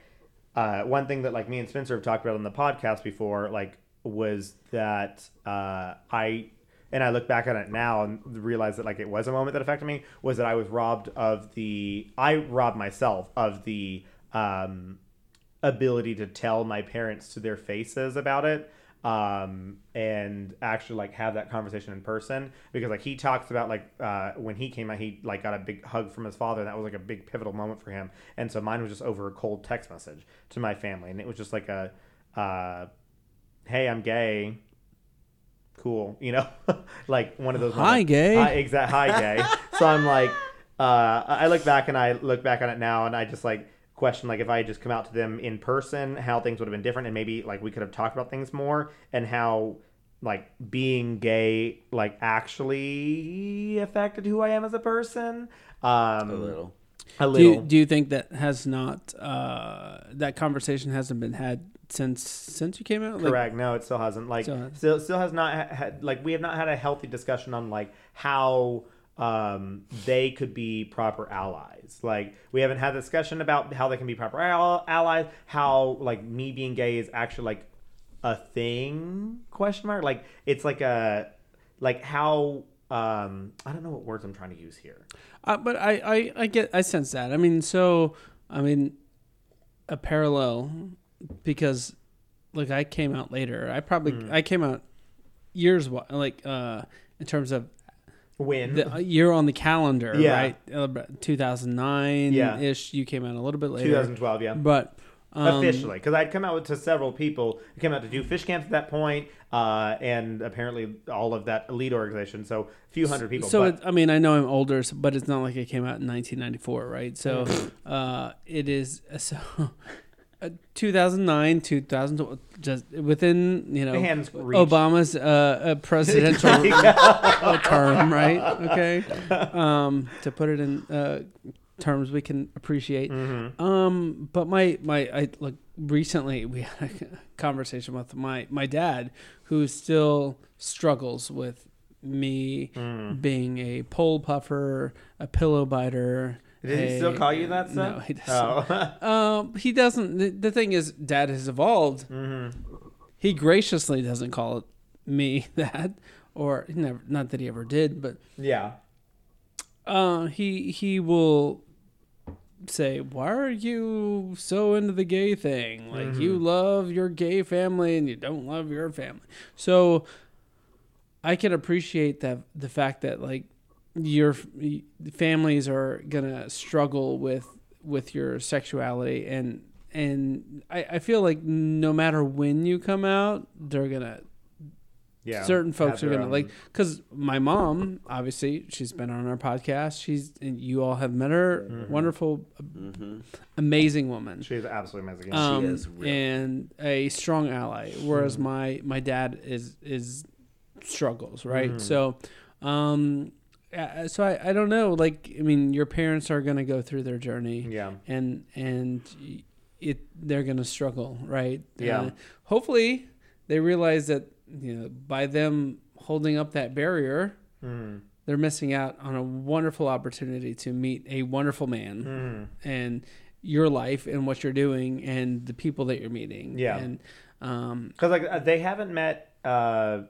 uh, one thing that like me and spencer have talked about on the podcast before like was that uh, i and I look back on it now and realize that like it was a moment that affected me was that I was robbed of the I robbed myself of the um, ability to tell my parents to their faces about it um, and actually like have that conversation in person because like he talks about like uh, when he came out he like got a big hug from his father and that was like a big pivotal moment for him and so mine was just over a cold text message to my family and it was just like a uh, hey I'm gay cool, you know, like one of those. Hi, moments. gay. Hi, exact. Hi, gay. so I'm like, uh, I look back and I look back on it now, and I just like question like if I had just come out to them in person, how things would have been different, and maybe like we could have talked about things more, and how like being gay like actually affected who I am as a person. Um, A little. A do, little. you, do you think that has not uh, that conversation hasn't been had since since you came out? Like, Correct. No, it still hasn't. Like, Still still, hasn't. still, has not ha- had. Like, we have not had a healthy discussion on like how um, they could be proper allies. Like, we haven't had a discussion about how they can be proper al- allies. How like me being gay is actually like a thing? Question mark. Like, it's like a like how. Um, I don't know what words I'm trying to use here. Uh, but I, I, I get I sense that. I mean, so I mean, a parallel because like I came out later. I probably Hmm. I came out years like uh in terms of When the uh, year on the calendar, Yeah. right? Uh, 2009 Yeah. ish. You came out a little bit later. 2012, yeah. But Um, officially because I'd come out to several people. I came out to do fish camps at that point, uh, and apparently all of that elite organization. So a few hundred people. So it, I mean, I know I'm older, but it's not like it came out in 1994, right? So uh, it is so. Uh, 2009, 2012, just within you know Hands. Obama's uh, uh, presidential uh, term, right? Okay, um, to put it in uh, terms we can appreciate. Mm-hmm. Um, but my my I like recently we had a conversation with my my dad who still struggles with me Mm. being a pole puffer, a pillow biter. Did he still call you that stuff? No, he doesn't. Oh. Um, he doesn't. The, the thing is, dad has evolved. mm-hmm. He graciously doesn't call it me that, or never. Not that he ever did, but Yeah. uh, he he will say, "Why are you so into the gay thing? Like you love your gay family and you don't love your family." So I can appreciate that the fact that like your families are gonna struggle with with your sexuality and and I, I feel like no matter when you come out, they're gonna Yeah. certain folks Have are gonna own- like because my mom obviously she's been on our podcast she's and you all have met her Mm-hmm. wonderful Mm-hmm. amazing woman She's absolutely amazing. um, is real. and a strong ally whereas Mm-hmm. my my dad is is struggles right Mhm. so um uh, so I, I don't know like i mean your parents are gonna go through their journey yeah. and and it they're gonna struggle right Yeah. Uh, hopefully they realize that you know by them holding up that barrier Mm-hmm. they're missing out on a wonderful opportunity to meet a wonderful man Mm-hmm. and your life and what you're doing and the people that you're meeting Yeah. and um Because like uh, they haven't met uh,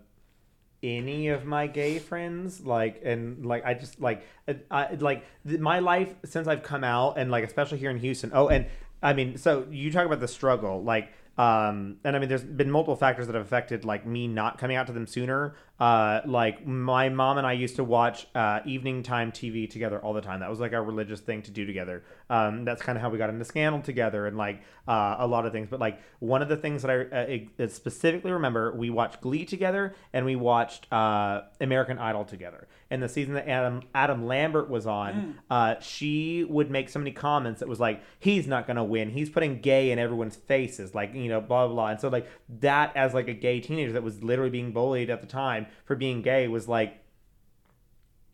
any of my gay friends, like and like I just like I, I like th- my life since I've come out and like especially here in Houston. Oh, and I mean, so you talk about the struggle, like. Um, and I mean, there's been multiple factors that have affected like me not coming out to them sooner. Uh, like my mom and I used to watch uh, evening time TV together all the time. That was like our religious thing to do together. Um, that's kind of how we got into Scandal together and like uh, a lot of things. But like one of the things that I uh, specifically remember, we watched Glee together and we watched uh, American Idol together. And the season that Adam Adam Lambert was on, uh, she would make so many comments that was like, "He's not gonna win. He's putting gay in everyone's faces." Like you know, blah blah blah. And so like that as like a gay teenager that was literally being bullied at the time for being gay was like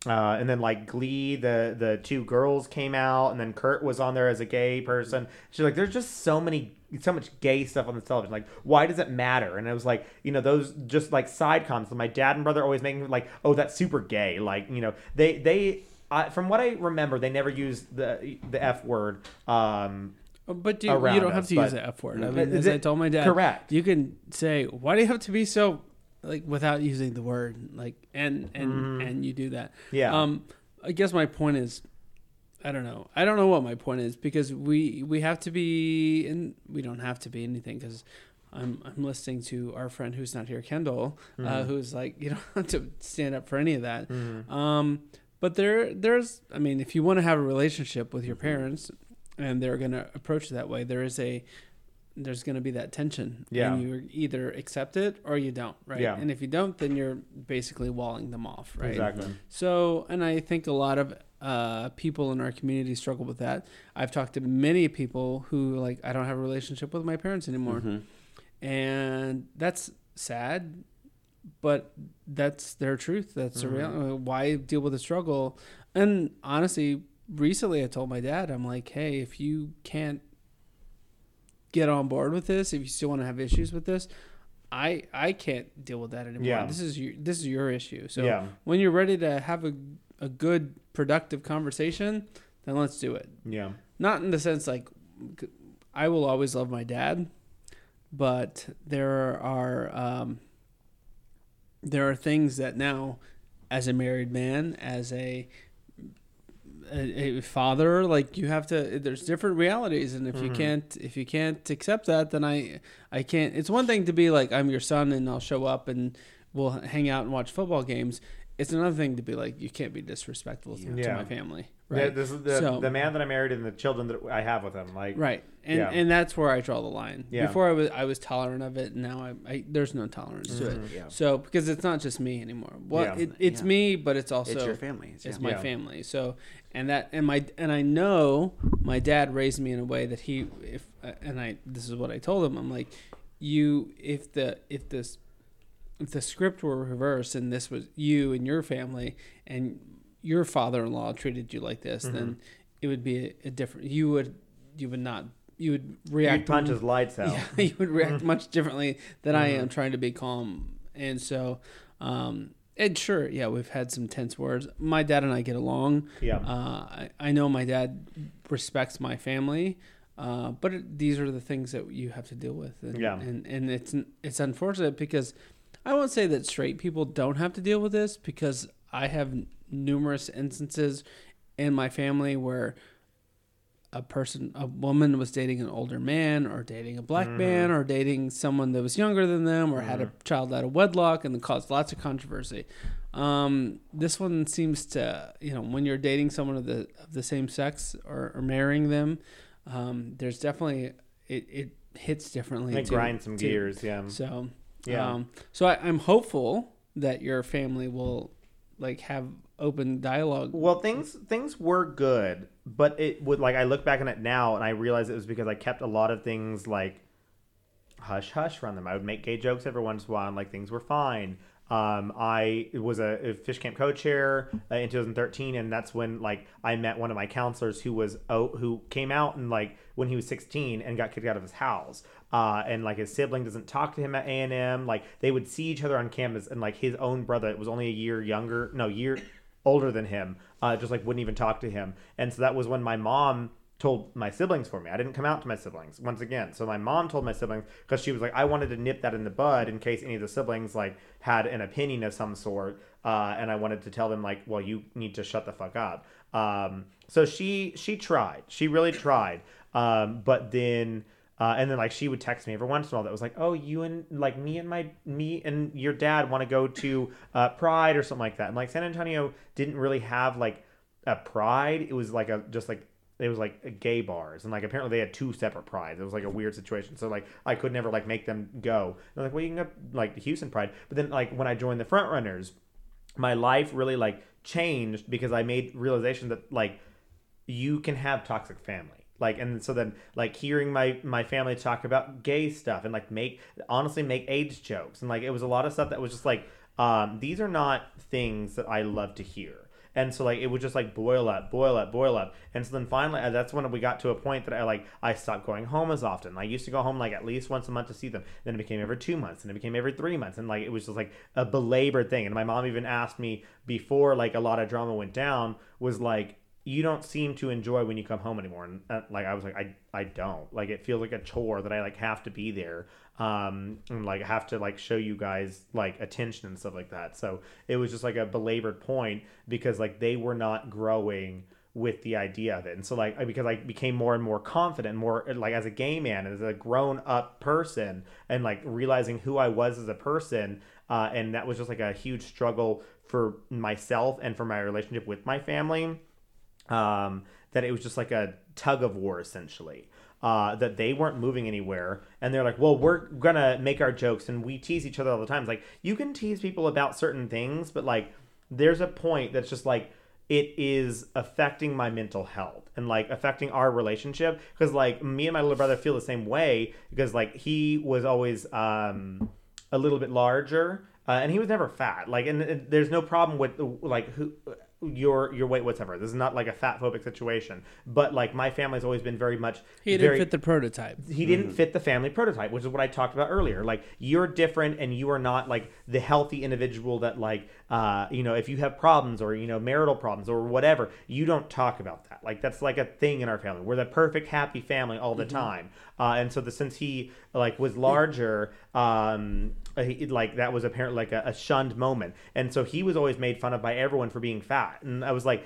uh, and then like Glee, the the two girls came out, and then Kurt was on there as a gay person. She's like, there's just so many, so much gay stuff on the television. Like, why does it matter? And it was like, you know, those just like side comments. My dad and brother always making like, oh, that's super gay. Like, you know, they they. I from what I remember, they never used the the f word. Um, but you, you don't have to use the f word i mean as i told my dad correct. you can say why do you have to be so like without using the word like and and Mhm. and you do that yeah, Um, I guess my point is, I don't know. I don't know what my point is because we we have to be, and we don't have to be anything because I'm I'm listening to our friend who's not here, Kendall, uh, Mhm. who's like you don't have to stand up for any of that. Mhm. Um, but there there's I mean, if you want to have a relationship with your parents, and they're gonna approach it that way, there is a there's going to be that tension. Yeah. And you either accept it or you don't, right? Yeah. And if you don't, then you're basically walling them off, right? exactly. So, and I think a lot of uh, people in our community struggle with that. I've talked to many people who like I don't have a relationship with my parents anymore, Mhm. and that's sad, but that's their truth. That's the Mhm. reality. Why deal with the struggle? And honestly, recently I told my dad, I'm like, hey, if you can't get on board with this, if you still want to have issues with this. I, I can't deal with that anymore. Yeah. This is your this is your issue. So yeah, when you're ready to have a, a good productive conversation then let's do it yeah, not in the sense like i will always love my dad but there are um, there are things that now as a married man as a a, a father like you have to there's different realities and if you Mhm. can't if you can't accept that then i i can't it's one thing to be like i'm your son and i'll show up and we'll hang out and watch football games it's another thing to be like you can't be disrespectful to, to Yeah. my family Yeah, right? this is the, So- the man that I married and the children that I have with him. Like, Right, and Yeah. and that's where I draw the line. Yeah. Before I was I was tolerant of it, and now I, I there's no tolerance to it. Mm-hmm. Yeah. So because it's not just me anymore. Well, Yeah. it, it's Yeah. me, but it's also it's your family. It's yeah. my Yeah. family. So and that and my and I know my dad raised me in a way that he if uh, and I this is what I told him. I'm like, you if the if this if the script were reversed and this was you and your family and your father-in-law treated you like this, then it would be a, a different. You would you would not you would react You'd punch his lights out. yeah, you would react much differently than I Mm-hmm. am trying to be calm. And so, um, and sure, yeah, we've had some tense words. My dad and I get along. Yeah. Uh, I, I know my dad respects my family, uh, but it, these are the things that you have to deal with. And, Yeah. And, and it's, it's unfortunate because I won't say that straight people don't have to deal with this because I have numerous instances in my family where a person, a woman was dating an older man or dating a black man or dating someone that was younger than them or had a child out of wedlock and it caused lots of controversy. Um, this one seems to, you know, when you're dating someone of the, of the same sex or, or marrying them, um, there's definitely, it, it hits differently. It too- grinds some too. gears. Yeah. So, Yeah. um, so I, I'm hopeful that your family will like have open dialogue. Well, things things were good, but it would like I look back on it now and I realize it was because I kept a lot of things like hush hush around them. I would make gay jokes every once in a while, and like things were fine. Um, I was a, fish camp co-chair uh, in 2013, and that's when like I met one of my counselors who was oh who came out and like when he was 16 and got kicked out of his house. Uh, and like his sibling doesn't talk to him at A and M. Like they would see each other on campus, and like his own brother was only a year younger, no year older than him, uh, just like wouldn't even talk to him. And so that was when my mom told my siblings for me. I didn't come out to my siblings once again. So my mom told my siblings because she was like, I wanted to nip that in the bud in case any of the siblings like had an opinion of some sort, uh, and I wanted to tell them like, well, you need to shut the fuck up. Um, so she she tried, she really tried, um, but then. Uh, and then like she would text me every once in a while that was like, oh, you and like me and my me and your dad want to go to uh, Pride or something like that. And like San Antonio didn't really have like a Pride. It was like a just like it was like gay bars and like apparently they had two separate prides. It was like a weird situation. So like I could never like make them go. And I'm like, well, you can go like the Houston Pride. But then like when I joined the Front Runners, my life really like changed because I made realization that like you can have toxic family like and so then like hearing my my family talk about gay stuff and like make honestly make aids jokes. And like it was a lot of stuff that was just like um these are not things that i love to hear. And so like it would just like boil up boil up boil up. And so then finally uh, that's when we got to a point that i like i stopped going home as often. I used to go home like at least once a month to see them. Then it became every two months and it became every three months. And like it was just like a belabored thing. And my mom even asked me before like a lot of drama went down was like you don't seem to enjoy when you come home anymore. And uh, like i was like i i don't. Like it feels like a chore that i like have to be there um and like have to like show you guys like attention and stuff like that. So it was just like a belabored point because like they were not growing with the idea of it. And so like because i became more and more confident more like as a gay man as a grown up person and like realizing who i was as a person uh, and that was just like a huge struggle for myself and for my relationship with my family um, that it was just like a tug of war essentially. Uh, that they weren't moving anywhere, and they're like, "Well, we're gonna make our jokes," and we tease each other all the time. It's like you can tease people about certain things, but like there's a point that's just like it is affecting my mental health and like affecting our relationship because like me and my little brother feel the same way because like he was always um a little bit larger uh, and he was never fat like and it, there's no problem with like who your your weight whatever this is not like a fat phobic situation but like my family's always been very much He didn't very, fit the prototype. he didn't fit the family prototype, which is what I talked about earlier. Like you're different, and you are not like the healthy individual that like uh, you know if you have problems or you know marital problems or whatever, you don't talk about that. Like that's like a thing in our family. We're the perfect happy family all the time. Uh, and so the since he like was larger, um, Uh, he, like that was apparently like a, a shunned moment, and so he was always made fun of by everyone for being fat. And I was like,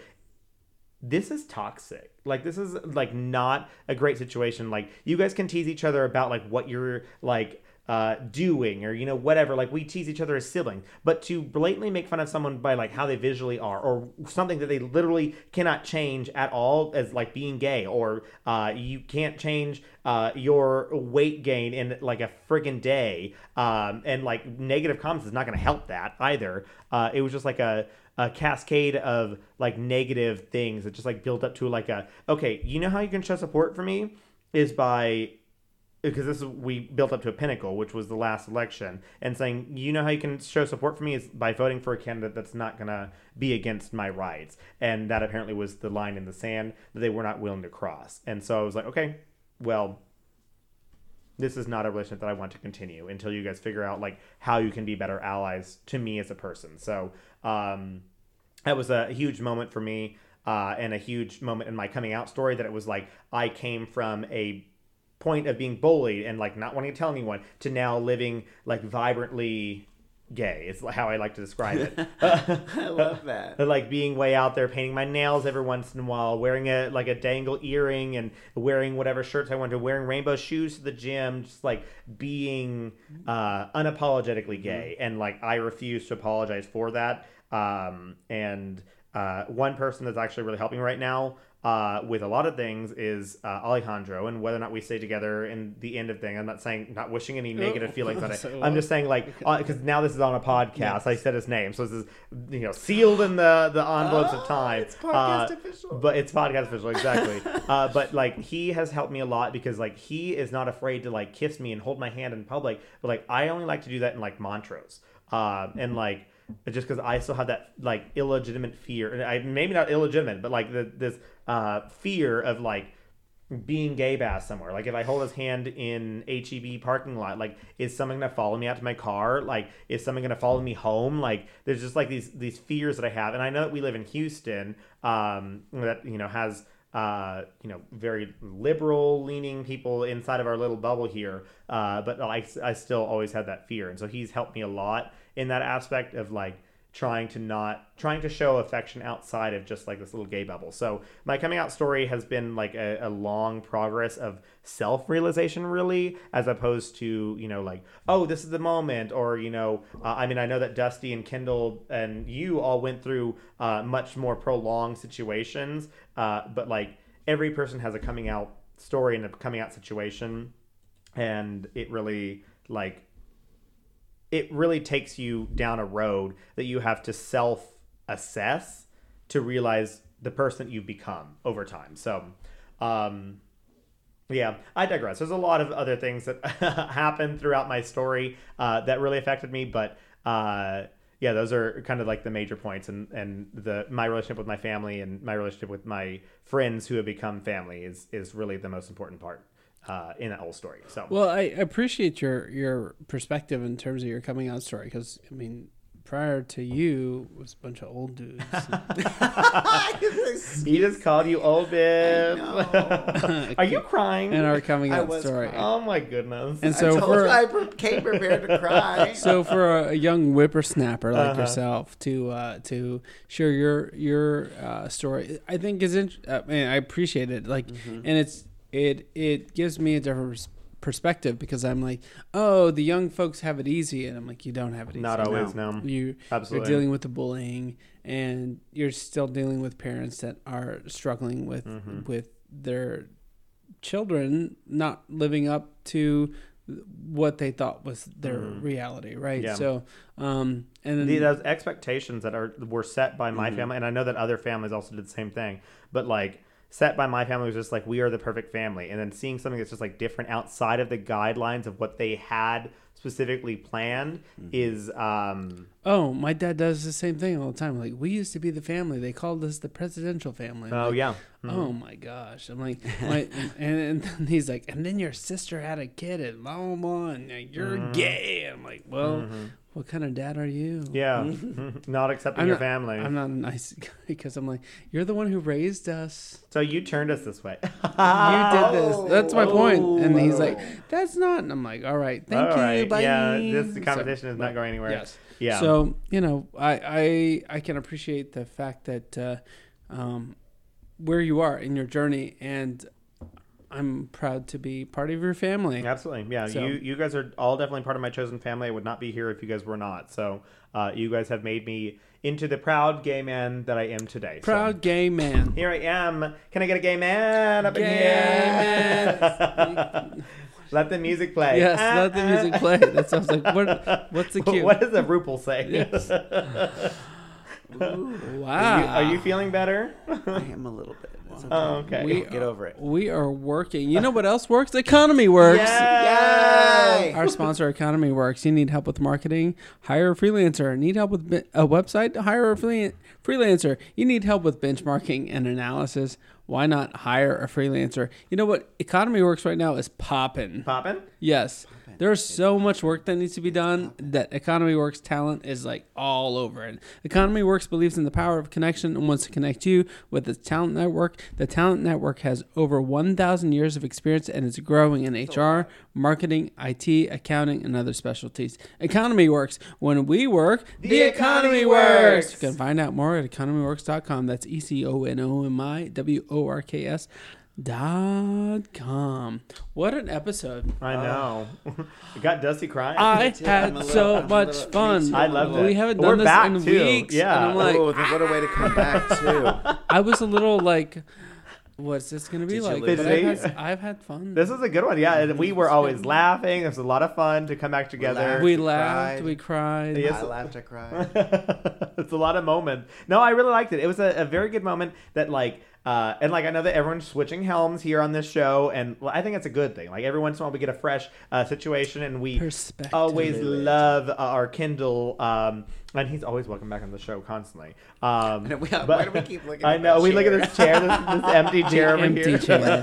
this is toxic. Like this is like not a great situation. Like you guys can tease each other about like what you're like uh, doing or you know whatever. Like we tease each other as siblings. But to blatantly make fun of someone by like how they visually are or something that they literally cannot change at all as like being gay or uh, you can't change uh, your weight gain in like a friggin' day um, and like negative comments is not going to help that either. Uh, it was just like a a cascade of like negative things that just like built up to like a okay you know how you can show support for me is by because this is we built up to a pinnacle, which was the last election, and saying, you know how you can show support for me is by voting for a candidate that's not gonna be against my rights, and that apparently was the line in the sand that they were not willing to cross, and so I was like, okay, well, this is not a relationship that I want to continue until you guys figure out like how you can be better allies to me as a person. So um, that was a huge moment for me. Uh, and a huge moment in my coming out story that it was like I came from a point of being bullied and like not wanting to tell anyone to now living like vibrantly gay is how I like to describe it. I love that. like being way out there, painting my nails every once in a while, wearing a like a dangle earring, and wearing whatever shirts I wanted, wearing rainbow shoes to the gym, just like being uh, unapologetically gay, and like I refuse to apologize for that. Um, and uh, one person that's actually really helping right now uh, with a lot of things is uh, Alejandro, and whether or not we stay together in the end of thing. I'm not saying not wishing any negative feelings on it. So, I'm just saying like because now this is on a podcast. I said his name, so this is you know sealed in the the envelopes of Oh, time. it's podcast Uh, official. but it's podcast official exactly. uh, but like he has helped me a lot because like he is not afraid to like kiss me and hold my hand in public. But like I only like to do that in like Montrose, uh, and like just because I still have that like illegitimate fear, and I maybe not illegitimate, but like the, this uh, fear of like being gay bass somewhere. Like if I hold his hand in HEB parking lot, like is someone gonna follow me out to my car? Like is someone gonna follow me home? Like there's just like these these fears that I have, and I know that we live in Houston, um, that you know has uh, you know very liberal leaning people inside of our little bubble here, uh, but I I still always had that fear, and so he's helped me a lot in that aspect of like trying to not trying to show affection outside of just like this little gay bubble. So my coming out story has been like a, a long progress of self-realization really as opposed to you know like oh this is the moment or you know uh, i mean i know that dusty and kendall and you all went through uh, much more prolonged situations uh, but like every person has a coming out story and a coming out situation. And it really like it really takes you down a road that you have to self assess to realize the person you've become over time. So, um, yeah, I digress. There's a lot of other things that happened throughout my story uh, that really affected me, but uh, yeah, those are kind of like the major points, and and the my relationship with my family and my relationship with my friends who have become family is is really the most important part uh, in that whole story. So, Well, I appreciate your your perspective in terms of your coming out story because I mean, prior to you was a bunch of old dudes. he just called you old bib. Are you crying? and our coming I out was story. crying. oh my goodness. And I so told for you I pre- came prepared to cry. so for a, a young whippersnapper like Uh-huh. yourself to uh, to share your your uh, story, I think is int- uh, man, I appreciate it. Like, Mm-hmm. and it's it it gives me a different perspective because I'm like, oh, the young folks have it easy, and I'm like, you don't have it easy. Not always, no. You Absolutely. you're dealing with the bullying, and you're still dealing with parents that are struggling with Mm-hmm. with their children not living up to what they thought was their reality, right? Mm-hmm. Yeah. So, um, and then The, those expectations that are were set by my family, and I know that other families also did the same thing. But like set by my family was just like we are the perfect family, and then seeing something that's just like different outside of the guidelines of what they had specifically planned is um oh, my dad does the same thing all the time. Like, we used to be the family. They called us the presidential family. I'm oh like, yeah Oh my gosh! I'm like, my, and, and then he's like, and then your sister had a kid at blah blah, blah and you're Mm-hmm. gay. I'm like, well, what kind of dad are you? yeah not accepting I'm your not, family. I'm not a nice guy because I'm like, you're the one who raised us. so you turned us this way. You did this. That's my point. And he's Oh. like, that's not. And I'm like, all right, thank All you. right, Bye. yeah. This So- is not going anywhere. Yes. Yeah. So you know, I I I can appreciate the fact that uh, um, where you are in your journey, and I'm proud to be part of your family. Absolutely, yeah. So- You you guys are all definitely part of my chosen family. I would not be here if you guys were not. So uh, you guys have made me into the proud gay man that I am today. So Proud gay man. here I am. Can I get a gay man up in Gay here? let the music play. Yes, Ah, let the ah. music play. That sounds like what? What's the cue? What does the RuPaul say? Yes. Are you- Wow. Are you feeling better? I am a little bit. Okay. oh, okay. We- Get over it. We are working. You know what else works? Economy works. Yay! Our sponsor, Economy Works. You need help with marketing? Hire a freelancer. Need help with a website? Hire a freelancer. You need help with benchmarking and analysis? Why not hire a freelancer? You know what? Economy Works right now is popping. Poppin'? Yes. There's so much work that needs to be done that Economy Works talent is like all over it. Economy Works believes in the power of connection and wants to connect you with its talent network. The talent network has over 1,000 years of experience and is growing in HR, marketing, IT, accounting, and other specialties. Economy Works. When we work, the, economy, economy works. works. You can find out more at economyworks.com. That's E C O N O M I W O R K S dot com. What an episode. I uh, know. it got Dusty crying. I too. Had little- so I'm much little- fun. I love it. We haven't We're done this back, in too. weeks. Yeah. And I'm like, oh, what a way to come back too. I was a little like, what's this going to be Did like? But? I've had, I've had fun. This is a good one, yeah. And we were always laughing. It was a lot of fun to come back together. laughed. we we laughed, cried. we cried. Yes. I laughed, I cried. it's a lot of moments. No, I really liked it. It was a, a very good moment that like uh, and like I know that everyone's switching helms here on this show, and well, I think it's a good thing. Like every once in a while, we get a fresh uh, situation, and we always love uh, our Kendall. Um, and he's always welcome back on the show constantly. Um, know, we- why do we keep looking I at know that we look at this chair, this, this empty chair over empty here. chair.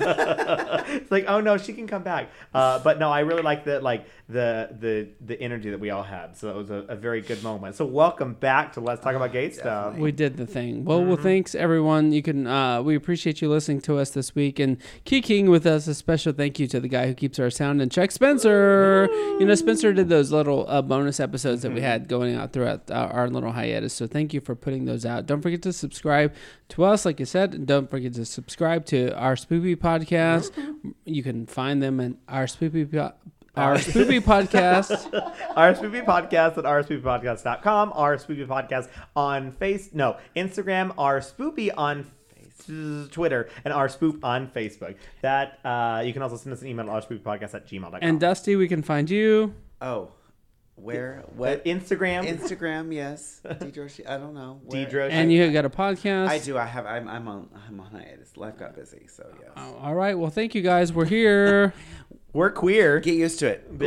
it's like, oh no, she can come back. Uh, but no, I really like the like the the the energy that we all had. So it was a, a very good moment. So welcome back to Let's Talk About Gay Stuff. We did the thing. Well, well, Mm-hmm. thanks everyone. You can. Uh, we appreciate you listening to us this week and kicking with us. A special thank you to the guy who keeps our sound in check, Spencer. You know, Spencer did those little uh, bonus episodes that we had going out throughout uh, our little hiatus. So thank you for putting those out. Don't forget to subscribe to us, like you said. and Don't forget to subscribe to our Spoopy podcast. You can find them in our Spoopy. Po- our Spoopy podcast. our Spoopy Podcast at our spoopy Podcast on Face, no, Instagram, Our Spoopy on Twitter, and our spoop on Facebook. That, uh, you can also send us an email at rspoopypodcast at gmail.com. And Dusty, we can find you. Oh, where? What? What? Instagram, Instagram, yes. Deidre, I don't know. Where? Deidre. And you got a podcast. I do. I have. I'm. I'm on. I'm on hiatus. Life got busy, so yes. Oh, all right. Well, thank you guys. We're here. We're queer. Get used to it.